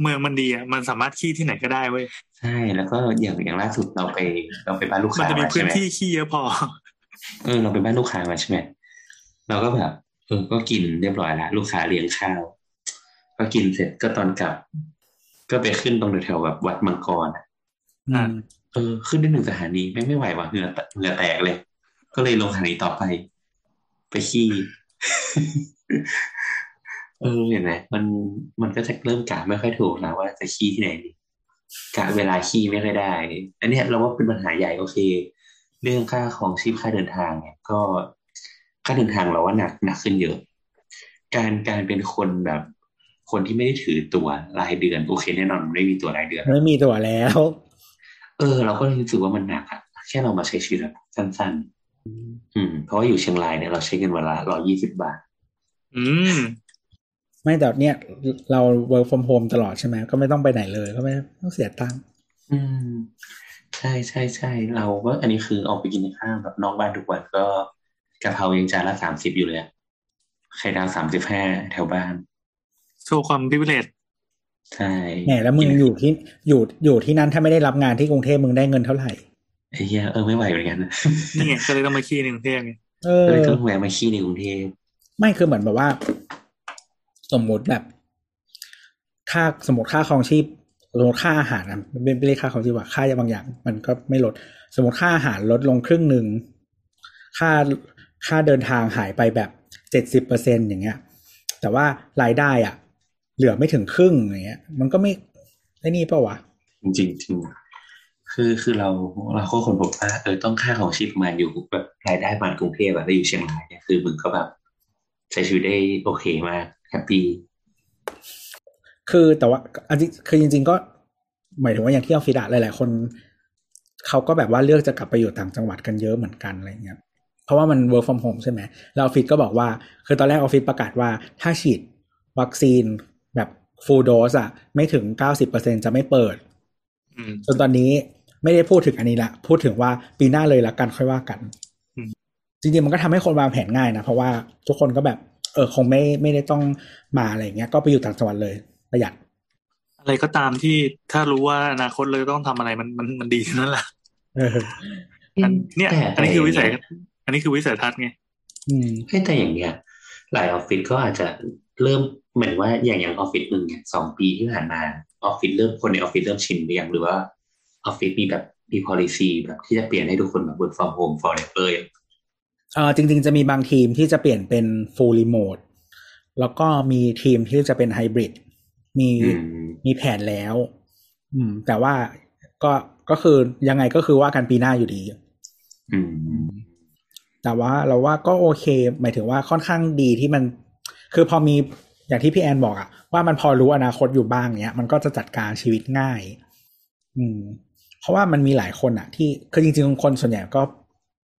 เมืองมันดีอะมันสามารถขี้ที่ไหนก็ได้เว้ยใช่แล้วก็อย่างอย่างล่าสุดเราไปเราไปบ้านลูกมันค้าจะมีมาพื้ใช่นไหมที่ขี้เยอะพอเออเราไปบ้านลูกค้ามาใช่ไหมเราก็แบบเออก็กินเรียบร้อยแล้วลูกค้าเลี้ยงข้าว ก็กินเสร็จก็ตอนกลับ ก็ไปขึ้นตรงแถวๆแบบวัดมังกรอะ อ่าเออขึ้นได้หนึ่งสถานีไม่ไม่ไหวว่ะเหงื่อเหงื่อแตกเลย ก็เลยลงสถานีต่อไป ไปขี้เออเห็นไหมมันมันก็จะเริ่มกะไม่ค่อยถูกแล้วว่าจะขี้ที่ไหนดีกะเวลาขี้ไม่ค่อยได้ อันนี้เราว่าเป็นปัญหาใหญ่โอเค เรื่องค่าของชีพค่าเดินทางเนี่ยก็ค่าเดินทางเราว่าหนักหนักขึ้นเยอะ การการเป็นคนแบบ คนที่ไม่ได้ถือตัวรายเดือน โอเคแน่นอนมันไม่มีตัวรายเดือน ไม่มีตัวแล้ว เออ เราก็รู้สึกว่ามันหนักอะแค่เรามาใช้ชีวิตแบบสั้น ๆ อืม เพราะว่าอยู่เชียงรายเนี่ยเราใช้เงินวันละร้อยี่สิบบาท อืม ไม่แต่เนี่ย เรา work from home ตลอดใช่ไหมก็ไม่ต้องไปไหนเลยก็ไม่ต้องเสียตังค์อืม ใช่ใช่ใช่เราก็อันนี้คือออกไปกินข้าวแบบนอกบ้านทุกวันก็กะเพรายังจานละสามสิบอยู่เลยอะไข่ดาวสามสิบห้าแถวบ้านโชว์ความพิเศษ ใช่แหมแล้วมึงอยู่ที่อยู่อยู่ที่นั่นถ้าไม่ได้รับงานที่กรุงเทพมึงได้เงินเท่าไหร่ไอ้เหี้ยเออไม่ไหวเหมือนกันนะนี่ไงก็เลยต้องมาขี้ในกรุงเทพไงเออก็เลยต้องแวะมาขี้ในกรุงเทพไม่คือเหมือนแบบว่า สมมุติแบบค่าสมมติค่าครองชีพสมมติค่าอาหารนะไม่ไม่ได้ค่าครองชีพว่าค่าบางอย่าง มันก็ไม่ลด สมมติค่าอาหารลดลงครึ่งหนึ่งค่าค่าเดินทางหายไปแบบเจ็ดสิบเปอร์เซ็นอย่างเงี้ย แต่ว่ารายได้อะ เหลือไม่ถึงครึ่งอย่างเงี้ย มันก็ไม่ไอ้นี่เปล่าวะ จริงๆจริงคือคือเราเราก็คนพบว่าเออต้องค่าของชีพประมาณอยู่แบบรายได้ประมาณกรุงเทพอะแล้วอยู่เชียงรายเนี่ยคือมึงก็แบบใช้ชีวิตได้โอเคมาก happyคือแต่ว่าอันที่คือจริง ๆ ก็หมายถึงว่าอย่างที่ออฟฟิศอะหลายๆคนเขาก็แบบว่าเลือกจะกลับไปอยู่ต่างจังหวัดกันเยอะเหมือนกันอะไรเงี้ยเพราะว่ามัน work from home ใช่ไหมแล้วออฟฟิศก็บอกว่า คือตอนแรกออฟฟิศประกาศว่าถ้าฉีดวัคซีน แบบ full dose อะไม่ถึง90%จะไม่เปิดอืมจนตอนนี้ไม่ได้พูดถึงอันนี้ละ พูดถึงว่าปีหน้าเลยละกันค่อยว่ากันอืมจริงๆมันก็ทำให้คนวางแผนง่ายนะ เพราะว่าทุกคนก็แบบ เออคงไม่ไม่ได้ต้องมาอะไรอย่างเงี้ย ก็ไปอยู่ต่างจังหวัดเลย ประหยัด อะไรก็ตามที่ถ้ารู้ว่าอนาคตเลยต้องทำอะไรมันมันมันดีทั้งนั้นแหละเอออันเนี่ยแต่อันนี้คือวิสัยแต่อันนี้คือวิสัยทัศน์ไง อืมเฮ้ยแต่อย่างเงี้ยหลายออฟฟิศก็อาจจะ เริ่มเหมือนว่าอย่างอย่างออฟฟิศหนึ่งเนี่ยสองปีที่ผ่านมาออฟฟิศเริ่มคนในออฟฟิศเริ่มชินหรือยังหรือว่าออฟฟิศมีแบบมี policy แบบที่จะเปลี่ยนให้ทุกคนแบบ work from home forever อย่างเออจริง ๆ จะมีบางทีมที่จะเปลี่ยนเป็น full remote แล้วก็มีทีมที่จะเป็นไฮบริดมีอืมมีแผนแล้ว อืม แต่ว่าก็ก็คือยังไงก็คือว่ากันปีหน้าอยู่ดีอืมแต่ว่าเราว่าก็โอเค หมายถึงว่าค่อนข้างดีที่มัน คือพอมีอย่างที่พี่แอนบอกอะว่ามันพอรู้อนาคตอยู่บ้างเนี้ย มันก็จะจัดการชีวิตง่าย อืม เพราะว่ามันมีหลายคนอะที่คือจริงๆคนส่วนใหญ่ก็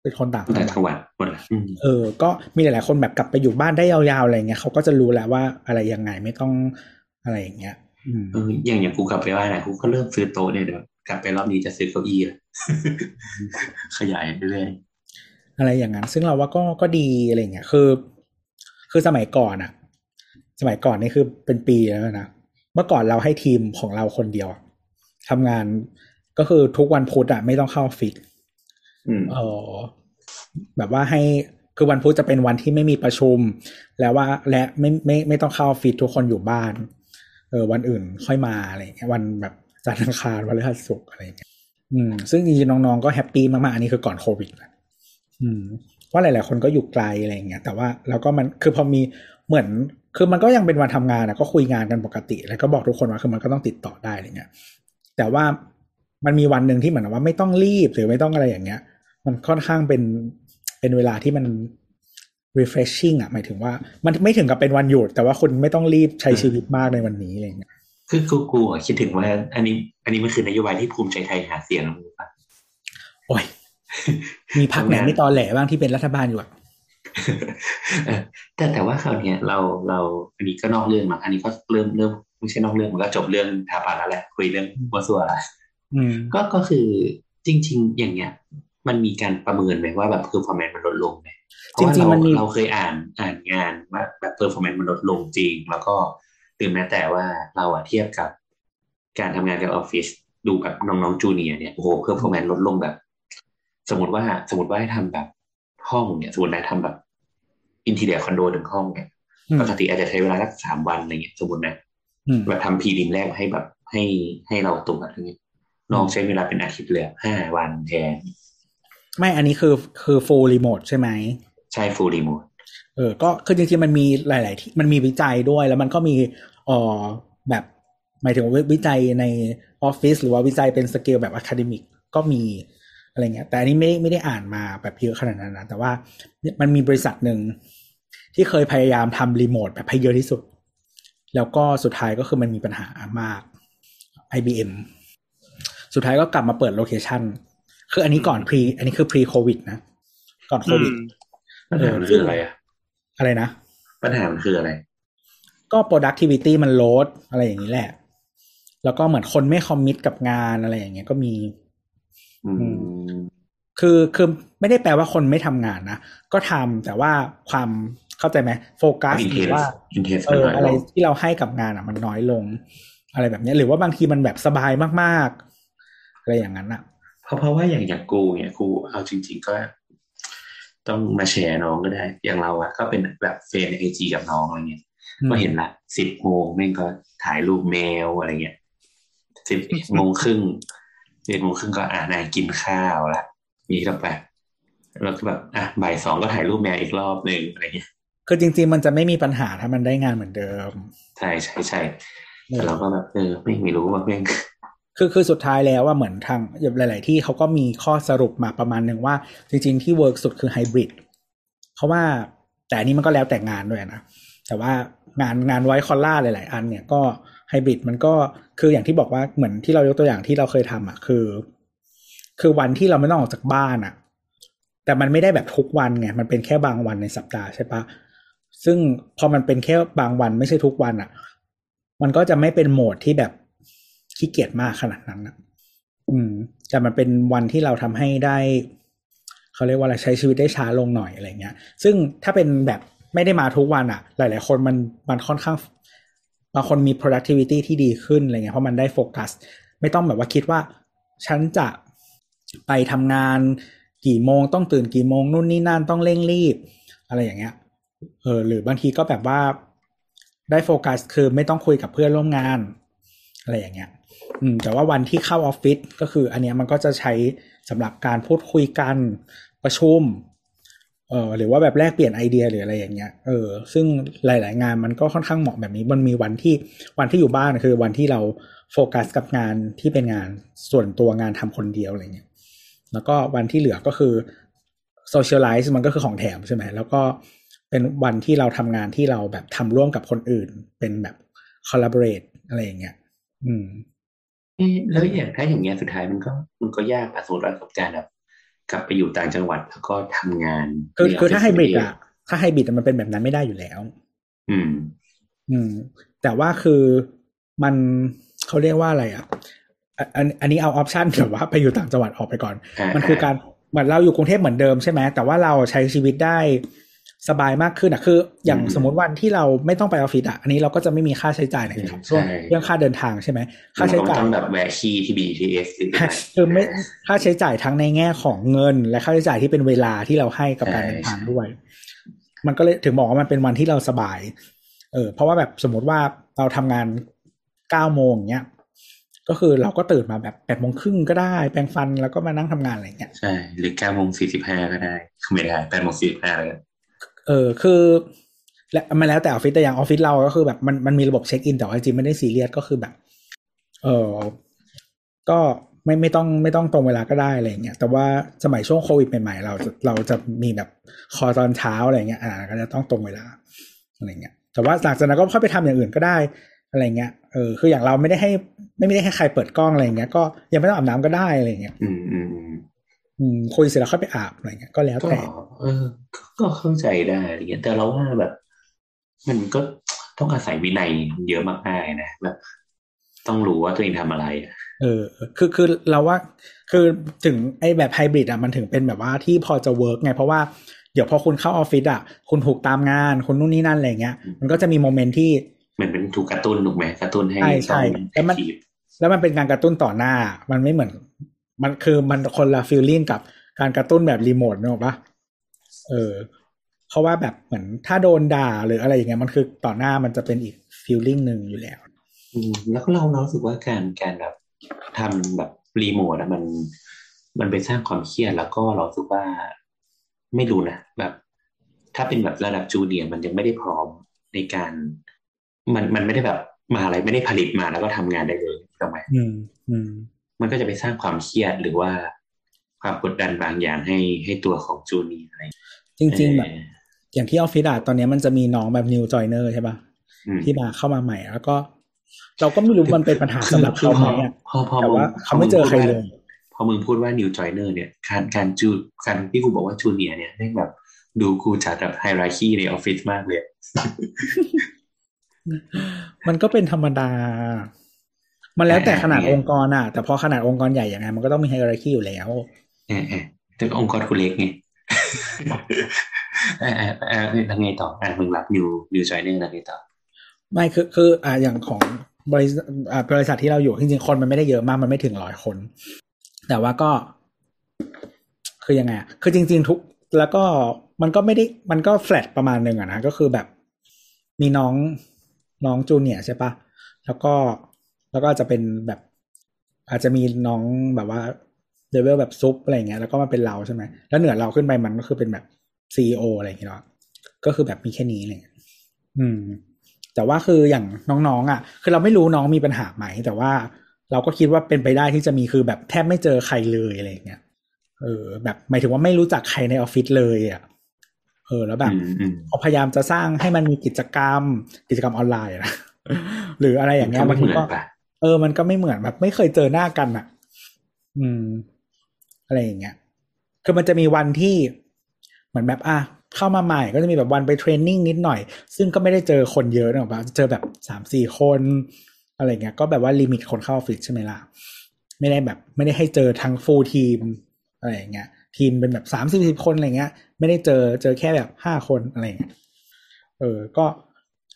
เป็นคนต่างจัต่างงจังหหวัดวัดหมดละอืมเออ ก็มีหลายๆคนแบบกลับไปอยู่บ้านได้ยาวๆอะไรเงี้ยเขาก็จะรู้แล้วว่าอะไรยังไงไม่ต้องอะไรอย่างเงี้ยอืมเอออย่างอย่างกูกลับไปบ้านนะกูก็เริ่มซื้อโต๊ะเนี่ยเดี๋ยวกลับไปรอบนี้จะซื้อเก้าอี้ละขยายเรื่อยอะไรอย่างนั้น ซึ่งเราว่าก็ก็ดีอะไรเงี้ยคือ คือสมัยก่อนอะสมัยก่อนนี่คือเป็นปีแล้วนะเมื่อก่อนเราให้ทีมของเราคนเดียวทำงานก็คือทุกวันพุธอะไม่ต้องเข้าออฟฟิศๆอืมเออแบบว่าให้คือวันพุธจะเป็นวันที่ไม่มีประชุม แล้วว่าและไม่ไม่ไม่ต้องเข้าออฟฟิศทุกคนอยู่บ้าน เออ วันอื่นค่อยมาอะไรอย่างเงี้ยวันแบบจันทร์อังคารวันพฤหัสศุกร์อะไรอย่างเงี้ยอืม ซึ่งจริงๆน้องๆก็ happy มากๆ อันนี้คือก่อนโควิดนะอืม ว่าหลาย ๆ คนก็อยู่ไกลอะไรอย่างเงี้ยแต่ว่าแล้วก็มันคือพอมีเหมือนคือมันก็ยังเป็นวันทำงานนะก็คุยงานกันปกติ แล้วก็บอกทุกคนว่าคือมันก็ต้องติดต่อได้อะไรเงี้ยแต่ว่ามันมีวันหนึ่งที่เหมือนว่าไม่ต้องรีบหรือไม่ต้องอะไรอย่างเงี้ย มันค่อนข้างเป็นเป็นเวลาที่มัน refreshing อะหมายถึงว่า มันไม่ถึงกับเป็นวันหยุด แต่ว่าคุณไม่ต้องรีบใช้ชีวิตมากในวันนี้อะไรเงี้ยคือกูกูอะคิดถึงว่า อันนี้ อันนี้มันคือนโยบายที่ภูมิใจไทยหาเสียงนะมึงปะโอ้ย มีพรรคไหนไม่ตอแหลบ้างที่เป็นรัฐบาลอยู่อะแต่แต่ว่าคราวนี้เราเราอันนี้ก็นอกเรื่องมาอันนี้ก็เริ่มเริ่มไม่ใช่นอกเรื่องมันก็จบเรื่องทาปาแล้วแหละคุยเรื่องมั่วซั่วละก็ก็คือจริง ๆ อย่างเงี้ย มันมีการประเมินไหมว่าแบบ performance มันลดลงไหมจริงๆมันเราเคยอ่านอ่านงานว่าแบบ performance มันลดลงจริง แล้วก็ตื่นแม้แต่ว่าเราอะเทียบกับ การทำงานกับออฟฟิศดูกับน้องๆจูเนียเนี่ยโอ้โห performance ลดลงแบบ สมมติว่าสมมติว่าให้ทำแบบห้องเนี่ยสมมตินะทำแบบ interior คอนโดหนึ่งห้องเนี่ยปกติอาจจะใช้เวลาสักสามวันอะไรเงี้ยสมมตินะแบบทำ prelim แรกให้แบบให้ให้เราตรงอะไรเงี้ยน้องใช้เวลาเป็นอาทิตย์เลยห้าวันแทน ไม่อันนี้คือคือ full remote ใช่ไหม ใช่ full remoteเออ ก็คือจริงๆมันมีหลาย ๆ ที่มันมีวิจัยด้วย แล้วมันก็มีเอ่อแบบหมายถึงวิจัยในออฟฟิศหรือว่าวิจัยเป็นสเกลแบบ academic ก็มี อะไรเงี้ย แต่อันนี้ไม่ไม่ได้อ่านมาแบบเยอะขนาดนั้นนะแต่ว่ามันมีบริษัทหนึ่งที่เคยพยายามทำรีโมทแบบให้เยอะที่สุด แล้วก็สุดท้ายก็คือมันมีปัญหามาก IBM สุดท้ายก็กลับมาเปิด location คืออันนี้ก่อน pre อันนี้คือ pre โควิดนะ ก่อนโควิดปัญหาคืออะไรอะอะไรนะ ปัญหามันคืออะไร ก็ productivity มันลดอะไรอย่างนี้แหละ แล้วก็เหมือนคนไม่คอมมิตกับงานอะไรอย่างเงี้ยก็มี คือคือไม่ได้แปลว่าคนไม่ทำงานนะ ก็ทำแต่ว่าความเข้าใจไหมโฟกัสหรือว่าเอออะไรที่เราให้กับงานอะ มันน้อยลง อะไรแบบนี้หรือว่าบางทีมันแบบสบายมากๆ อะไรอย่างนั้นอะ เพราะเพราะว่าอย่างอย่างกูเนี่ยกูเอาจริง ๆ ก็ ต้องมาแชร์น้องก็ได้ อย่างเราอะก็เป็นแบบเฟนไอจีกับน้องอะไรเงี้ยก็เห็นละสิบโมงแม่งก็ถ่ายรูปแมวอะไรเงี้ยสิบโมงครึ่ง เจ็ดโมงครึ่งก็อ่านายกินข้าวละมีก็แบบแล้วก็แบบอะบ่ายสองก็ถ่ายรูปแมวอีกรอบหนึ่งอะไรเงี้ยคือจริง ๆ มันจะไม่มีปัญหาถ้ามันได้งานเหมือนเดิม ใช่ใช่ใช่แต่เราก็แบบเออไม่ไม่รู้ว่าแม่งคือคือสุดท้ายแล้วว่าเหมือนทางหลาย ๆ ที่เขาก็มีข้อสรุปมาประมาณหนึ่งว่า จริง ๆ ที่ work สุดคือไฮบริดเพราะว่าแต่อันนี้มันก็แล้วแต่งานด้วยนะ แต่ว่างานงาน white collar หลาย ๆ อันเนี่ยก็ ไฮบริดมันก็คืออย่างที่บอกว่าเหมือนที่เรายกตัวอย่างที่เราเคยทำอะคือ คือวันที่เราไม่ต้องออกจากบ้านอะ แต่มันไม่ได้แบบทุกวันไงมันเป็นแค่บางวันในสัปดาห์ใช่ปะซึ่งพอมันเป็นแค่บางวันไม่ใช่ทุกวันอะ มันก็จะไม่เป็นโหมดที่แบบขี้เกียจมากขนาดนั้นนะอืม แต่มันเป็นวันที่เราทำให้ได้เขาเรียกว่าอะไรใช้ชีวิตได้ช้าลงหน่อยอะไรเงี้ย ซึ่งถ้าเป็นแบบไม่ได้มาทุกวันอะ่ะ หลาย ๆ คนมันมันค่อนข้าง บางคนมี productivity ที่ดีขึ้นอะไรเงี้ยเพราะมันได้โฟกัสไม่ต้องแบบว่าคิดว่าฉันจะไปทำงานกี่โมงต้องตื่นกี่โมงนู่นนี่นั่นต้องเร่งรีบ อะไรอย่างเงี้ยเออหรือบางทีก็แบบว่าได้โฟกัสคือไม่ต้องคุยกับเพื่อนร่วมงาน อะไรอย่างเงี้ย อืม แต่ว่าวันที่เข้าออฟฟิศก็คือ อันนี้มันก็จะใช้สำหรับการพูดคุยกันประชุม เออหรือว่าแบบแลกเปลี่ยนไอเดียหรืออะไรอย่างเงี้ยเออซึ่งหลาย ๆ งานมันก็ค่อนข้างเหมาะแบบนี้ มันมีวันที่วันที่อยู่บ้านคือวันที่เราโฟกัสกับงานที่เป็นงานส่วนตัวงานทำคนเดียวอะไรเงี้ยแล้วก็วันที่เหลือก็คือโซเชียลไลซ์มันก็คือของแถมใช่ไหมแล้วก็เป็นวันที่เราทำงานที่เราแบบทำร่วมกับคนอื่น เป็นแบบคอลลาบอร์เรตอะไรอย่างเงี้ยอืมแล้วอย่างถ้าอย่างเงี้ยสุดท้ายมันก็มันก็ยากอะสมมติว่ากับการแบบ กลับไปอยู่ต่างจังหวัดแล้วก็ทำงานคือคือถ้าไฮบริดอะถ้าไฮบริดมันเป็นแบบนั้นไม่ได้อยู่แล้ว อืม อืม แต่ว่าคือมันเขาเรียกว่าอะไรอะอันอันนี้เอาออปชันแบบว่าไปอยู่ต่างจังหวัดออกไปก่อน มันคือการเหมือนเราอยู่กรุงเทพเหมือนเดิมใช่ไหมแต่ว่าเราใช้ชีวิตได้ สบายมากขึ้นอะคือ อย่างสมมติวันที่เราไม่ต้องไปออฟฟิศอะอันนี้เราก็จะไม่มีค่าใช้จ่ายในช่วงเรื่องค่าเดินทางใช่ไหมค่าใช้จ่ายต้องแบบแวะคีที่ BTS คือไม่ค่าใช้จ่ายทั้งในแง่ของเงิน และค่าใช้จ่ายที่เป็นเวลาที่เราให้กับการเดินทางด้วย มันก็เลยถึงบอกว่ามันเป็นวันที่เราสบาย เออ เพราะว่าแบบสมมติว่าเราทำงานเก้าโมงเนี้ยก็คือเราก็ตื่นมาแบบแปดโมงครึ่งก็ได้ แปรงฟันแล้วก็มานั่งทำงานอะไรเงี้ยใช่หรือเก้าโมงสี่สิบห้าก็ได้ไม่ได้แปดโมงสี่สิบห้าเลย เออคือและมาแล้วแต่ออฟฟิศแต่อย่างออฟฟิศเราก็คือแบบมันมันมีระบบเช็คอินแต่ว่าจริงไม่ได้ซีเรียสก็คือแบบ เออก็ไม่ไม่ต้องไม่ต้องตรงเวลาก็ได้อะไรเงี้ยแต่ว่าสมัยช่วงโควิดใหม่ๆเราเราจะมีแบบคอตอนเช้าอะไรเงี้ยอ่าก็จะต้องตรงเวลาอะไรเงี้ยแต่ว่าหลังจากนั้นก็ค่อยไปทำอย่างอื่นก็ได้อะไรเงี้ยเออคืออย่างเราไม่ได้ให้ ไม่ได้ให้ใครเปิดกล้องอะไรเงี้ยก็ยังไม่ต้องอาบน้ำก็ได้อะไรเงี้ยอืมอืมอืม คุยเสร็จแล้วค่อยไปอาบอะไรเงี้ยก็แล้วก็แต่เออ ก็เข้าใจได้อะไรเงี้ยแต่เราว่าแบบ มันก็ต้องอาศัยวินัยเยอะมากๆนะแบบต้องรู้ว่าตัวเองทำอะไรอะเออ คือคือเราว่า คือถึงไอ้แบบไฮบริดอะมันถึงเป็นแบบว่าที่พอจะ work ไง เพราะว่าเดี๋ยวพอคุณเข้าออฟฟิศอะคุณถูกตามงานคุณนู่นนี่นั่นอะไรเงี้ย มันก็จะมี moment ที่เหมือนเป็นถูกกระตุ้นถูกไหมกระตุ้นให้ใช่ใช่ต้องแล้วมัน active แล้วมันเป็นการกระตุ้นต่อหน้า มันไม่เหมือน มันคือมันคนละ feeling กับการกระตุ้นแบบรีโมทเนอะปะเออ เพราะว่าแบบเหมือนถ้าโดนด่าหรืออะไรอย่างเงี้ยมันคือต่อหน้ามันจะเป็นอีกฟีลลิ่งหนึ่งอยู่แล้วอืมแล้วก็เราเรารู้สึกว่าการการแบบทำแบบรีโมทอะมัน มันไปสร้างความเครียดแล้วก็เราสึกว่าไม่รู้นะแบบ ถ้าเป็นแบบระดับจูเนียร์มันยังไม่ได้พร้อมในการ มันมันไม่ได้แบบมหาอะไรไม่ได้ผลิตมาแล้วก็ทำงานได้เลยถูกไหมอืมอืม มันก็จะไปสร้างความเครียดหรือว่าความกดดันบางอย่างให้ให้ตัวของจูเนียร์อะไร จริง ๆ แบบเอออย่างที่ออฟฟิศอะตอนเนี้ยมันจะมีน้องแบบ new joiner ใช่ปะอืมที่มาเข้ามาใหม่แล้วก็ เราก็ไม่รู้มันเป็นปัญหาสำหรับคือเขาพไหมออะพอพอแต่ว่ามึงเขาไม่เจอใครเลย พอมึงพูดว่า new joiner เนี่ย การการจูการที่กูบอกว่าจูเนียเนี่ยแม่งแบบดูกูจัดแบบ hierarchy ในออฟฟิศมากเลย มันก็เป็นธรรมดา มันแล้วแต่ขนาดองค์กรอะแต่พอขนาดองค์กรใหญ่ยังไงมันก็ต้องมี hierarchy อยู่แล้วเออเออแต่องค์กรกูเล็กไงเออเออเออแล้วไงต่ออะมึงรับ new new joiner แล้วไงต่อไม่คือคืออ่าอย่างของบริษัทอ่าบริษัทที่เราอยู่จริงๆคนมันไม่ได้เยอะมากมันไม่ถึงร้อยคน แต่ว่าก็ คือยังไงอะคือจริง ๆ ทุกแล้วก็มันก็ไม่ได้มันก็แฟลตประมาณหนึ่งอะนะก็คือแบบมีน้องน้องจูเนียร์ใช่ปะแล้วก็ แล้วก็อาจจะเป็นแบบ อาจจะมีน้องแบบว่าเลเวลแบบซุปอะไรเงี้ยแล้วก็มาเป็นเราใช่ไหมแล้วเหนือเราขึ้นไปมันก็คือเป็นแบบซีออะไรอย่างเงี้ยเนาะก็คือแบบมีแค่นี้เลยอืม แต่ว่าคืออย่างน้องๆอะ คือเราไม่รู้น้องมีปัญหาไหม แต่ว่าเราก็คิดว่าเป็นไปได้ที่จะมีคือแบบแทบไม่เจอใครเลยอะไรอย่างเงี้ยเออ แบบหมายถึงว่าไม่รู้จักใครในออฟฟิศเลยอะเออแล้วแบบอืมอืมเขาพยายามจะสร้างให้มันมีกิจกรรม กิจกรรมออนไลน์อะนะหรืออะไรอย่างเงี้ยก็ไม่บางเหทีมือนก็ปะ เออ มันก็ไม่เหมือนแบบ ไม่เคยเจอหน้ากันอะ อืม อะไรอย่างเงี้ย คือมันจะมีวันที่เหมือนแบบอะเข้ามาใหม่ก็จะมีแบบวันไป training นิดหน่อย ซึ่งก็ไม่ได้เจอคนเยอะหรอกปะเจอแบบสามสี่คนอะไรเงี้ย ก็แบบว่า limit คนเข้าออฟฟิศใช่ไหมล่ะ ไม่ได้แบบ ไม่ได้ให้เจอทั้ง full team อะไรอย่างเงี้ย ทีมเป็นแบบสามสิบสิบคนอะไรเงี้ย ไม่ได้เจอเจอแค่แบบห้าคนอะไรเงี้ย เออ ก็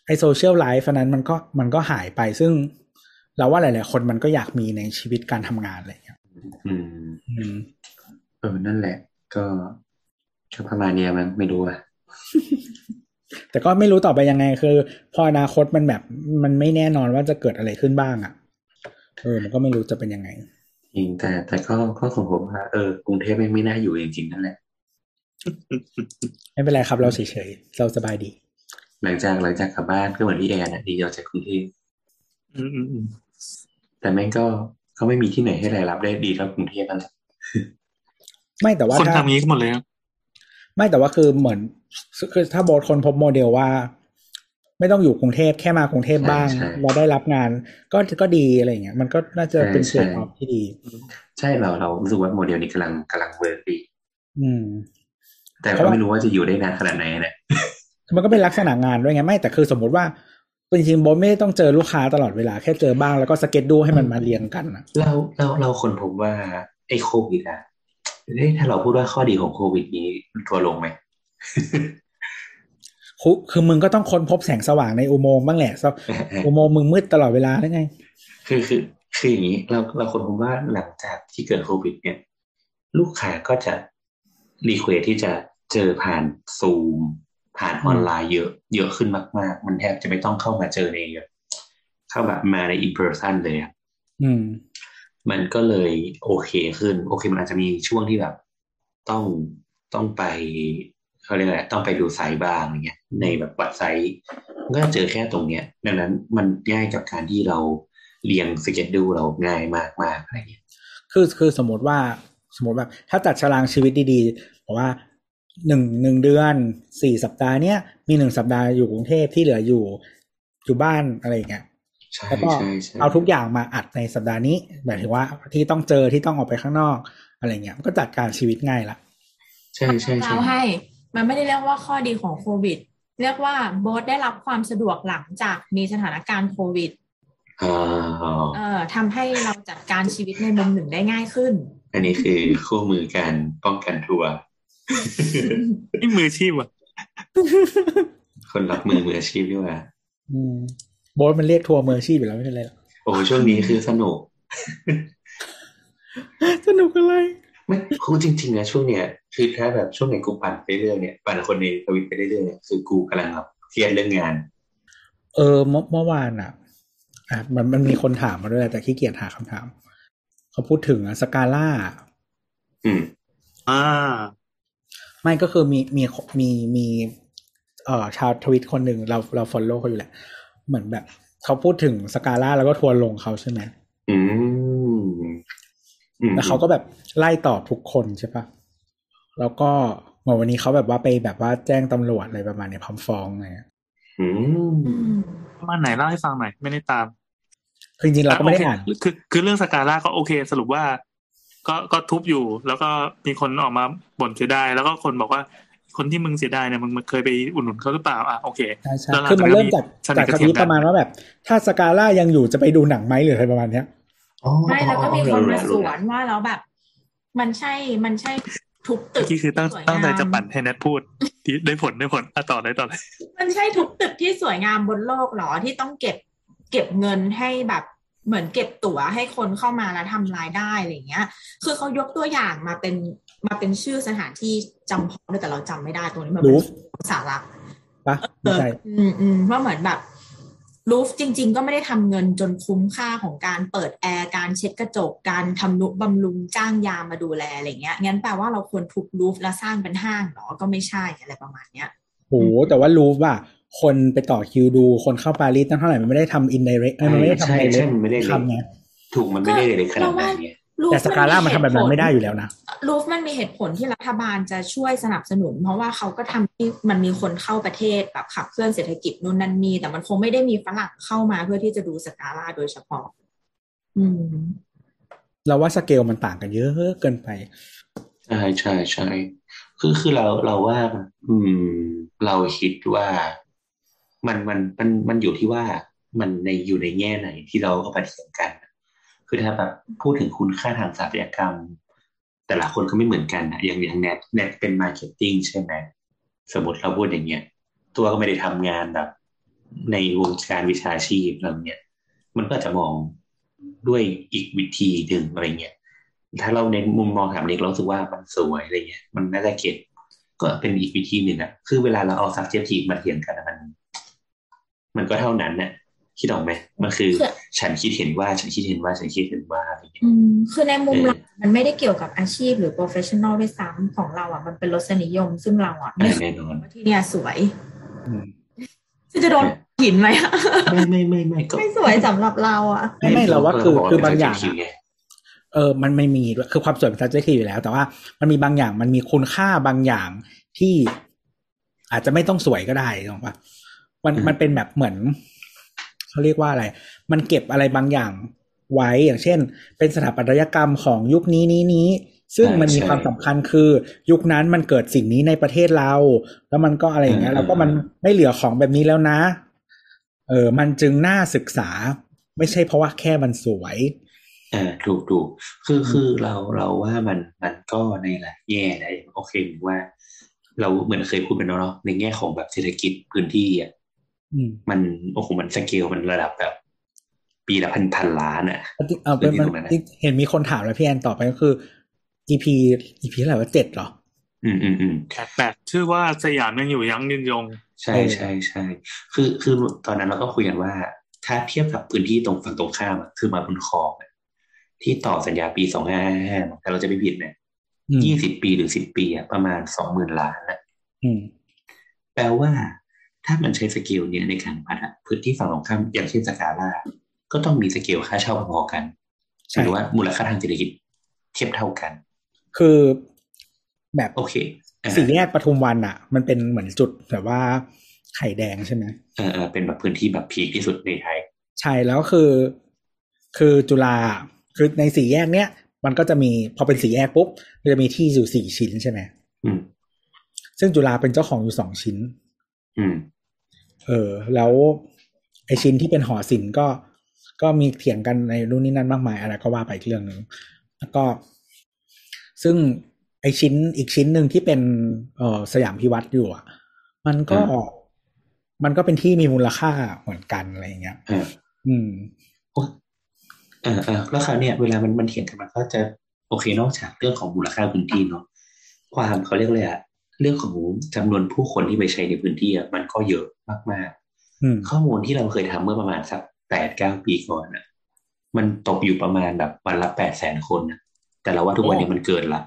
ไอโซเชียลไลฟ์นั้นมันก็มันก็หายไปซึ่ง เราว่าหลาย ๆ คนมันก็อยากมีในชีวิตการทำงานอะไรเงี้ยอืมอืมเออนั่นแหละ ก็ก็ประมาณเนี้ยมันไม่รู้อะแต่ก็ไม่รู้ต่อไปยังไงคือ พออนาคตมันแบบมันไม่แน่นอนว่าจะเกิดอะไรขึ้นบ้างอะ่ะเออมันก็ไม่รู้จะเป็นยังไงจริงแต่แต่ก็ก็สมผมว่าเออกรุงเทพไม่ไม่น่าอยู่จริงๆนั่นแหละ ไม่เป็นไรครับเราเฉยๆเราสบายดี หลังจากหลังจากกลับบ้านก็เหมือนพี่แอนอะดีออกจากกรุงเทพอืมอืมอืม แต่แม่งก็เขาไม่มีที่ไหนให้รายรับได้ดีเท่ากรุงเทพนั่นแหละไม่แต่ว่าคนถ้าทำงี้กันหมดเลยอะไม่แต่ว่าคือเหมือนคือถ้าโบทคนพบโมเดลว่า ไม่ต้องอยู่กรุงเทพแค่มากรุงเทพบ้าง เราได้รับงาน ก็ก็ดีอะไรอย่างเงี้ยมันก็น่าจะเป็น trade-off ที่ดี ใช่เราเรารู้สึกว่าโมเดลนี้กำลังกำลัง work ดี อืม แต่ก็ไม่รู้ว่าจะอยู่ได้นานขนาดไหนนะมันก็เป็นลักษณะงานด้วยไงไม่แต่คือสมมุติว่า จริงๆโบทไม่ได้ต้องเจอลูกค้าตลอดเวลาแค่เจอบ้างแล้วก็ schedule ให้มันมาเรียงกันอะเราเราเราคนพบว่าไอ้โควิดอะเอ้ยถ้าเราพูดว่าข้อดีของโควิดนี้ทัวร์ลงไหมคือคือมึงก็ต้องค้นพบแสงสว่างในอุโมงค์บ้างแหละอุโมงค์มึงมืดตลอดเวลาได้ไง คือคือคืออย่างนี้เราเราคนพบว่าหลังจากที่เกิดโควิด เนี่ย ลูกค้าก็จะ request ที่จะเจอผ่านซูม ผ่านออนไลน์เยอะ เยอะขึ้นมาก ๆ มันแทบจะไม่ต้องเข้ามาเจอในแบบเข้าแบบมาใน in person เลยอะอืมมันก็เลยโอเคขึ้น โอเคมันอาจจะมีช่วงที่แบบ ต้องต้องไปเขาเรียกอะไรต้องไปดูไซต์บ้างอย่างเงี้ย ในแบบวัดไซต์มันก็จะเจอแค่ตรงเนี้ย ดังนั้นมันง่ายกับการที่เราเรียงสเก็ตดูเราง่ายมากๆอะไรเงี้ยคือคือสมมติว่าสมมติแบบ ถ้าจัดตารางชีวิตดีๆบอกว่า หนึ่งหนึ่งเดือนสี่สัปดาห์เนี้ยมีหนึ่งสัปดาห์อยู่กรุงเทพที่เหลืออยู่อยู่บ้านอะไรอย่างเงี้ยแล้วก็เอาทุกอย่างมาอัดในสัปดาห์นี้หมายถึงว่าที่ต้องเจอที่ต้องออกไปข้างนอกอะไรเงี้ยก็จัดการชีวิตง่ายละใช่ใช่ใช่เราให้ มันไม่ได้เรียกว่าข้อดีของโควิด เรียกว่าโบสได้รับความสะดวกหลังจากมีสถานการณ์โควิดเอ่อทำให้เราจัดการชีวิตในมุมหนึ่งได้ง่ายขึ้น อันนี้คือคู่มือการป้องกันทัวร์ นี่มือชีพอะ คนรับมือมืออาชีพด้วยอะโบสมันเรียกทัวร์มืออาชีพอยู่แล้วไม่ใช่เลยโอ้ช่วงนี้คือสนุก สนุกอะไรไม่คือจริงๆนะช่วงเนี้ยคือถ้าแบบช่วงไหนกูปั่นไปเรื่อยเนี่ยปั่นคนในทวิตไปเรื่อยเนี่ยคือกูกำลังแบบเครียดเรื่องงาน เออเมื่อวานอะอะมันมันมีคนถามมาด้วยแต่ขี้เกียจหาคำถาม เขาพูดถึงสกาล่าอืม อ่า ไม่ก็คือมีมีมีมีเอ่อชาวทวิตคนหนึ่งเราเราฟอลโล่เขาอยู่แหละ เหมือนแบบ เขาพูดถึงสกาล่าแล้วก็ทัวร์ลงเขาใช่ไหมอืมแล้วเขาก็แบบไล่ตอบทุกคนใช่ปะแล้วก็เมื่อวันนี้เขาแบบว่าไปแบบว่าแจ้งตำรวจอะไรประมาณเนี้ยพร้อมฟ้องไงอืมมาไหนเล่าให้ฟังหน่อย ไม่ได้ตามคือจริงๆเราก็ไม่ได้อ่านคือคือเรื่องสกาล่าก็โอเค สรุปว่า ก็ก็ทุบอยู่ แล้วก็มีคนออกมาบ่นเสียดายแล้วก็คนบอกว่าคนที่มึงเสียดายเนี่ยมึงเคยไปอุดหนุนเขาหรือเปล่าอะโอเคใช่ใช่คือมันเริ่มจากจากคดีประมาณว่าแบบ ถ้าสกาล่ายังอยู่จะไปดูหนังไหมหรืออะไรประมาณเนี้ยไม่แล้วก็มีคนมาสวนว่าแล้วแบบ มันใช่มันใช่ทุกตึกที่คือตั้งตั้งใจจะปั่นให้นัทพูดที่ได้ผลได้ผลอะต่อได้ต่อเลยมันใช่ทุกตึกที่สวยงามบนโลกหรอที่ต้องเก็บเก็บเงินให้แบบ เหมือนเก็บตั๋วให้คนเข้ามาแล้วทำรายได้อะไรเงี้ย คือเขายกตัวอย่างมาเป็นมาเป็นชื่อสถานที่จำพอด้วยแต่เราจำไม่ได้ตัวนี้มันเป็นสาระปะใช่อืมอืมว่าเหมือนแบบรูฟจริง ๆ ก็ไม่ได้ทำเงินจนคุ้มค่าของการเปิดแอร์การเช็ดกระจกการทำนุบำรุงจ้างยามมาดูแลอะไรเงี้ยงั้นแปลว่าเราควรทุบรูฟแล้วสร้างเป็นห้างหรอก็ไม่ใช่อะไรประมาณเนี้ยโหแต่ว่ารูฟอะ คนไปต่อคิวดู คนเข้าปารีสตั้งเท่าไหร่มันไม่ได้ทำอินไดเรกมันไม่ได้ทำไดเรกทำไงถูกมันไม่ได้เลยขนาดนั้นเนี่ยแต่สกาล่ามันทำแบบนั้นไม่ได้อยู่แล้วนะรูฟมันมีเหตุผลที่รัฐบาลจะช่วยสนับสนุน เพราะว่าเขาก็ทำที่มันมีคนเข้าประเทศแบบขับเคลื่อนเศรษฐกิจนู่นนั่นนี่แต่มันคงไม่ได้มีฝรั่งเข้ามาเพื่อที่จะดูสกาล่าโดยเฉพาะ อืม เราว่าสเกลมันต่างกันเยอะเกินไปใช่ใช่ใช่คือคือเราเราว่า อืม เราคิดว่า มันมันมันมันอยู่ที่ว่ามันในอยู่ในแง่ไหนที่เราเอาไปเถียงกัน คือถ้าแบบพูดถึงคุณค่าทางสถาปัตยกรรม แต่ละคนก็ไม่เหมือนกันนะอย่างอย่างแนทแนทเป็น marketing ใช่ไหมสมมติเราพูดอย่างเงี้ย ตัวก็ไม่ได้ทำงานแบบ ในวงการวิชาชีพอะไรเงี้ยมันก็จะมองด้วยอีกวิธีหนึ่งอะไรเงี้ยถ้าเราในมุมมองถามเล็กเราสึกว่ามันสวยอะไรเงี้ย มันน่าจะเก็ตก็เป็นอีกวิธีหนึ่งอะคือเวลาเราเอา subjective มาเถียงกันมัน มันก็เท่านั้นเนี่ยคิดออกไหมมันคือ ฉันคิดเห็นว่าฉันคิดเห็นว่าฉันคิดเห็นว่าอะไรอย่างเงี้ยคือในมุมเรามันไม่ได้เกี่ยวกับอาชีพหรือ professional ด้วยซ้ำของเราอะมันเป็นรสนิยมซึ่งเราอะไม่แน่นอนที่เนี่ยสวยจะโดนหินไหมไม่ไม่ไม่ไม่ไม่สวยสำหรับเราอะไม่ไม่เราว่าคือคือบางอย่างเออมันไม่มีคือความสวยเป็น subjective อยู่แล้ว แต่ว่ามันมีบางอย่างมันมีคุณค่าบางอย่างที่อาจจะไม่ต้องสวยก็ได้ถูกปะ มันมันเป็นแบบเหมือนเขาเรียกว่าอะไร มันเก็บอะไรบางอย่างไว้อย่างเช่น เป็นสถาปัตยกรรมของยุคนี้นี้นี้ซึ่งมันมีความสำคัญคือ ยุคนั้นมันเกิดสิ่งนี้ในประเทศเรา แล้วมันก็อะไรอย่างเงี้ยแล้วก็มันไม่เหลือของแบบนี้แล้วนะ เออ มันจึงน่าศึกษา ไม่ใช่เพราะว่าแค่มันสวยอ่าถูกถูกคือคือเราเราว่ามันมันก็ในหลายแง่นะโอเคว่า เราเหมือนเคยพูดไปเนาะในแง่ของแบบเศรษฐกิจพื้นที่อะ มันโอ้โหมันสเกลมันระดับแบบ ปีละพันพันล้านอะเอาเป็นมันเห็นมีคนถามแล้วพี่แอนตอบไปก็คือ EP EP อะไรว่าเจ็ดหรอ อืมอืมอืมแปดแปดชื่อว่าสยามยังอยู่ยั้งยืนยง ใช่ใช่ใช่คือคือตอนนั้นเราก็คุยกันว่า ถ้าเทียบกับพื้นที่ตรงฝั่งตรงข้ามคือมาบนคลองที่ต่อสัญญาปีสองห้าห้าแต่เราจะไม่ผิดเนี่ยยี่สิบปีหรือสิบปีอะประมาณสองหมื่นล้านนะแปลว่า ถ้ามันใช้สกิลเนี่ยในการพัฒนาพื้นที่ฝั่งตรงข้ามอย่างเช่นสกาล่าก็ต้องมีสกิลค่าเช่าพอกันหรือว่ามูลค่าทางเศรษฐกิจเทียบเท่ากัน คือแบบโอเคสี่แยกปทุมวันอะมันเป็นเหมือนจุดแบบว่าไข่แดงใช่ไหมเออเป็นแบบพื้นที่แบบ peak ที่สุดในไทย ใช่แล้วคือ คือจุฬาคือในสี่แยกเนี้ยมันก็จะมีพอเป็นสี่แยกปุ๊บมันจะมีที่อยู่สี่ชิ้นใช่ไหมอืมซึ่งจุฬาเป็นเจ้าของอยู่สองชิ้น อืม เออ แล้วไอชิ้นที่เป็นหอศิลป์ก็ก็มีเถียงกันในรุ่นนี้นั่นมากมายอะไรก็ว่าไปอีกเรื่องหนึ่งแล้วก็ ซึ่งไอชิ้นอีกชิ้นหนึ่งที่เป็นเออสยามพิวัตรอยู่อะ มันก็อืมมันก็เป็นที่มีมูลค่าเหมือนกันอะไรอย่างเงี้ยอ่าอืมโอ้เออเออแล้วคราวเนี้ยเวลามันมันเถียงกันมันก็จะโอเคนอกจากเรื่องของมูลค่าพื้นที่เนาะความเขาเรียกเลยอะ เรื่องของจำนวนผู้คนที่ไปใช้ในพื้นที่อะมันก็เยอะมากอืมๆข้อมูลที่เราเคยทำเมื่อประมาณสักแปดเก้าปีก่อนอะมันตกอยู่ประมาณแบบวันละแปดแสนคนนะแต่เราว่าทุกวันนี้มันเกินละ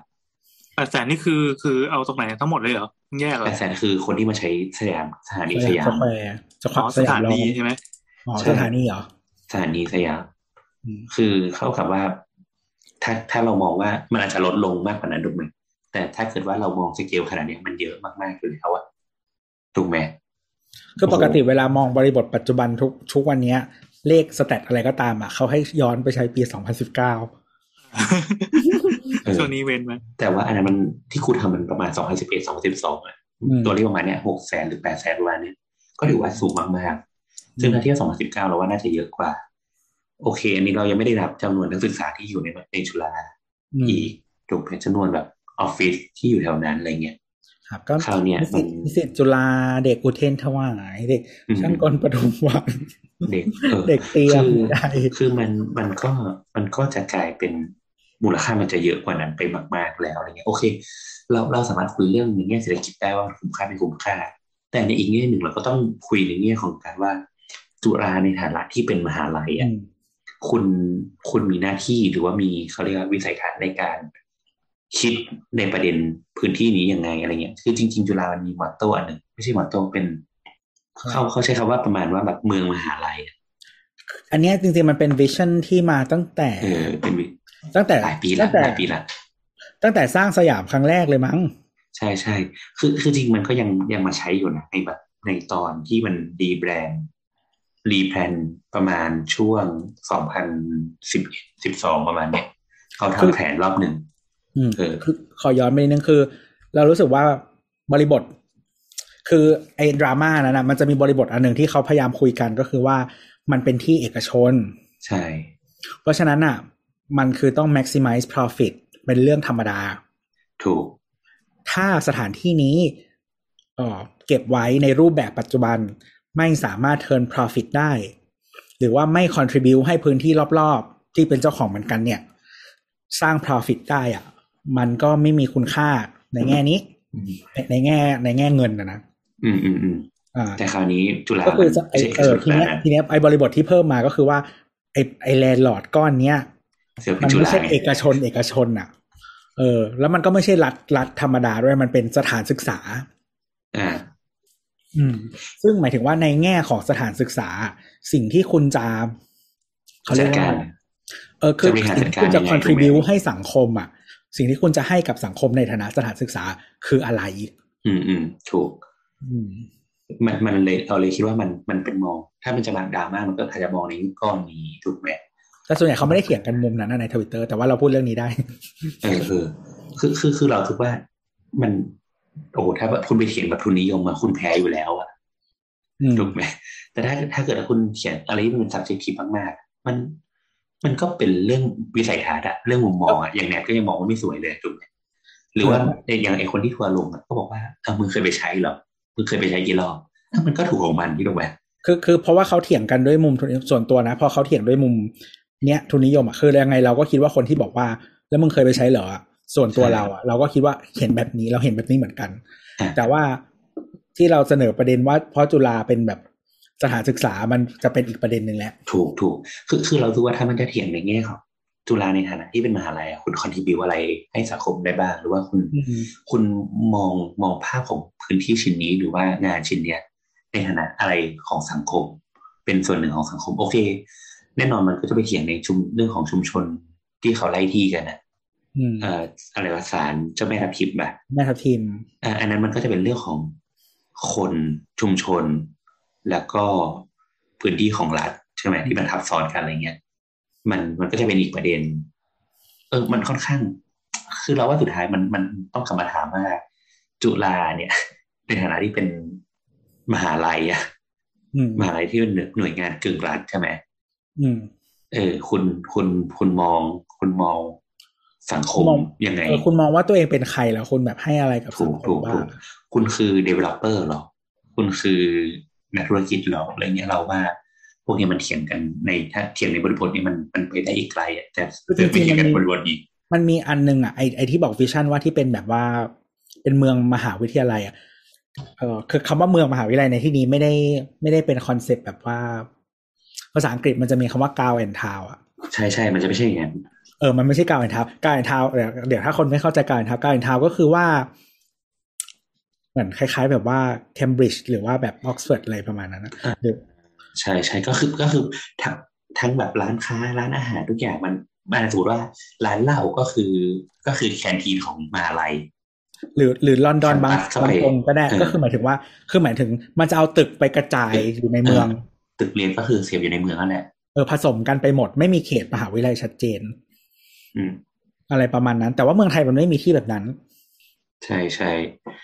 แปดแสนนี่คือคือเอาตรงไหนทั้งหมดเลยเหรอแยกเหรแปอดแสนคือคนที่มาใช้สยามสถานีสยาสมแควร์สแควอ๋อร์สสยาถามนล้อดีมใช่ไหมอ๋อใช่สถานีเหรอสถานีสยามอืมคือเข้ากับว่า ถ้าถ้าเรามองว่ามันอาจจะลดลงมากกว่านั้นถูกไหม แต่ถ้าเกิดว่าเรามองสเกลขนาดเนี้ยมันเยอะมากๆอยู่แล้วอะถูกไหมคือปกติเวลามองบริบทปัจจุบันทุกทุกวันเนี้ย เลขสแตทอะไรก็ตามอะเขาให้ย้อนไปใช้ปี2019ช่วงนี้เว้นไหมแต่ว่าอันนั้นมันที่คุณทำมันประมาณสองพันสิบเอ็ดสองพันสิบสองอะอืมตัวเลขประมาณเนี้ยหกแสนหรือแปดแสนประมาณเนี้ยก็ถือว่าสูงมากๆ ซึ่งถ้าเทียบสองพันสิบเก้าเราว่าน่าจะเยอะกว่า โอเค อันนี้เรายังไม่ได้นับจำนวนนักศึกษาที่อยู่ในในจุฬาอืมอีกถูกไหมจำนวนแบบ ออฟฟิศที่อยู่แถวนั้นอะไรเงี้ยครับก็คราวเนี้ยนิสิตมันนิสิตจุฬาเด็กอุเทรนถวายเด็กอืมช่างกลปทุมวันเด็กเออเด็กเตรียมคือได้คือมันมันก็มันก็จะกลายเป็นมูลค่ามันจะเยอะกว่านั้นไปมาก ๆ แล้วอะไรเงี้ยโอเค เราเราสามารถคุยเรื่องในแง่เศรษฐกิจได้ว่าคุ้มค่าไม่คุ้มค่า แต่ในอีกแง่หนึ่งเราก็ต้องคุยในแง่ของการว่าจุฬาในฐานะที่เป็นมหาลัยอือะมคุณคุณมีหน้าที่หรือว่ามีเขาเรียกว่าวิสัยทัศน์ในการ คิดในประเด็นพื้นที่นี้ยังไงอะไรเงี้ยคือจริง ๆ จุฬามันมีมอตโต้อันหนึ่งไม่ใช่มอตโต้เป็นเขาเขาใช้คำว่าประมาณว่าแบบเมืองมหาลัยอะอันเนี้ยจริงๆมันเป็นวิชั่นที่มาตั้งแต่เออเป็นวิตั้งแต่หลายปีละตั้งแต่หลายปีละตั้งแต่สร้างสยามครั้งแรกเลยมั้ง ใช่ใช่คือคือจริงมันก็ยังยังมาใช้อยู่นะในแบบในตอนที่มัน rebrand replan ประมาณช่วงสองพันสิบสิบสองประมาณเนี้ยเขาทำแผนรอบหนึ่ง อืมเออคือขอย้อนไปนิดนึงคือ เรารู้สึกว่าบริบท คือไอ้ดราม่านั้นนะมันจะมีบริบทอันหนึ่งที่เขาพยายามคุยกันก็คือว่ามันเป็นที่เอกชน ใช่ เพราะฉะนั้นอะ มันคือต้อง maximize profit เป็นเรื่องธรรมดา ถูก ถ้าสถานที่นี้เอ่อเก็บไว้ในรูปแบบปัจจุบันไม่สามารถ turn profit ได้ หรือว่าไม่ contribute ให้พื้นที่รอบๆ ที่เป็นเจ้าของเหมือนกันเนี่ย สร้าง profit ได้อะ มันก็ไม่มีคุณค่าในแง่นี้อืมในในแง่ในแง่เงินนะนะอืมอืมอืมอ่าแต่คราวนี้จุฬาก็คือมันไอไม่ใช่เออทีเนี้ยขนาดนั้นทีเนี้ยไอบริบทที่เพิ่มมาก็คือว่าไอไอแลนด์ลอร์ดก้อนเนี้ยเสือเป็มันนจุไม่ฬาใช่ไงเอกชนเอกชนอะ เออ แล้วมันก็ไม่ใช่รัฐรัฐธรรมดาด้วยมันเป็นสถานศึกษา อ่า อืม ซึ่งหมายถึงว่าในแง่ของสถานศึกษา สิ่งที่คุณจะเขาเรียกจัดว่าการเออคือจะบริหารสิ่งจัดที่การคุณจะยังไง contribute ถูกไหมให้สังคมอะ สิ่งที่คุณจะให้กับสังคมในฐานะสถานศึกษาคืออะไร อืมอืมถูก อืมมันมันเลยเราเลยคิดว่ามันมันเป็นมอง ถ้ามันจะมาดราม่ามันก็อาจจะมองในก้อนนี้ถูกไหมแต่ส่วนใหญ่เขาไม่ได้เถียงกันมุมนั้นนะในทวิตเตอร์แต่ว่าเราพูดเรื่องนี้ได้เออเออคือคือคือเราคิดว่ามัน โอ้โหถ้าคุณไปเขียนแบบทุนนิยมมาคุณแพ้อยู่แล้วอะอืมถูกไหมแต่ถ้าถ้าเกิดว่าคุณเขียนอะไรที่มันเป็น subjective มากๆมัน มันก็เป็นเรื่องวิสัยทัศน์อะเรื่องมุมมองอะอย่างแนบก็ยังมองว่าไม่สวยเลยถูกไหมหรือว่าไอ้อย่างไอ้คนที่ทัวร์ลงอะก็บอกว่าเออมึงเคยไปใช้เหรอมึงเคยไปใช้กี่รอบเอ้ามันก็ถูกของมันที่ถูกไหมคือคือเพราะว่าเขาเถียงกันด้วยมุมทุนส่วนตัวนะ พอเขาเถียงด้วยมุมเนี้ยทุนนิยมอะคือยังไงเราก็คิดว่าคนที่บอกว่า แล้วมึงเคยไปใช้เหรอส่วนตัวเราอะเราก็คิดว่าเห็นแบบนี้เราเห็นแบบนี้เหมือนกันอะแต่ว่าที่เราเสนอประเด็นว่าเพราะจุฬาเป็นแบบ สถานศึกษามันจะเป็นอีกประเด็นหนึ่งแหละ ถูกถูกคือคือเราคิดว่าถ้ามันจะเถียงในแง่ของจุฬาในฐานะที่เป็นมหาลัยอะคุณคอนทิบิวอะไรให้สังคมได้บ้าง หรือว่าคุณอืมคุณมองมองภาพของพื้นที่ชิ้นนี้หรือว่างานชิ้นเนี้ยในฐานะอะไรของสังคม เป็นส่วนหนึ่งของสังคม โอเค แน่นอนมันก็จะไปเถียงในชุมเรื่องของชุมชนที่เขาไล่ที่กันนะอืมเอ่ออะไรวะสารเจ้าแม่ทับทิมแบบแม่ทัพทีมอ่าอันนั้นมันก็จะเป็นเรื่องของคนชุมชน แล้วก็พื้นที่ของรัฐใช่ไหมที่มันทับซ้อนกันอะไรเงี้ยมันมันก็จะเป็นอีกประเด็น เออ มันค่อนข้าง คือเราว่าสุดท้ายมันมันต้องกลับมาถามว่าจุฬาเนี่ย ในฐานะที่เป็นมหาลัยอะอืมมหาลัยที่เป็นหน่วยงานกึ่งรัฐใช่ไหมอืมเออ คุณคุณคุณมอง คุณมองสังคมมองยังไงเออคุณมองว่าตัวเองเป็นใครแล้วคุณแบบให้อะไรกับถูสังกคถูมกบ้าถูงกคุณคือ developer หรอ คุณคือ นักธุรกิจหรออะไรเงี้ยเราว่าพวกนี้มันเถียงกันในถ้าเถียงในบริบทนี้มันมันไปได้อีกไกลอะแต่คือจจะไปริงเถียงๆกัมันนมีบริบทอีกมันมีอันนึงอะไอไอที่บอก vision ว่าที่เป็นแบบว่า เป็นเมืองมหาวิทยาลัยอะเออคือคำว่าเมืองมหาวิทยาลัยในที่นี้ไม่ได้ไม่ได้เป็นคอนเซปต์แบบว่าภาษาอังกฤษมันจะมีคำว่า gown and town อะใช่ใช่มันจะไม่ใช่อย่างนั้นเออมันไม่ใช่ gown and town gown and town เดี๋ยวเดี๋ยวถ้าคนไม่เข้าใจ gown and town gown and town ก็คือว่า เหมือนคล้ายๆ แบบว่าเคมบริดจ์หรือว่าแบบออกซฟอร์ดอะไรประมาณนั้นนะหรือใช่ใช่ก็คือก็คือทั้งทั้งแบบร้านค้าร้านอาหารทุกอย่างมันมันสมมติว่าร้านเหล้าก็คือก็คือแคนทีนของมหาลัยหรือหรือลอนดอนบางเข้าบาไปงตรงก็ได้เออก็คือหมายถึงว่าคือหมายถึงมันจะเอาตึกไปกระจายอยู่ในเมือง ตึกเรียนก็คือเสียบอยู่ในเมืองนั่นแหละเออผสมกันไปหมดไม่มีเขตมหาวิทยาลัยชัดเจน อืม อะไรประมาณนั้น แต่ว่าเมืองไทยมันไม่มีที่แบบนั้น ใช่ใช่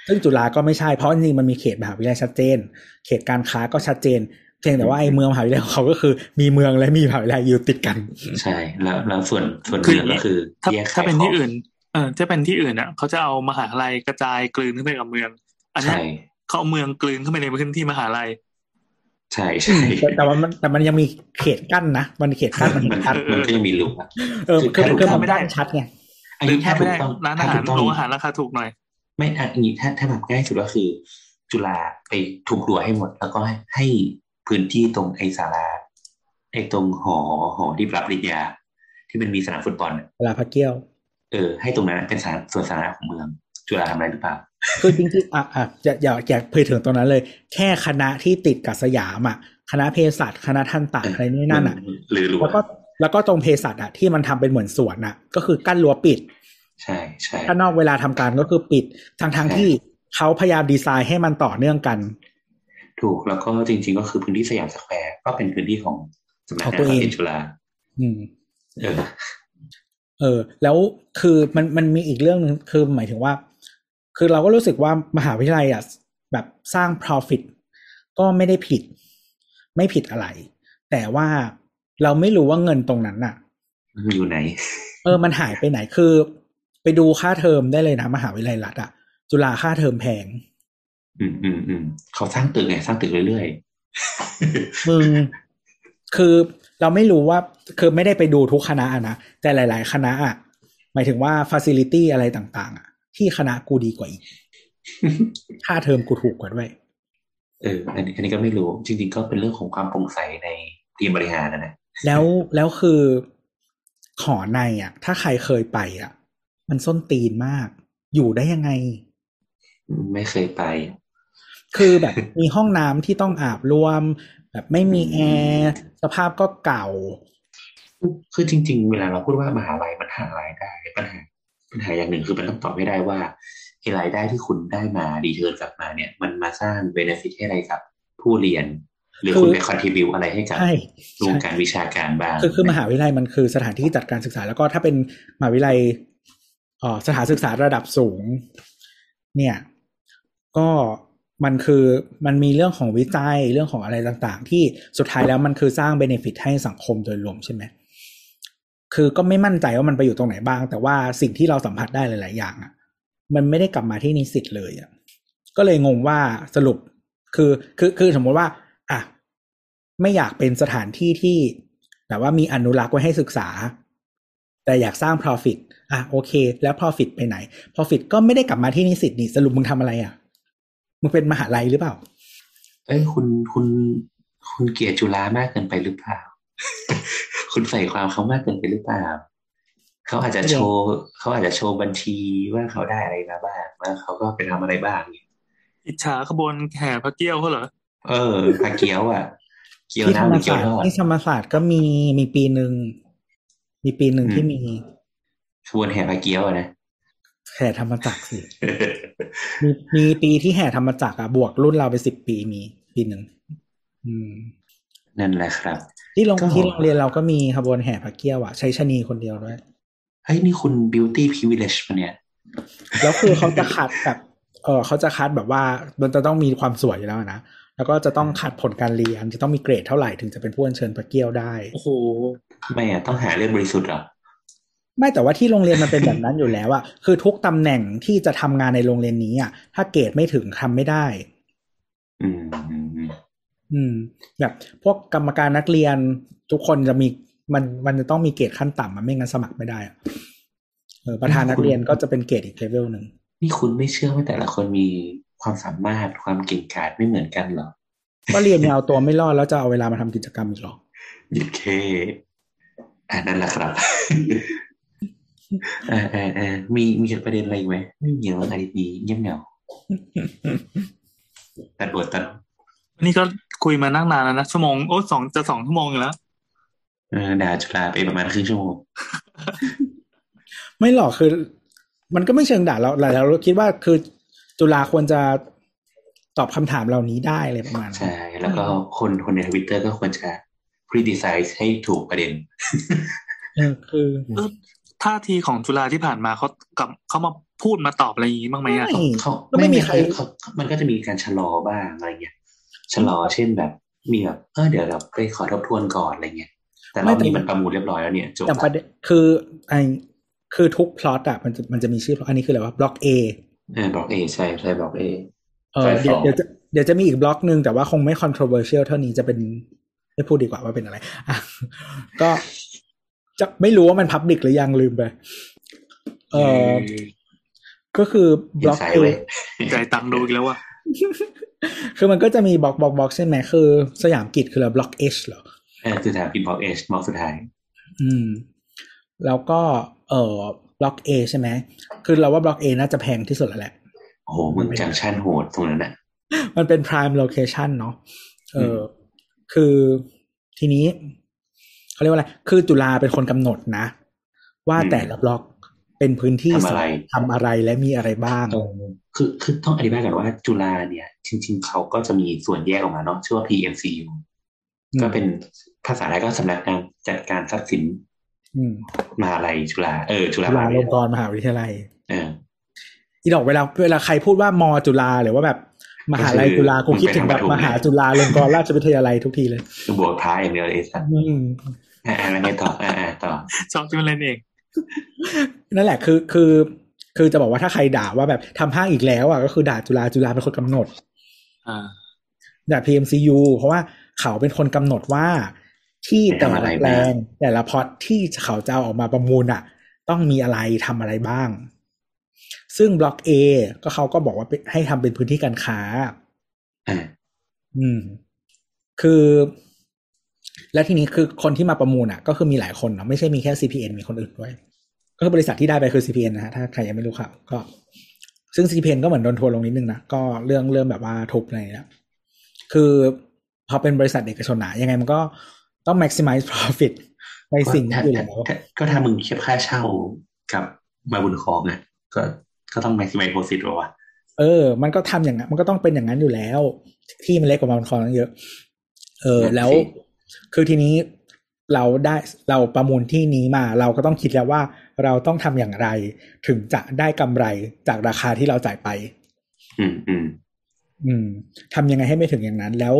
ซึ่งจุฬาก็ไม่ใช่เพราะจริงๆมันมีเขตมหาวิทยาลัยชัดเจน เขตการค้าก็ชัดเจนเพียงแต่ว่าไอ้เมืองมหาวิทยาลัยของเขาก็คือมีเมืองและมีมหาวิทยาลัยอยู่ติดกัน ใช่ แล้วแล้วส่วนส่วนคือเมืองก็คือถ้าแยกถ้าขายเป็นขที่องอื่น เออถ้าเป็นที่อื่นอะเขาจะเอามหาลัยกระจายกลืนขึ้นไปกับเมือง อันเนี้ยใช่เขาเอาเมืองกลืนเข้าไปในพื้นที่มหาลัยใช่ใช่แต่แต่ว่ามันแต่มันยังมีเขตกั้นนะ มันเขตกั้นมันมันชัดมันก็ยังมีลุกอะเออคือคือมันไม่ได้กั้นชัดไงอันหรือนี้แทถ้าบถูไม่กได้ต้องร้านอาถ้าหารถูกต้องโรงอาหารราคาถูกหน่อย ไม่อันนี้ถ้าถ้าแบบง่ายสุดก็คือ จุฬาไปทุบรั้วให้หมด แล้วก็ให้ให้พื้นที่ตรงไอศาลาไอตรงหอหอที่รับปริญญา ที่มันมีสนามฟุตบอลอะเวลาพักเกี้ยว เออ ให้ตรงนั้นเป็นสถานส่วนสาธารณะของเมือง จุฬาทำอะไรหรือเปล่าคือจริงๆอะอะอย่าอย่าอย่าเผยถึงตรงนั้นเลย แค่คณะที่ติดกับสยามอะคณะเภสัชคณะทันตะอะไรนี่นั่นอะหรือรู้แล้วก็แล้วก็ตรงเภสัชอะที่มันทำเป็นเหมือนสวนอะ ก็คือกั้นรั้วปิด ใช่ใช่ถ้านอกเวลาทำการก็คือปิดทั้งทางๆที่เขาพยายามดีไซน์ให้มันต่อเนื่องกัน ถูกแล้วก็จริง ๆ ก็คือพื้นที่สยามสแควร์ก็เป็นพื้นที่ของสำนักของงานตัวเองทรัพย์สินจุฬาอืม เออ เออ แล้วคือมันมันมีอีกเรื่องหนึงคือหมายถึงว่า คือเราก็รู้สึกว่ามหาวิทยาลัยอะแบบสร้าง profit ก็ไม่ได้ผิด ไม่ผิดอะไร แต่ว่าเราไม่รู้ว่าเงินตรงนั้นน่ะมันอยู่ไหน เออ มันหายไปไหนคือ ไปดูค่าเทอมได้เลยนะ มหาวิทยาลัยรัฐอะจุฬาค่าเทอมแพง อืมอืมอืมเขาสร้างตึกไงสร้างตึกเรื่อยมึงคือเราไม่รู้ว่าคือไม่ได้ไปดูทุกคณะอะนะแต่หลาย ๆ คณะอะหมายถึงว่าฟ a ซิลิตี้อะไรต่างๆอะที่คณะกูดีกว่าอีกค่าเทอมกูถูกกว่าด้วยๆเอออันนี้อันนี้ก็ไม่รู้ จริง ๆ ก็เป็นเรื่องของความโปร่งใสในทีมบริหารนะนะแล้วแล้วคือหอในอะ ถ้าใครเคยไปอะ มันส้นตีนมาก อยู่ได้ยังไง ไม่เคยไป คือแบบมีห้องน้ำที่ต้องอาบรวม แบบไม่มีแอร์สภาพก็เก่า คือจริง ๆ เวลาเราพูดว่ามหาลัยมันหารายได้ปัญหาปัญหาอย่างหนึ่งคือมันต้องตอบไม่ได้ว่าไอ้รายได้ที่คุณได้มา return กลับมาเนี่ย มันมาสร้าง benefit ให้อะไรกับ ผู้เรียน หรือคือคุณไป contribute อะไรให้กับใช่วงการวิชาการบ้างคือคือมหาวิทยาลัยมันคือสถานที่จัดการศึกษา แล้วก็ถ้าเป็นมหาวิทยาลัยเอ่อ สถานศึกษาระดับสูง เนี่ยก็มันคือมันมีเรื่องของวิจัยเรื่องของอะไรต่างๆ ที่สุดท้ายแล้วมันคือสร้างเบเนฟิตให้สังคมโดยรวมใช่ไหมคือก็ไม่มั่นใจว่ามันไปอยู่ตรงไหนบ้าง แต่ว่าสิ่งที่เราสัมผัสได้หลาย ๆ อย่างอะมันไม่ได้กลับมาที่นิสิตเลยอะก็เลยงงว่าสรุปคือคือคือสมมติว่าอะไม่อยากเป็นสถานที่ที่แบบว่ามีอนุรักษ์ไว้ให้ศึกษา แต่อยากสร้าง profit อะโอเค แล้ว profit ไปไหน profit ก็ไม่ได้กลับมาที่นิสิตนี่สรุปมึงทำอะไรอะมึงเป็นมหาลัยหรือเปล่า เอ้ยคุณคุณคุณเกลียดจุฬามากเกินไปหรือเปล่า คุณใส่ความเขามากเกินไปหรือเปล่าเขาอาจจะโชว์เขาอาจจะโชว์บัญชีว่าเขาได้อะไรมาบ้างแล้วเขาก็ไปทำอะไรบ้างเนี่ยอิจฉาขบวนแห่พระเกี้ยวเขาเหรอเออพาเกี๊ยวอะ เกี๊ยวที่ธรน้ำรหมรือเกี๊ยวศาสตทร์อดที่ธรรมศาสตร์ก็มีมีปีหนึ่งมีปีหนึ่งอืมที่มี ขบวนแห่พาเกี๊ยวอะนะแห่ธรรมจักรสิมีมีปีที่แห่ธรรมจักรอะบวกรุ่นเราไปสิบปีมีปีหนึ่งอืม นั่นแหละครับ ที่โรงก็ที่โรงเรียนเราก็มีขบวนแห่พระเกี้ยวอะใช้ชะนีคนเดียวด้วยเฮ้ยนี่คุณ beauty privilege ปะเนี่ย แล้วคือเขาจะคัดแบบเออเขาจะคัดแบบว่ามันจะต้องมีความสวยอยู่แล้วนะแล้วก็จะต้องคัดผลการเรียนจะต้องมีเกรดเท่าไหร่ถึงจะเป็นผู้อัญเชิญพระเกี้ยวได้ โอ้โหทำไมอะต้องหาเรื่องบริสุทธิ์เหรอ ไม่แต่ว่าที่โรงเรียนมันเป็นแบบนั้นอยู่แล้วอะคือทุกตำแหน่งที่จะทำงานในโรงเรียนนี้อะถ้าเกรดไม่ถึงทำไม่ได้อืมอืมอืมอืมแบบพวกกรรมการนักเรียนทุกคนจะมีมันมันจะต้องมีเกรดขั้นต่ำมันไม่งั้นสมัครไม่ได้อะเออประธานนักเรียนก็จะเป็นเกรดอีกเลเวลหนึ่งนี่คุณไม่เชื่อว่าแต่ละคนมีความสามารถความเก่งกาจไม่เหมือนกันเหรอก็เรียนยาวตัวไม่รอดแล้วจะเอาเวลามาทำกิจกรรมอีกเหรอหยุดเคอ่านั่นแหละครับเออเออเออมีมีประเด็นอะไรอีกไหมไม่มีแล้วไอดีเงียบเหงาตัดบทตัดนี่ก็คุยมานั่งนานแล้วนะชั่วโมงโอ้สองจะสองชั่วโมงอยู่แล้วเออด่าจุฬาไปประมาณครึ่งชั่วโมง ไม่หรอกคือ มันก็ไม่เชิงด่าเราเราเราคิดว่าคือจุฬาควรจะตอบคำถามเหล่านี้ได้อะไรประมาณนั้นใช่แล้วก็คนคนในทวิตเตอร์ก็ควรจะ criticize ให้ถูกประเด็นเออคือเออ ท่าทีของจุฬาที่ผ่านมาเขากับเขามาพูดมาตอบอะไรอย่างนี้บ้างไหมอะไม่เขาก็ไม่มีใครเขามันก็จะมีการชะลอบ้างอะไรเงี้ยชะลอเช่นแบบมีแบบเออเดี๋ยวเราไปขอทบทวนก่อนอะไรเงี้ยแต่ไม่รอบแต่นี้มันประมูลเรียบร้อยแล้วเนี่ยจบแต่ประเด็นคือไอคือทุกพล็อตอะมันจะมันจะมีชื่ออันนี้คืออะไรวะบล็อก A เออบล็อก A ใช่ใช่บล็อก Aเออเดี๋ยวเดี๋ยวจะเดี๋ยวจะมีอีกบล็อกหนึ่งแต่ว่าคงไม่ controversial เท่านี้จะเป็นไม่พูดดีกว่าว่าเป็นอะไรอะก็ จะไม่รู้ว่ามัน public หรือยังลืมไป เออก็คือบล็อกสาย A เว้ยจ่ายตังค์ดูอีกแล้วว่ะคือมันก็จะมีบล็อกบล็อกบล็อกใช่ไหมคือ สยามกิตติ์คืออะไรบล็อก H เหรอเออคือสยามกิตติ์บล็อก H บล็อกสุดท้าย อืม แล้วก็ เอ่อบล็อก A ใช่ไหมคือเราว่าบล็อก A น่าจะแพงที่สุดแล้วแหละโอ้โหมึง junction โหดตรงนั้นน่ะมันเป็น prime location เนาะเอออคือทีนี้ เขาเรียกว่าอะไร คือจุฬาเป็นคนกำหนดนะ ว่าแต่ละบล็อกเป็นพื้นที่ทำอะไรทำอะไรและมีอะไรบ้างคือคือต้องอธิบายก่อนว่าจุฬาเนี่ย จริง ๆ เขาก็จะมีส่วนแยกออกมาเนาะชื่อว่า PMCU อืมก็เป็นภาษาไทยก็สำนักงานจัดการทรัพย์สินอืมมหาลัยจุฬาเออจุฬาจุฬาลงกรรณ์มหาวิทยาลัยเอออีดอกเวลาเวลาใครพูดว่ามอจุฬาหรือว่าแบบมหาลัยจุฬากูคิดถึงแบบมหาจุฬาลงกรณราชวิทยาลัยทุกทีเลยคือบวกท้ายอย่างเดียวเลยไอ้สัตว์ อืมอ่าอ่าแล้วไงต่ออ่าอ่าต่อชอบที่มันเล่นเอง นั่นแหละคือคือ คือจะบอกว่าถ้าใครด่าว่าแบบทำห้างอีกแล้วอะก็คือด่าจุฬาจุฬาเป็นคนกำหนด อ่าด่า PMCU เพราะว่าเขาเป็นคนกำหนดว่าที่แต่ละแปลงแต่ละพอร์ตที่เขาจะเอาออกมาประมูลอะ ต้องมีอะไรทำอะไรบ้าง ซึ่งบล็อก A ก็เขาก็บอกว่าเป็นให้ทำเป็นพื้นที่การค้าอ่าอืม คือ และทีนี้คือคนที่มาประมูลอะ ก็คือมีหลายคนเนาะไม่ใช่มีแค่ CPN มีคนอื่นด้วย ก็คือบริษัทที่ได้ไปคือ CPN นะฮะถ้าใครยังไม่รู้ข่าวก็ ซึ่ง CPN ก็เหมือนโดนทัวร์ลงนิดนึงนะก็เรื่องเริ่มแบบว่าทุบอะไรเนี่ยคือพอเป็นบริษัทเอกชนนะยังไงมันก็ต้อง maximize profit ในสิ่งนี้อยู่แล้วก็ก็ถ้ามึงเทียบค่าเช่ากับมาบุญครองอะก็ก็ต้อง maximize profit หรอวะเออ มันก็ทำอย่างนั้น มันก็ต้องเป็นอย่างนั้นอยู่แล้ว ที่มันเล็กกว่ามันคอตั้งเยอะ เออ แล้ว คือทีนี้เราได้เราประมูลที่นี้มา เราก็ต้องคิดแล้วว่าเราต้องทำอย่างไร ถึงจะได้กำไรจากราคาที่เราจ่ายไป อืมอืมอืมทำยังไงให้ไม่ถึงอย่างนั้นแล้ว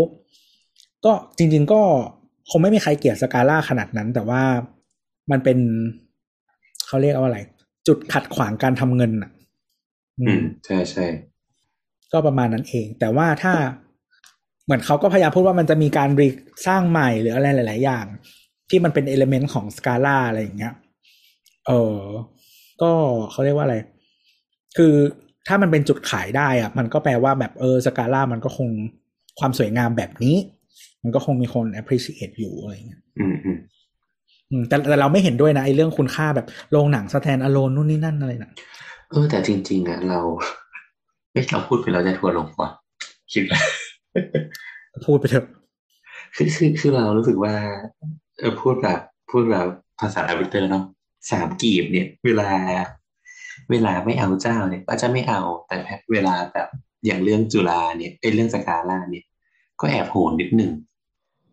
ก็จริง ๆ ก็คงไม่มีใครเกลียดสกาล่าขนาดนั้น แต่ว่ามันเป็นเขาเรียกว่าอะไร จุดขัดขวางการทำเงินอะ อือืมมใช่ใช่ก็ประมาณนั้นเอง แต่ว่าถ้า เหมือนเขาก็พยายามพูดว่ามันจะมีการรีสร้างใหม่หรืออะไรหลาย ๆ อย่าง ที่มันเป็นเอลเมนต์ของสกาล่าอะไรอย่างเงี้ยเออก็เขาเรียกว่าอะไร คือถ้ามันเป็นจุดขายได้อะมันก็แปลว่าแบบเออสกาล่ามันก็คงความสวยงามแบบนี้ มันก็คงมีคน appreciate อยู่อะไรอย่างเงี้ยอืมอืมอืมแต่แต่เราไม่เห็นด้วยนะไอ้เรื่องคุณค่าแบบโรงหนังสแตนอะโลนนู่นนี่นั่นอะไรนะเออแต่จริง ๆอะเราเอ้ยเราพูดไปเราจะทัวร์ลงกว่าคิดว่า พูดไปเถอะคือคือคือเรารู้สึกว่า เออพูดแบบพูดแบบภาษาอาวิเตอร์เนาะสามกีบเนี่ย เวลา เวลาไม่เอาเจ้าเนี่ยก็จะไม่เอาแต่เวลาแบบอย่างเรื่องจุฬาเนี่ยไอ้ยเรื่องสกาล่าเนี่ย ก็แอบโหนนิดนึง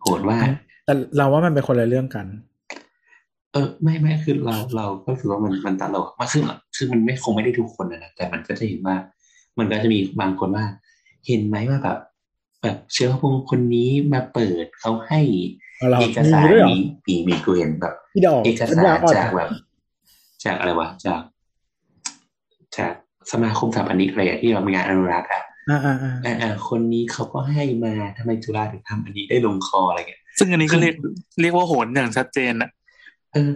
โหดว่า แต่เราว่ามันเป็นคนละเรื่องกัน เออไม่ไม่คือเราเราก็รู้สึกว่ามันมันตลกมากคือคือมันไม่คงไม่ได้ทุกคนนะนะแต่มันก็จะเห็นว่า มันก็จะมีบางคนว่า เห็นไหมว่าแบบ แบบเชื้อพงคนนี้มาเปิดเขาให้เอาเหรอเอกสารมีด้วยเหรอมีมีมีกูเห็นแบบพี่ดอกเอกปัญสาญารอ่อนจากแบบ จากอะไรวะจาก จากสมาคมสถาปนิกอะไรอะที่แบบมีงานอนุรักษ์อะอ่าอ่าอ่าอ่าอ่าคนนี้เขาก็ให้มาทำไมจุฬาถึงทำอันนี้ได้ลงคออะไรเงี้ยซึ่งอันนี้ก็เรียกเรียกว่าโหนอย่างชัดเจนอะเออ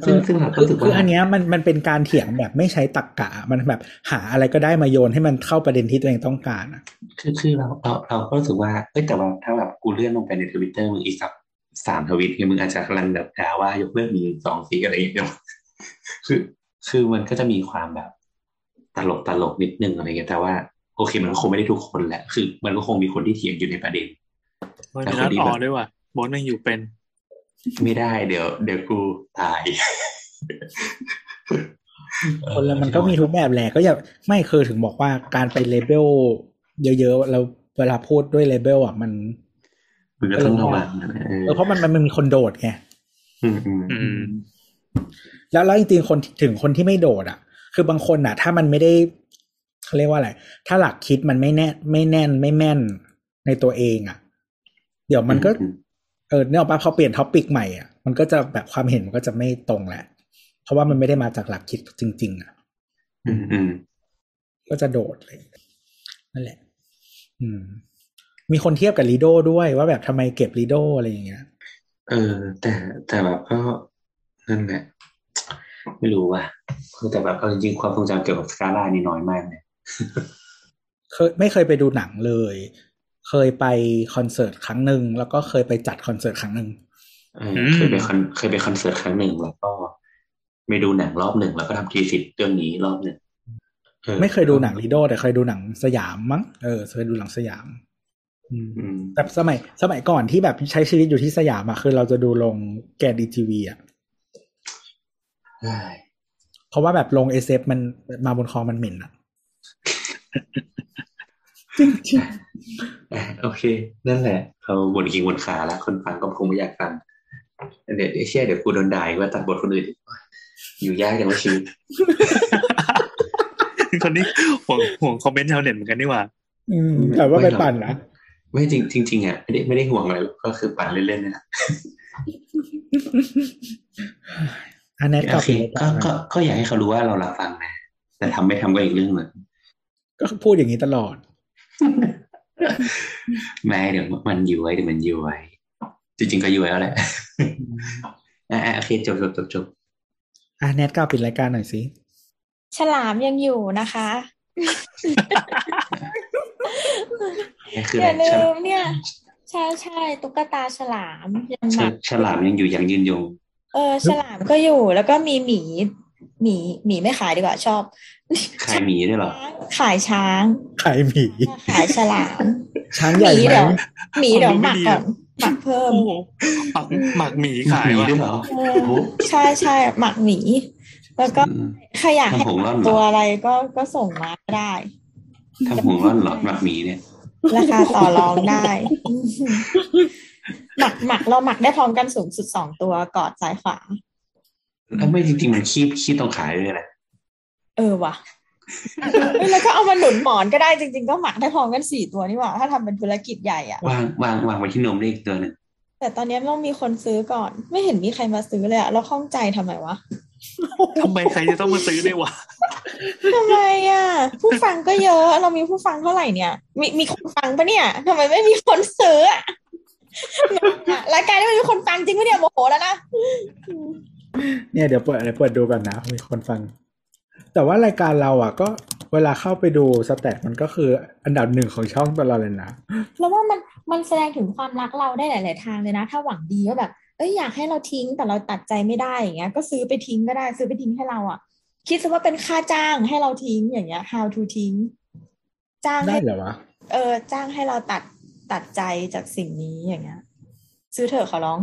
ซึ่งซึ่งเราก็คือรู้สึกคือว่าอันเนี้ยมันมันเป็นการเถียงแบบไม่ใช้ตรรกกะ มันแบบหาอะไรก็ได้มาโยนให้มันเข้าประเด็นที่ตัวเองต้องการอะคือคือเราเราเราก็รู้สึกว่าเอ้ยแต่ว่าถ้าแบบกูเลื่อนลงไปในทวิตเตอร์มึงอีกสักสามทวิตเนี่ยมึงอาจจะกำลังแบบด่าว่ายกเลิกมีสองสีอะไรอย่างเงี้ยคือคือมันก็จะมีความแบบตลกตลกนิดนึงอะไรเงี้ยแต่ว่าโอเคมันก็คงไม่ได้ทุกคนแหละคือ มันก็คงมีคนที่เถียงอยู่ในประเด็นมันแต่มีคนนัดที่อแบบอด้วยว่ะโบนยังอยู่เป็น ไม่ได้เดี๋ยว เดี๋ยวกูตาย คนละมันก็มีทุกแบบแหละก็อย่าไม่คือถึงบอกว่าการไปเลเบลเยอะๆแล้วเวลาพูดด้วยเลเบลอะมันมึงก็ต้องระวังนะเออเออเพราะมันมันมีคนโดดไงอืมอืมอืมแล้วแล้วจริงๆคนถึงคนที่ไม่โดด อะ คือบางคนอะ ถ้ามันไม่ได้เขาเรียกว่าอะไร ถ้าหลักคิดมันไม่แน่นไม่แน่นไม่แม่นในตัวเองอะ เดี๋ยวมันก็อืม เออเนี่ยออกปะพอเปลี่ยน topic ใหม่อะมันก็จะแบบความเห็นมันก็จะไม่ตรงแหละ เพราะว่ามันไม่ได้มาจากหลักคิดจริง ๆ อะ อืมอืมก็จะโดดเลย นั่นแหละ อืม มีคนเทียบกับลีโดด้วยว่าแบบทำไมเก็บลีโดอะไรอย่างเงี้ย เออ แต่แต่แบบก็นั่นแหละไม่รู้ว่ะคือแต่แบบเอาจริงๆความทรงจำเกี่ยวกับสกาล่านี่น้อยมากเลยเคยไม่เคยไปดูหนังเลย เคยไปคอนเสิร์ตครั้งหนึ่งแล้วก็เคยไปจัดคอนเสิร์ตครั้งหนึ่งเออเคยไปคอนเคยไปคอนเสิร์ตครั้งหนึ่งแล้วก็ไปดูหนังรอบหนึ่งแล้วก็ทำทีสิทธิ์เรื่องนี้รอบหนึ่งออไม่เคยดูหนังลีโดแต่เคยดูหนังสยามมั้งเออเคยดูหนังสยามอืมอืมแต่สมัยสมัยก่อนที่แบบใช้ชีวิตอยู่ที่สยามอะคือเราจะดูลงแกดีทีวีอะเฮ้ยเพราะว่าแบบลงเอเซมันมาบนคอมันเหม็นอะ จริงจริงอะโอเค นั่นแหละเขาบนกิงบนขาแล้ว คนฟังก็คงไม่อยากฟังเดี๋ยวเดี๋ยวเชื่อเดี๋ยวกูโดนด่าอีกว่าตัดบทคนอื่นอีกอยู่ยากจังว่าชีวิตคนนี้ห่วงห่วงคอมเมนต์ชาวเน็ตเหมือนกันนี่หว่า อืม แต่ว่าไปปั่นนะไม่จริงจริงๆอะไม่ได้ไม่ได้ห่วงอะไรหรอกก็คือปั่นเล่นๆนะอันนี้กโอลับเคไปก็ก็ก็อยากให้เขารู้ว่าเรารับฟังนะแต่ทำไม่ทำก็อีกเรื่องหนึ่งก็พูดอย่างนี้ตลอด แม่เดี๋ยวมันอยู่ไว้เดี๋ยวมันอยู่ไว้จริงๆก็อยู่ไว้แล้วแหละอะอะโอเคจบจบจบจบอะแนทกลับปิดรายการหน่อยสิ ฉลามยังอยู่นะคะนี่คือออะไรย่าลืฉลามมเนี่ย ใช่ใช่ตุ๊กตาฉลามยังฉแบบฉลามยังอยู่ยังยืนยง เออ ฉลามก็อยู่แล้วก็มีหมีหมีหมีไม่ขายดีกว่าชอบ ขายหมีด้วยเหรอ ขายช้าง ขายหมี ขายฉลาม ช้างหใหญ่มีไหมเดี๋ยวหมีเดี๋ยวผมหดูมักไม่ดีก่ออะนหมักเพิ่มโอ้โหหมักหมักหมีขายหมีว่ะด้วยเหรอเออโอ้โหใช่ใช่หมักหมี แล้วก็อืมใครอยากให้ทำผงร่อนเหรอตัวอะไรก็ก็ส่งมาก็ได้ทำห่วงร่อนเหรอหมักหมีเนี่ย ราคาต่อรองได้ หมักหมักเราหมักได้พร้อมกันสูงสุดสองตัวกอดซ้ายขวาแล้วไม่จริงๆมันคีบคีบตรงขายด้วยนะ เออว่ะเอ้ยแล้วก็เอามาหนุนหมอนก็ได้จริง ๆ ก็หมักได้พร้อมกันสี่ตัวนี่หว่า ถ้าทำเป็นธุรกิจใหญ่อะวางวางวางไว้ที่นมได้อีกตัวหนึ่งแต่ตอนนี้ต้องมีคนซื้อก่อน ไม่เห็นมีใครมาซื้อเลยอะแล้วข้องใจทำไมวะทำไมใครจะต้องมาซื้อด้วยวะทำไมอะผู้ฟังก็เยอะ เรามีผู้ฟังเท่าไหร่เนี่ย มีมีคนฟังปะเนี่ยทำไมไม่มีคนซื้ออะรายการนี้ไม่มีคนฟังจริงปะเนี่ยโมโหแล้วนะเนี่ยเดี๋ยวเปิดเดี๋ยวเปิดดูกันนะมีคนฟัง แต่ว่ารายการเราอะ ก็เวลาเข้าไปดูสแตทมันก็คืออันดับหนึ่งของช่องตลอดเลยนะแล้วว่ามันมันแสดงถึงความรักเราได้หลาย ๆ ทางเลยนะ ถ้าหวังดีว่าแบบเอ้ยอยากให้เราทิ้งแต่เราตัดใจไม่ได้อย่างเงี้ย ก็ซื้อไปทิ้งก็ได้ ซื้อไปทิ้งให้เราอะ คิดซะว่าเป็นค่าจ้างให้เราทิ้งอย่างเงี้ย how to ทิ้ง จ้างได้ให้เหรอวะเออ จ้างให้เราตัดตัดใจจากสิ่งนี้อย่างเงี้ย ซื้อเถอะขอร้อง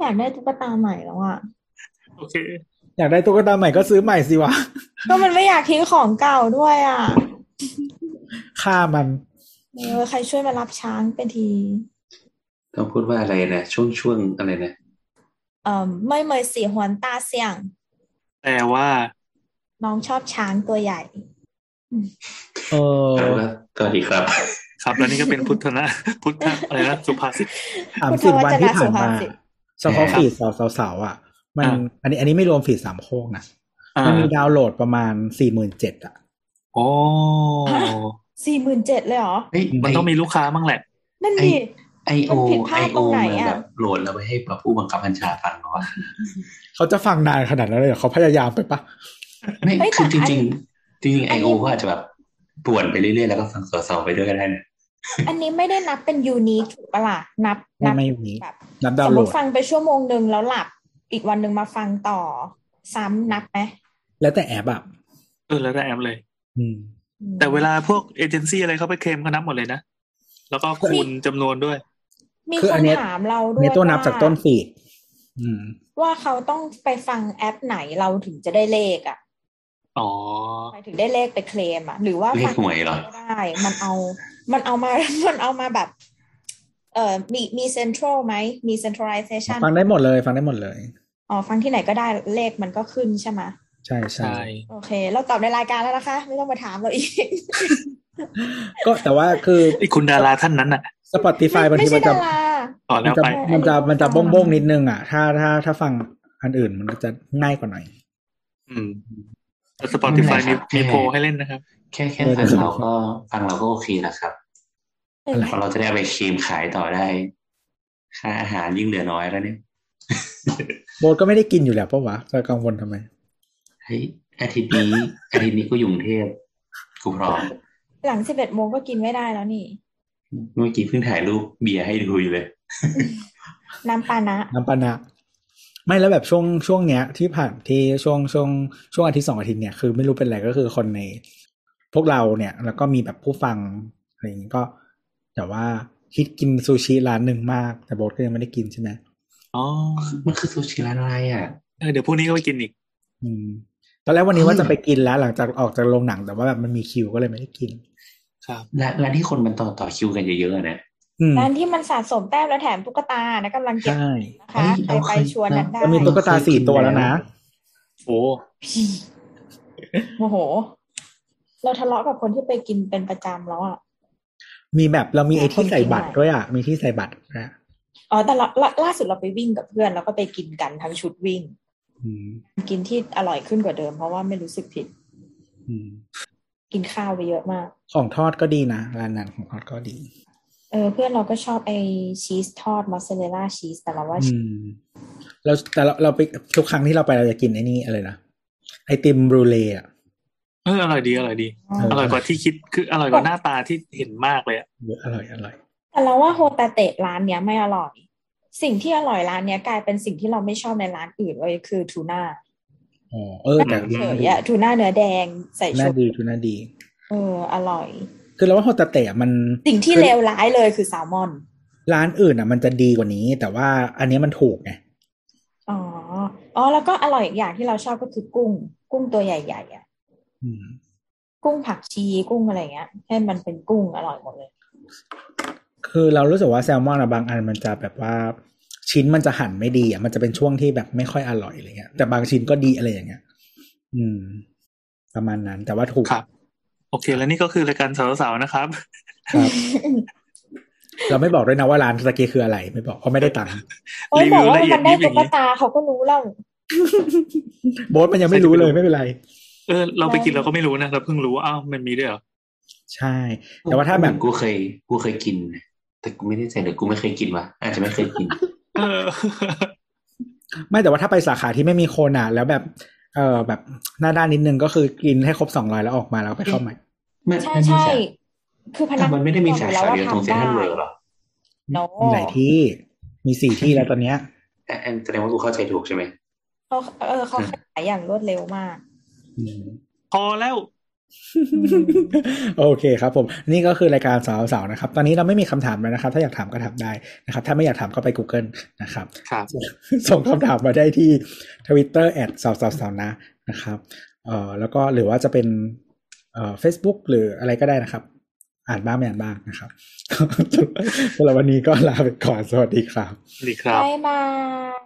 อยากได้ตุ๊กตาใหม่แล้วอะ โอเค อยากได้ตุ๊กตาใหม่ก็ซื้อใหม่สิวะ ก็มันไม่อยากทิ้งของเก่าด้วยอะฆ่ามันเออใครช่วยมารับช้างเป็นที ต้องพูดว่าอะไรนะ ช่วงช่วงอะไรนะเอ่อไม่เมยสีหวนตาเสี่ยง แต่ว่าน้องชอบช้างตัวใหญ่ เออแล้วก็สวัสดีครับ ครับแล้วนี่ก็เป็นพุทธนะพุทธอะไรนะสุภาษิตสามสิบวันที่ผ่านมาพุทธวจนะสุภาษิตเฉพาะฟีดสาวๆอะ มันอ่าอันนี้อันนี้ไม่รวมฟีดสามโคกนะอ่ามันมีดาวน์โหลดประมาณสี่หมื่นเจ็ดอะโอ้ฮะสี่หมื่นเจ็ดเลยเหรอเฮ้ยมันต้องมีลูกค้าบ้างแหละ นั่นดิไอโอมันผิดพลาไอดโอตรงไหนมันอะแบบโหลดแล้วไปให้ผู้บังคับบัญชาฟังเหรอวะเขาจะฟังนานขนาดนั้นเลยเหรอเขาพยายามไปปะไม่เฮ้ยคือจแต่อันริงๆจริงๆไออันนี้โอก็อาจจะแบบป่วนไปเรื่อยๆแล้วก็ฟังสอๆไปด้วยก็ได้นะอันนี้ไม่ได้นับเป็นยูนิคถูกปะล่ะนับไม่นับไม่มีแบบนับดาสวมน์โหมลติดฟังไปชั่วโมงหนึ่งแล้วหลับ อีกวันหนึ่งมาฟังต่อ ซ้ำนับไหมแล้วแต่แอปอะเออแล้วแต่แอปเลยอืมอืม แต่เวลาพวกเอเจนซี่อะไรเขาไปเคลมเขานับหมดเลยนะ แล้วก็คูณจำนวนด้วย มีคือคอันนเนี้ยถามเราด้วในยตัวนับว่าจากต้นฟีดอืมว่าเขาต้องไปฟังแอปไหนเราถึงจะได้เลขอะอ๋อหมายถึงได้เลขไปเคลมอะ หรือว่าเลฟัขหวยเหรอก็ได้ มันเอา มันเอามา มันเอามาแบบ เอ่อมีมีเซ็นทรัลไหมมี centralization ฟังได้หมดเลย ฟังได้หมดเลย อ๋อฟังที่ไหนก็ได้เลขมันก็ขึ้นใช่ไหมใช่ใช่ใช่โอเค เราตอบในรายการแล้วนะคะ ไม่ต้องมาถามเราอีก ก็แต่ว่าคือไอ้คุณดาราท่านนั้นอะ Spotify บางไม่ทีใช่มันจะดาราต่อมัแล้นวจะไปมันจะอันนี้มันจะฟับ้งงบ้งๆนิดนึงอะ ถ้าถ้าถ้าฟังอันอื่นมันก็จะง่ายกว่าหน่อย อืมแต่สปอติฟายไม่มีเป็นไรครับมีโพลให้เล่นนะครับ แค่แค่เออฟังเราก็ฟังเราก็โอเคแล้วครับอะไรเพราะเราจะได้เอาไปเคลมขายต่อได้ ค่าอาหารยิ่งเหลือน้อยแล้วเนี่ย โบทก็ไม่ได้กินอยู่แล้วปะวะจะกังวลทำไมเฮ้ยอาทิตย์นี้อาทิตย์นี้กูอยู่กรุงเทพกูพร้อมหลังสิบเอ็ดโมงก็กินไม่ได้แล้วนี่ เมื่อกี้เพิ่งถ่ายรูปเบียร์ให้ดูอยู่เลย น้ำปานะ น้ำปานะ ไม่แล้วแบบช่วงช่วงเนี้ยที่ผ่านที่ช่วงช่วงช่วงอาทิตย์สองอาทิตย์เนี่ยคือไม่รู้เป็นอะไรก็คือคนใน พวกเราเนี่ย แล้วก็มีแบบผู้ฟังอะไรอย่างนี้ก็ แต่ว่าคิดกินซูชิร้านหนึ่งมาก แต่โบทก็ยังไม่ได้กินใช่ไหม อ๋อ มันคือซูชิร้านอะไรอะเออเดี๋ยวพรุ่งนี้ก็ไปกินอีก อืมตอนแรกวันนี้เฮ้ยว่าจะไปกินแล้ว หลังจากออกจากโรงหนังแต่ว่าแบบมันมีคิวก็เลยไม่ได้กิน ครับร้านร้านที่คนมันต่อต่อคิวกันเยอะๆอะนะอืมร้านที่มันสะสมแต้มแล้วแถมตุ๊กตานะกำลังเก็บใช่นะคะเฮ้ยใครเราไปเคยชวนนั้นได้จะมีตุ๊กตาสี่ตัวแล้วนะโอ้โอ้โห เราทะเลาะกับคนที่ไปกินเป็นประจำแล้วอะมีแบบเรามีไอ้ที่คนกินใส่บัตรหน่อยด้วยอะมีที่ใส่บัตรนะ อ๋อแต่ละล่าล่าสุดเราไปวิ่งกับเพื่อน แล้วก็ไปกินกันทั้งชุดวิ่งอืมกินที่อร่อยขึ้นกว่าเดิม เพราะว่าไม่รู้สึกผิดอืมกินข้าวไปเยอะมาก ของทอดก็ดีนะร้านนั้นของทอดก็ดีเออเพื่อนเราก็ชอบไอชีสทอดมอสซาเรลล่าชีสแต่เราว่าอืมเราแต่เราเราไปทุกครั้งที่เราไปเราจะกินไอ้นี่อะไรนะไอติมบรูเล่อะเอออร่อยดีอร่อยดีอ๋ออร่อยกว่าที่คิดคืออร่อยกว่าหน้าตาที่เห็นมากเลยอะเยอะอร่อยอร่อย แต่เราว่าโฮตาเตะร้านเนี้ยไม่อร่อย สิ่งที่อร่อยร้านเนี้ยกลายเป็นสิ่งที่เราไม่ชอบในร้านอื่นเลยคือทูน่าอ๋อเออแต่เฉยอะทูน่าเนื้อแดงใส่น่าชุดดีทุน่าดีเอออร่อย คือเราว่าโฮตาเตะมันสิ่งที่เลวร้ายเลยคือแซลมอน ร้านอื่นอะ มันจะดีกว่านี้ แต่ว่าอันนี้มันถูกไงอ๋ออ๋อแล้วก็อร่อยอีกอย่างที่เราชอบก็คือกุ้ง กุ้งตัวใหญ่ๆอะอืมกุ้งผักชีกุ้งอะไรเงี้ยให้มันเป็นกุ้งอร่อยหมดเลย คือเรารู้สึกว่าแซลมอนอะบางอันมันจะแบบว่าชิ้นมันจะหั่นไม่ดีอะมันจะเป็นช่วงที่แบบไม่ค่อยอร่อยอะไรเงี้ยแต่บางชิ้นก็ดีอะไรอย่างเงี้ยอืม ประมาณนั้น แต่ว่าถูกครับ โอเค แล้วนี่ก็คือรายการสาวๆนะครับครับ เราไม่บอกด้วยนะว่าร้านตะกี้คืออะไร ไม่บอกเพราะไม่ได้ตังค์โอ้ยรีบวิอกวว่าละเอียดมันได้ยิบอย่างนี้ตุ๊กตาเขาก็รู้แล้วโบ๊ทมันยังไม่รู้เลยไม่เป็นไร เออ เราไปกินเราก็ไม่รู้นะเราเพิ่งรู้ว่าอ้าวมันมีด้วยเหรอใช่ แต่ว่าถ้าแบบกูเคยกูเคยกินนะ แต่กูไม่ได้ใจหรือกูไม่เคยกินวะอาจจะไม่เคยกิน เออ ไม่แต่ว่าถ้าไปสาขาที่ไม่มีคนอะ แล้วแบบ เออแบบหน้าด้านนิดนึงก็คือกินให้ครบสองร้อยแล้วออกมาแล้วไปเข้าใหม่ไม่ใช่ไม่มีใช่สาคือพนัแต่กมันไม่ได้มีสาแล้ขาว่าเดียวตรงเซ็นทรัลเวิลด์หรอโนมีหลายที่มีสี่ที่แล้วตอนเนี้ยอะอันแสดงว่ากูเข้าใจถูกใช่ไหมเขาเออเขาขยายอย่างรวดเร็วมากอืมพอแล้ว โอเคครับผมนี่ก็คือรายการสาวสาวๆนะครับ ตอนนี้เราไม่มีคำถามแล้วนะครับ ถ้าอยากถามก็ถามได้นะครับ ถ้าไม่อยากถามก็ไป Google นะครับครับส่งคำถามมาได้ที่ Twitter แอดสาวสาวสาวนะนะครับเอ่อแล้วก็หรือว่าจะเป็นเอ่อ Facebook หรืออะไรก็ได้นะครับ อ่านบ้างไม่อ่านบ้างนะครับสำหรับวันนี้ก็ลาไปก่อนสวัสดีครับสวัสดีครับบ๊ายบาย